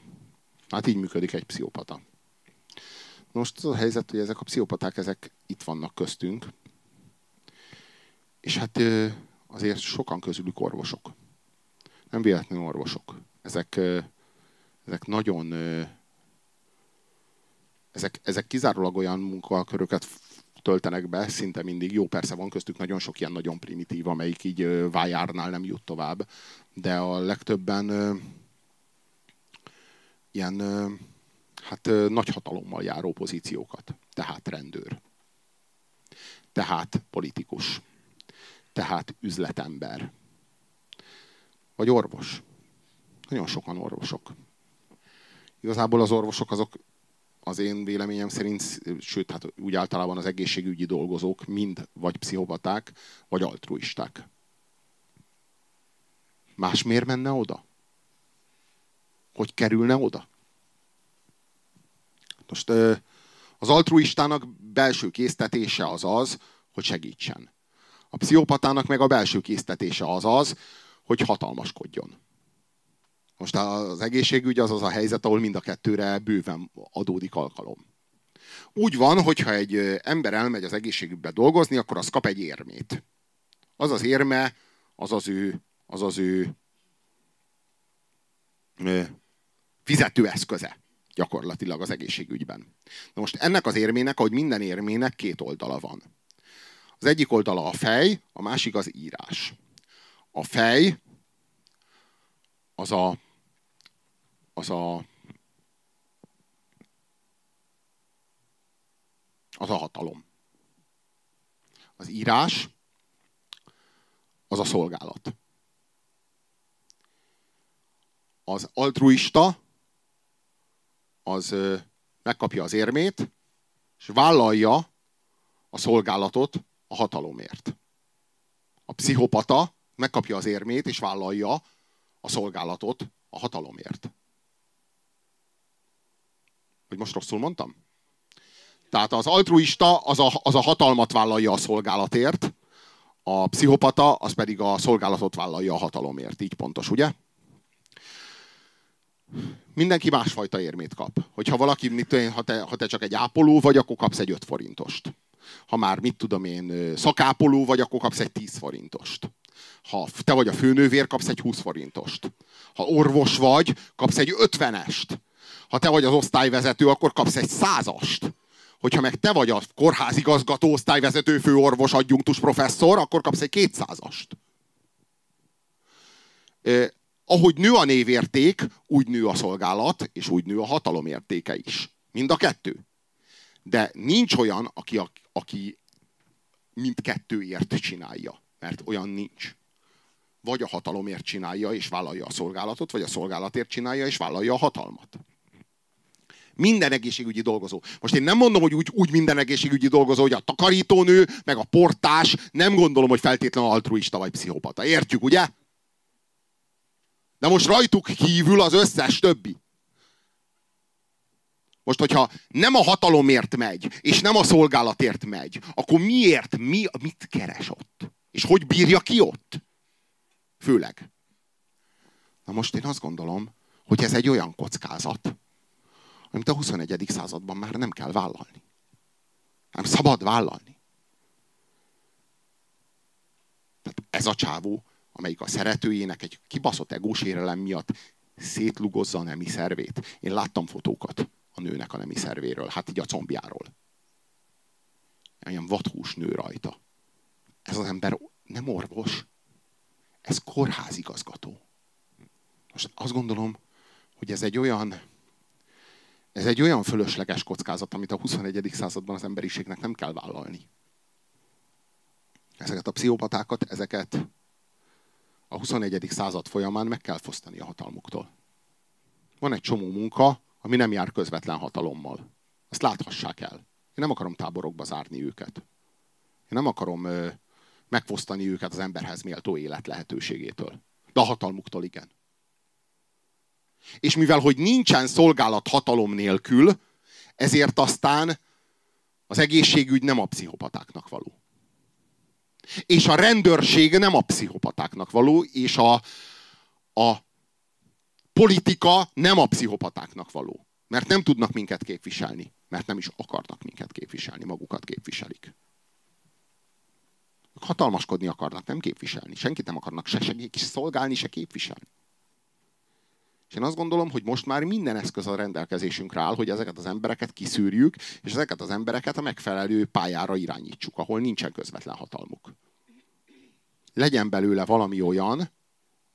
Hát így működik egy pszichopata. Most az a helyzet, hogy ezek a pszichopaták, ezek itt vannak köztünk, és hát azért sokan közülük orvosok. Nem véletlenül orvosok. Ezek, ezek nagyon ezek, ezek kizárólag olyan munkaköröket töltenek be, szinte mindig. Jó, persze van köztük nagyon sok ilyen nagyon primitív, amelyik így vájárnál nem jut tovább, de a legtöbben ilyen hát nagy hatalommal járó pozíciókat. Tehát rendőr. Tehát politikus. Tehát üzletember. Vagy orvos. Nagyon sokan orvosok. Igazából az orvosok azok az én véleményem szerint, sőt, hát úgy általában az egészségügyi dolgozók mind vagy pszichopaták, vagy altruisták. Más miért menne oda? Hogy kerülne oda? Most az altruistának belső késztetése az az, hogy segítsen. A pszichopatának meg a belső késztetése az az, hogy hatalmaskodjon. Most az egészségügy az az a helyzet, ahol mind a kettőre bőven adódik alkalom. Úgy van, hogyha egy ember elmegy az egészségügybe dolgozni, akkor az kap egy érmét. Az az érme, az az ő, az az ő fizetőeszköze gyakorlatilag az egészségügyben. Na most ennek az érmének, ahogy minden érmének két oldala van. Az egyik oldala a fej, a másik az írás. A fej az a az a az a hatalom. Az írás az a szolgálat. Az altruista az megkapja az érmét, és vállalja a szolgálatot a hatalomért. A pszichopata megkapja az érmét, és vállalja a szolgálatot a hatalomért. Hogy most rosszul mondtam? Tehát az altruista az a, az a hatalmat vállalja a szolgálatért, a pszichopata az pedig a szolgálatot vállalja a hatalomért. Így pontos, ugye? Mindenki másfajta érmét kap. Hogyha valaki, ha te, ha te csak egy ápoló vagy, akkor kapsz egy 5 forintost. Ha már, mit tudom én, szakápoló vagy, akkor kapsz egy 10 forintost. Ha te vagy a főnővér, kapsz egy 20 forintost. Ha orvos vagy, kapsz egy 50-est. Ha te vagy az osztályvezető, akkor kapsz egy százast. Hogyha meg te vagy a kórházigazgató, osztályvezető, főorvos, adjunktus professzor, akkor kapsz egy kétszázast. Eh, ahogy nő a névérték, úgy nő a szolgálat, és úgy nő a hatalom értéke is. Mind a kettő. De nincs olyan, aki, aki mindkettőért csinálja. Mert olyan nincs. Vagy a hatalomért csinálja, és vállalja a szolgálatot, vagy a szolgálatért csinálja, és vállalja a hatalmat. Minden egészségügyi dolgozó. Most én nem mondom, hogy úgy, úgy minden egészségügyi dolgozó, hogy a takarítónő, meg a portás, nem gondolom, hogy feltétlenül altruista vagy pszichopata. Értjük, ugye? De most rajtuk kívül az összes többi. Most, hogyha nem a hatalomért megy, és nem a szolgálatért megy, akkor miért, mi, mit keres ott? És hogy bírja ki ott? Főleg. Na most én azt gondolom, hogy ez egy olyan kockázat, amit a 21. században már nem kell vállalni. Nem szabad vállalni. Tehát ez a csávó, amelyik a szeretőjének egy kibaszott egósérelem miatt szétlugozza a nemi szervét. Én láttam fotókat nőnek a nemi szervéről, hát így a combjáról. Ilyen vadhús nő rajta. Ez az ember nem orvos, ez kórházigazgató. Most azt gondolom, hogy ez egy olyan ez egy olyan fölösleges kockázat, amit a 21. században az emberiségnek nem kell vállalni. Ezeket a pszichopatákat, ezeket a 21. század folyamán meg kell fosztani a hatalmuktól. Van egy csomó munka, ami nem jár közvetlen hatalommal. Ezt láthassák el. Én nem akarom táborokba zárni őket. Én nem akarom ö, megfosztani őket az emberhez méltó élet lehetőségétől. De a hatalmuktól igen. És mivel, hogy nincsen szolgálat hatalom nélkül, ezért aztán az egészségügy nem a pszichopatáknak való. És a rendőrség nem a pszichopatáknak való, és a, a politika nem a pszichopatáknak való. Mert nem tudnak minket képviselni. Mert nem is akarnak minket képviselni, magukat képviselik. Hatalmaskodni akarnak, nem képviselni. Senkit nem akarnak se segíteni, se szolgálni, se képviselni. És én azt gondolom, hogy most már minden eszköz a rendelkezésünkre áll, hogy ezeket az embereket kiszűrjük, és ezeket az embereket a megfelelő pályára irányítsuk, ahol nincsen közvetlen hatalmuk. Legyen belőle valami olyan,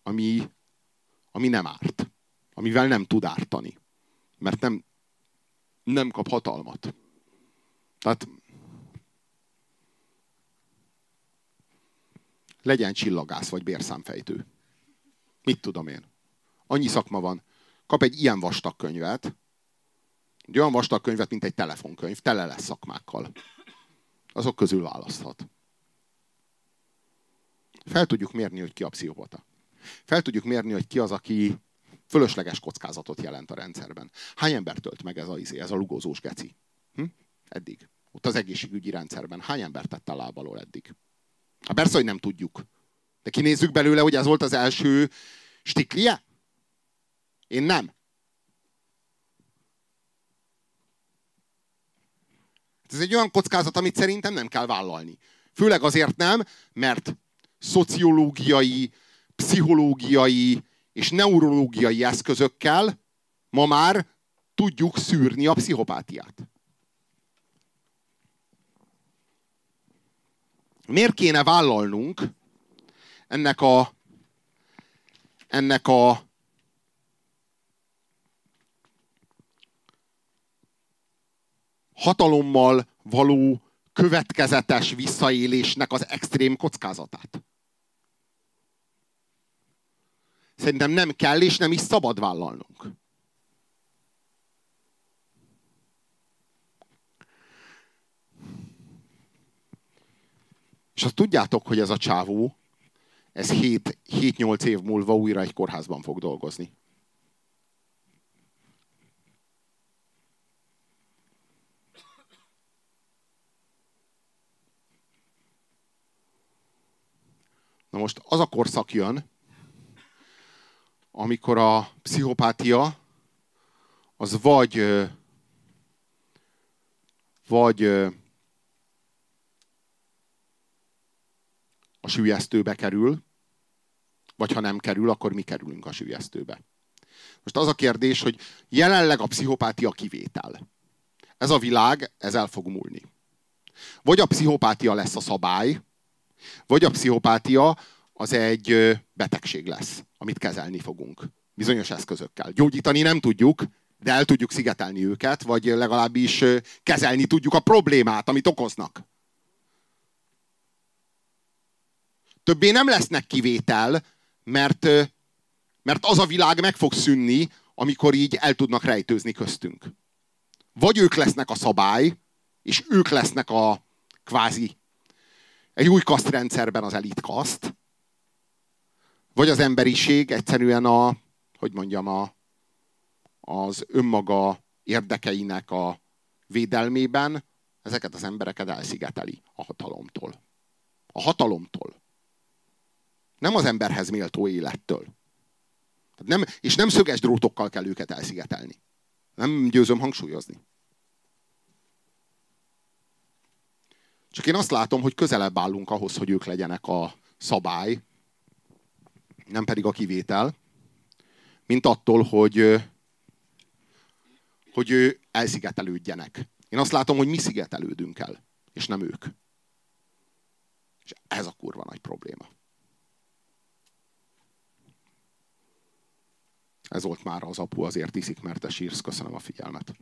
ami, ami nem árt, amivel nem tud ártani, mert nem, nem kap hatalmat. Tehát legyen csillagász vagy bérszámfejtő. Mit tudom én? annyi szakma van. Kap egy ilyen vastag könyvet, egy olyan vastag könyvet, mint egy telefonkönyv, tele lesz szakmákkal. Azok közül választhat. Fel tudjuk mérni, hogy ki a pszichopata. Fel tudjuk mérni, hogy ki az, aki fölösleges kockázatot jelent a rendszerben. Hány ember tölt meg ez a, izé, ez a lugózós geci? Hm? Eddig. Ott az egészségügyi rendszerben. Hány ember tette a lábalól eddig? Hát persze, hogy nem tudjuk. De kinézzük belőle, hogy ez volt az első stiklie? Én nem. Ez egy olyan kockázat, amit szerintem nem kell vállalni. Főleg azért nem, mert szociológiai, pszichológiai és neurológiai eszközökkel ma már tudjuk szűrni a pszichopátiát. Miért kéne vállalnunk ennek a, ennek a hatalommal való következetes visszaélésnek az extrém kockázatát. Szerintem nem kell és nem is szabad vállalnunk. És azt tudjátok, hogy ez a csávó, ez 7-8 év múlva újra egy kórházban fog dolgozni. Na most az a korszak jön, amikor a pszichopátia az vagy vagy a sülyeztőbe kerül, vagy ha nem kerül, akkor mi kerülünk a sülyeztőbe. Most az a kérdés, hogy jelenleg a pszichopátia kivétel. Ez a világ, ez el fog múlni. Vagy a pszichopátia lesz a szabály, vagy a pszichopátia az egy betegség lesz, amit kezelni fogunk. Bizonyos eszközökkel. Gyógyítani nem tudjuk, de el tudjuk szigetelni őket, vagy legalábbis kezelni tudjuk a problémát, amit okoznak. Többé nem lesznek kivétel, mert, mert az a világ meg fog szűnni, amikor így el tudnak rejtőzni köztünk. Vagy ők lesznek a szabály, és ők lesznek a kvázi egy új kasztrendszerben az elit kaszt, vagy az emberiség egyszerűen a, hogy mondjam, a, az önmaga érdekeinek a védelmében ezeket az embereket elszigeteli a hatalomtól. A hatalomtól. Nem az emberhez méltó élettől. Nem, és nem szöges drótokkal kell őket elszigetelni. Nem győzöm hangsúlyozni. Csak én azt látom, hogy közelebb állunk ahhoz, hogy ők legyenek a szabály, nem pedig a kivétel. mint attól, hogy, hogy elszigetelődjenek. Én azt látom, hogy mi szigetelődünk el, és nem ők. És ez a kurva nagy probléma. Ez volt már az apu, azért iszik, mert te sírsz. Köszönöm a figyelmet.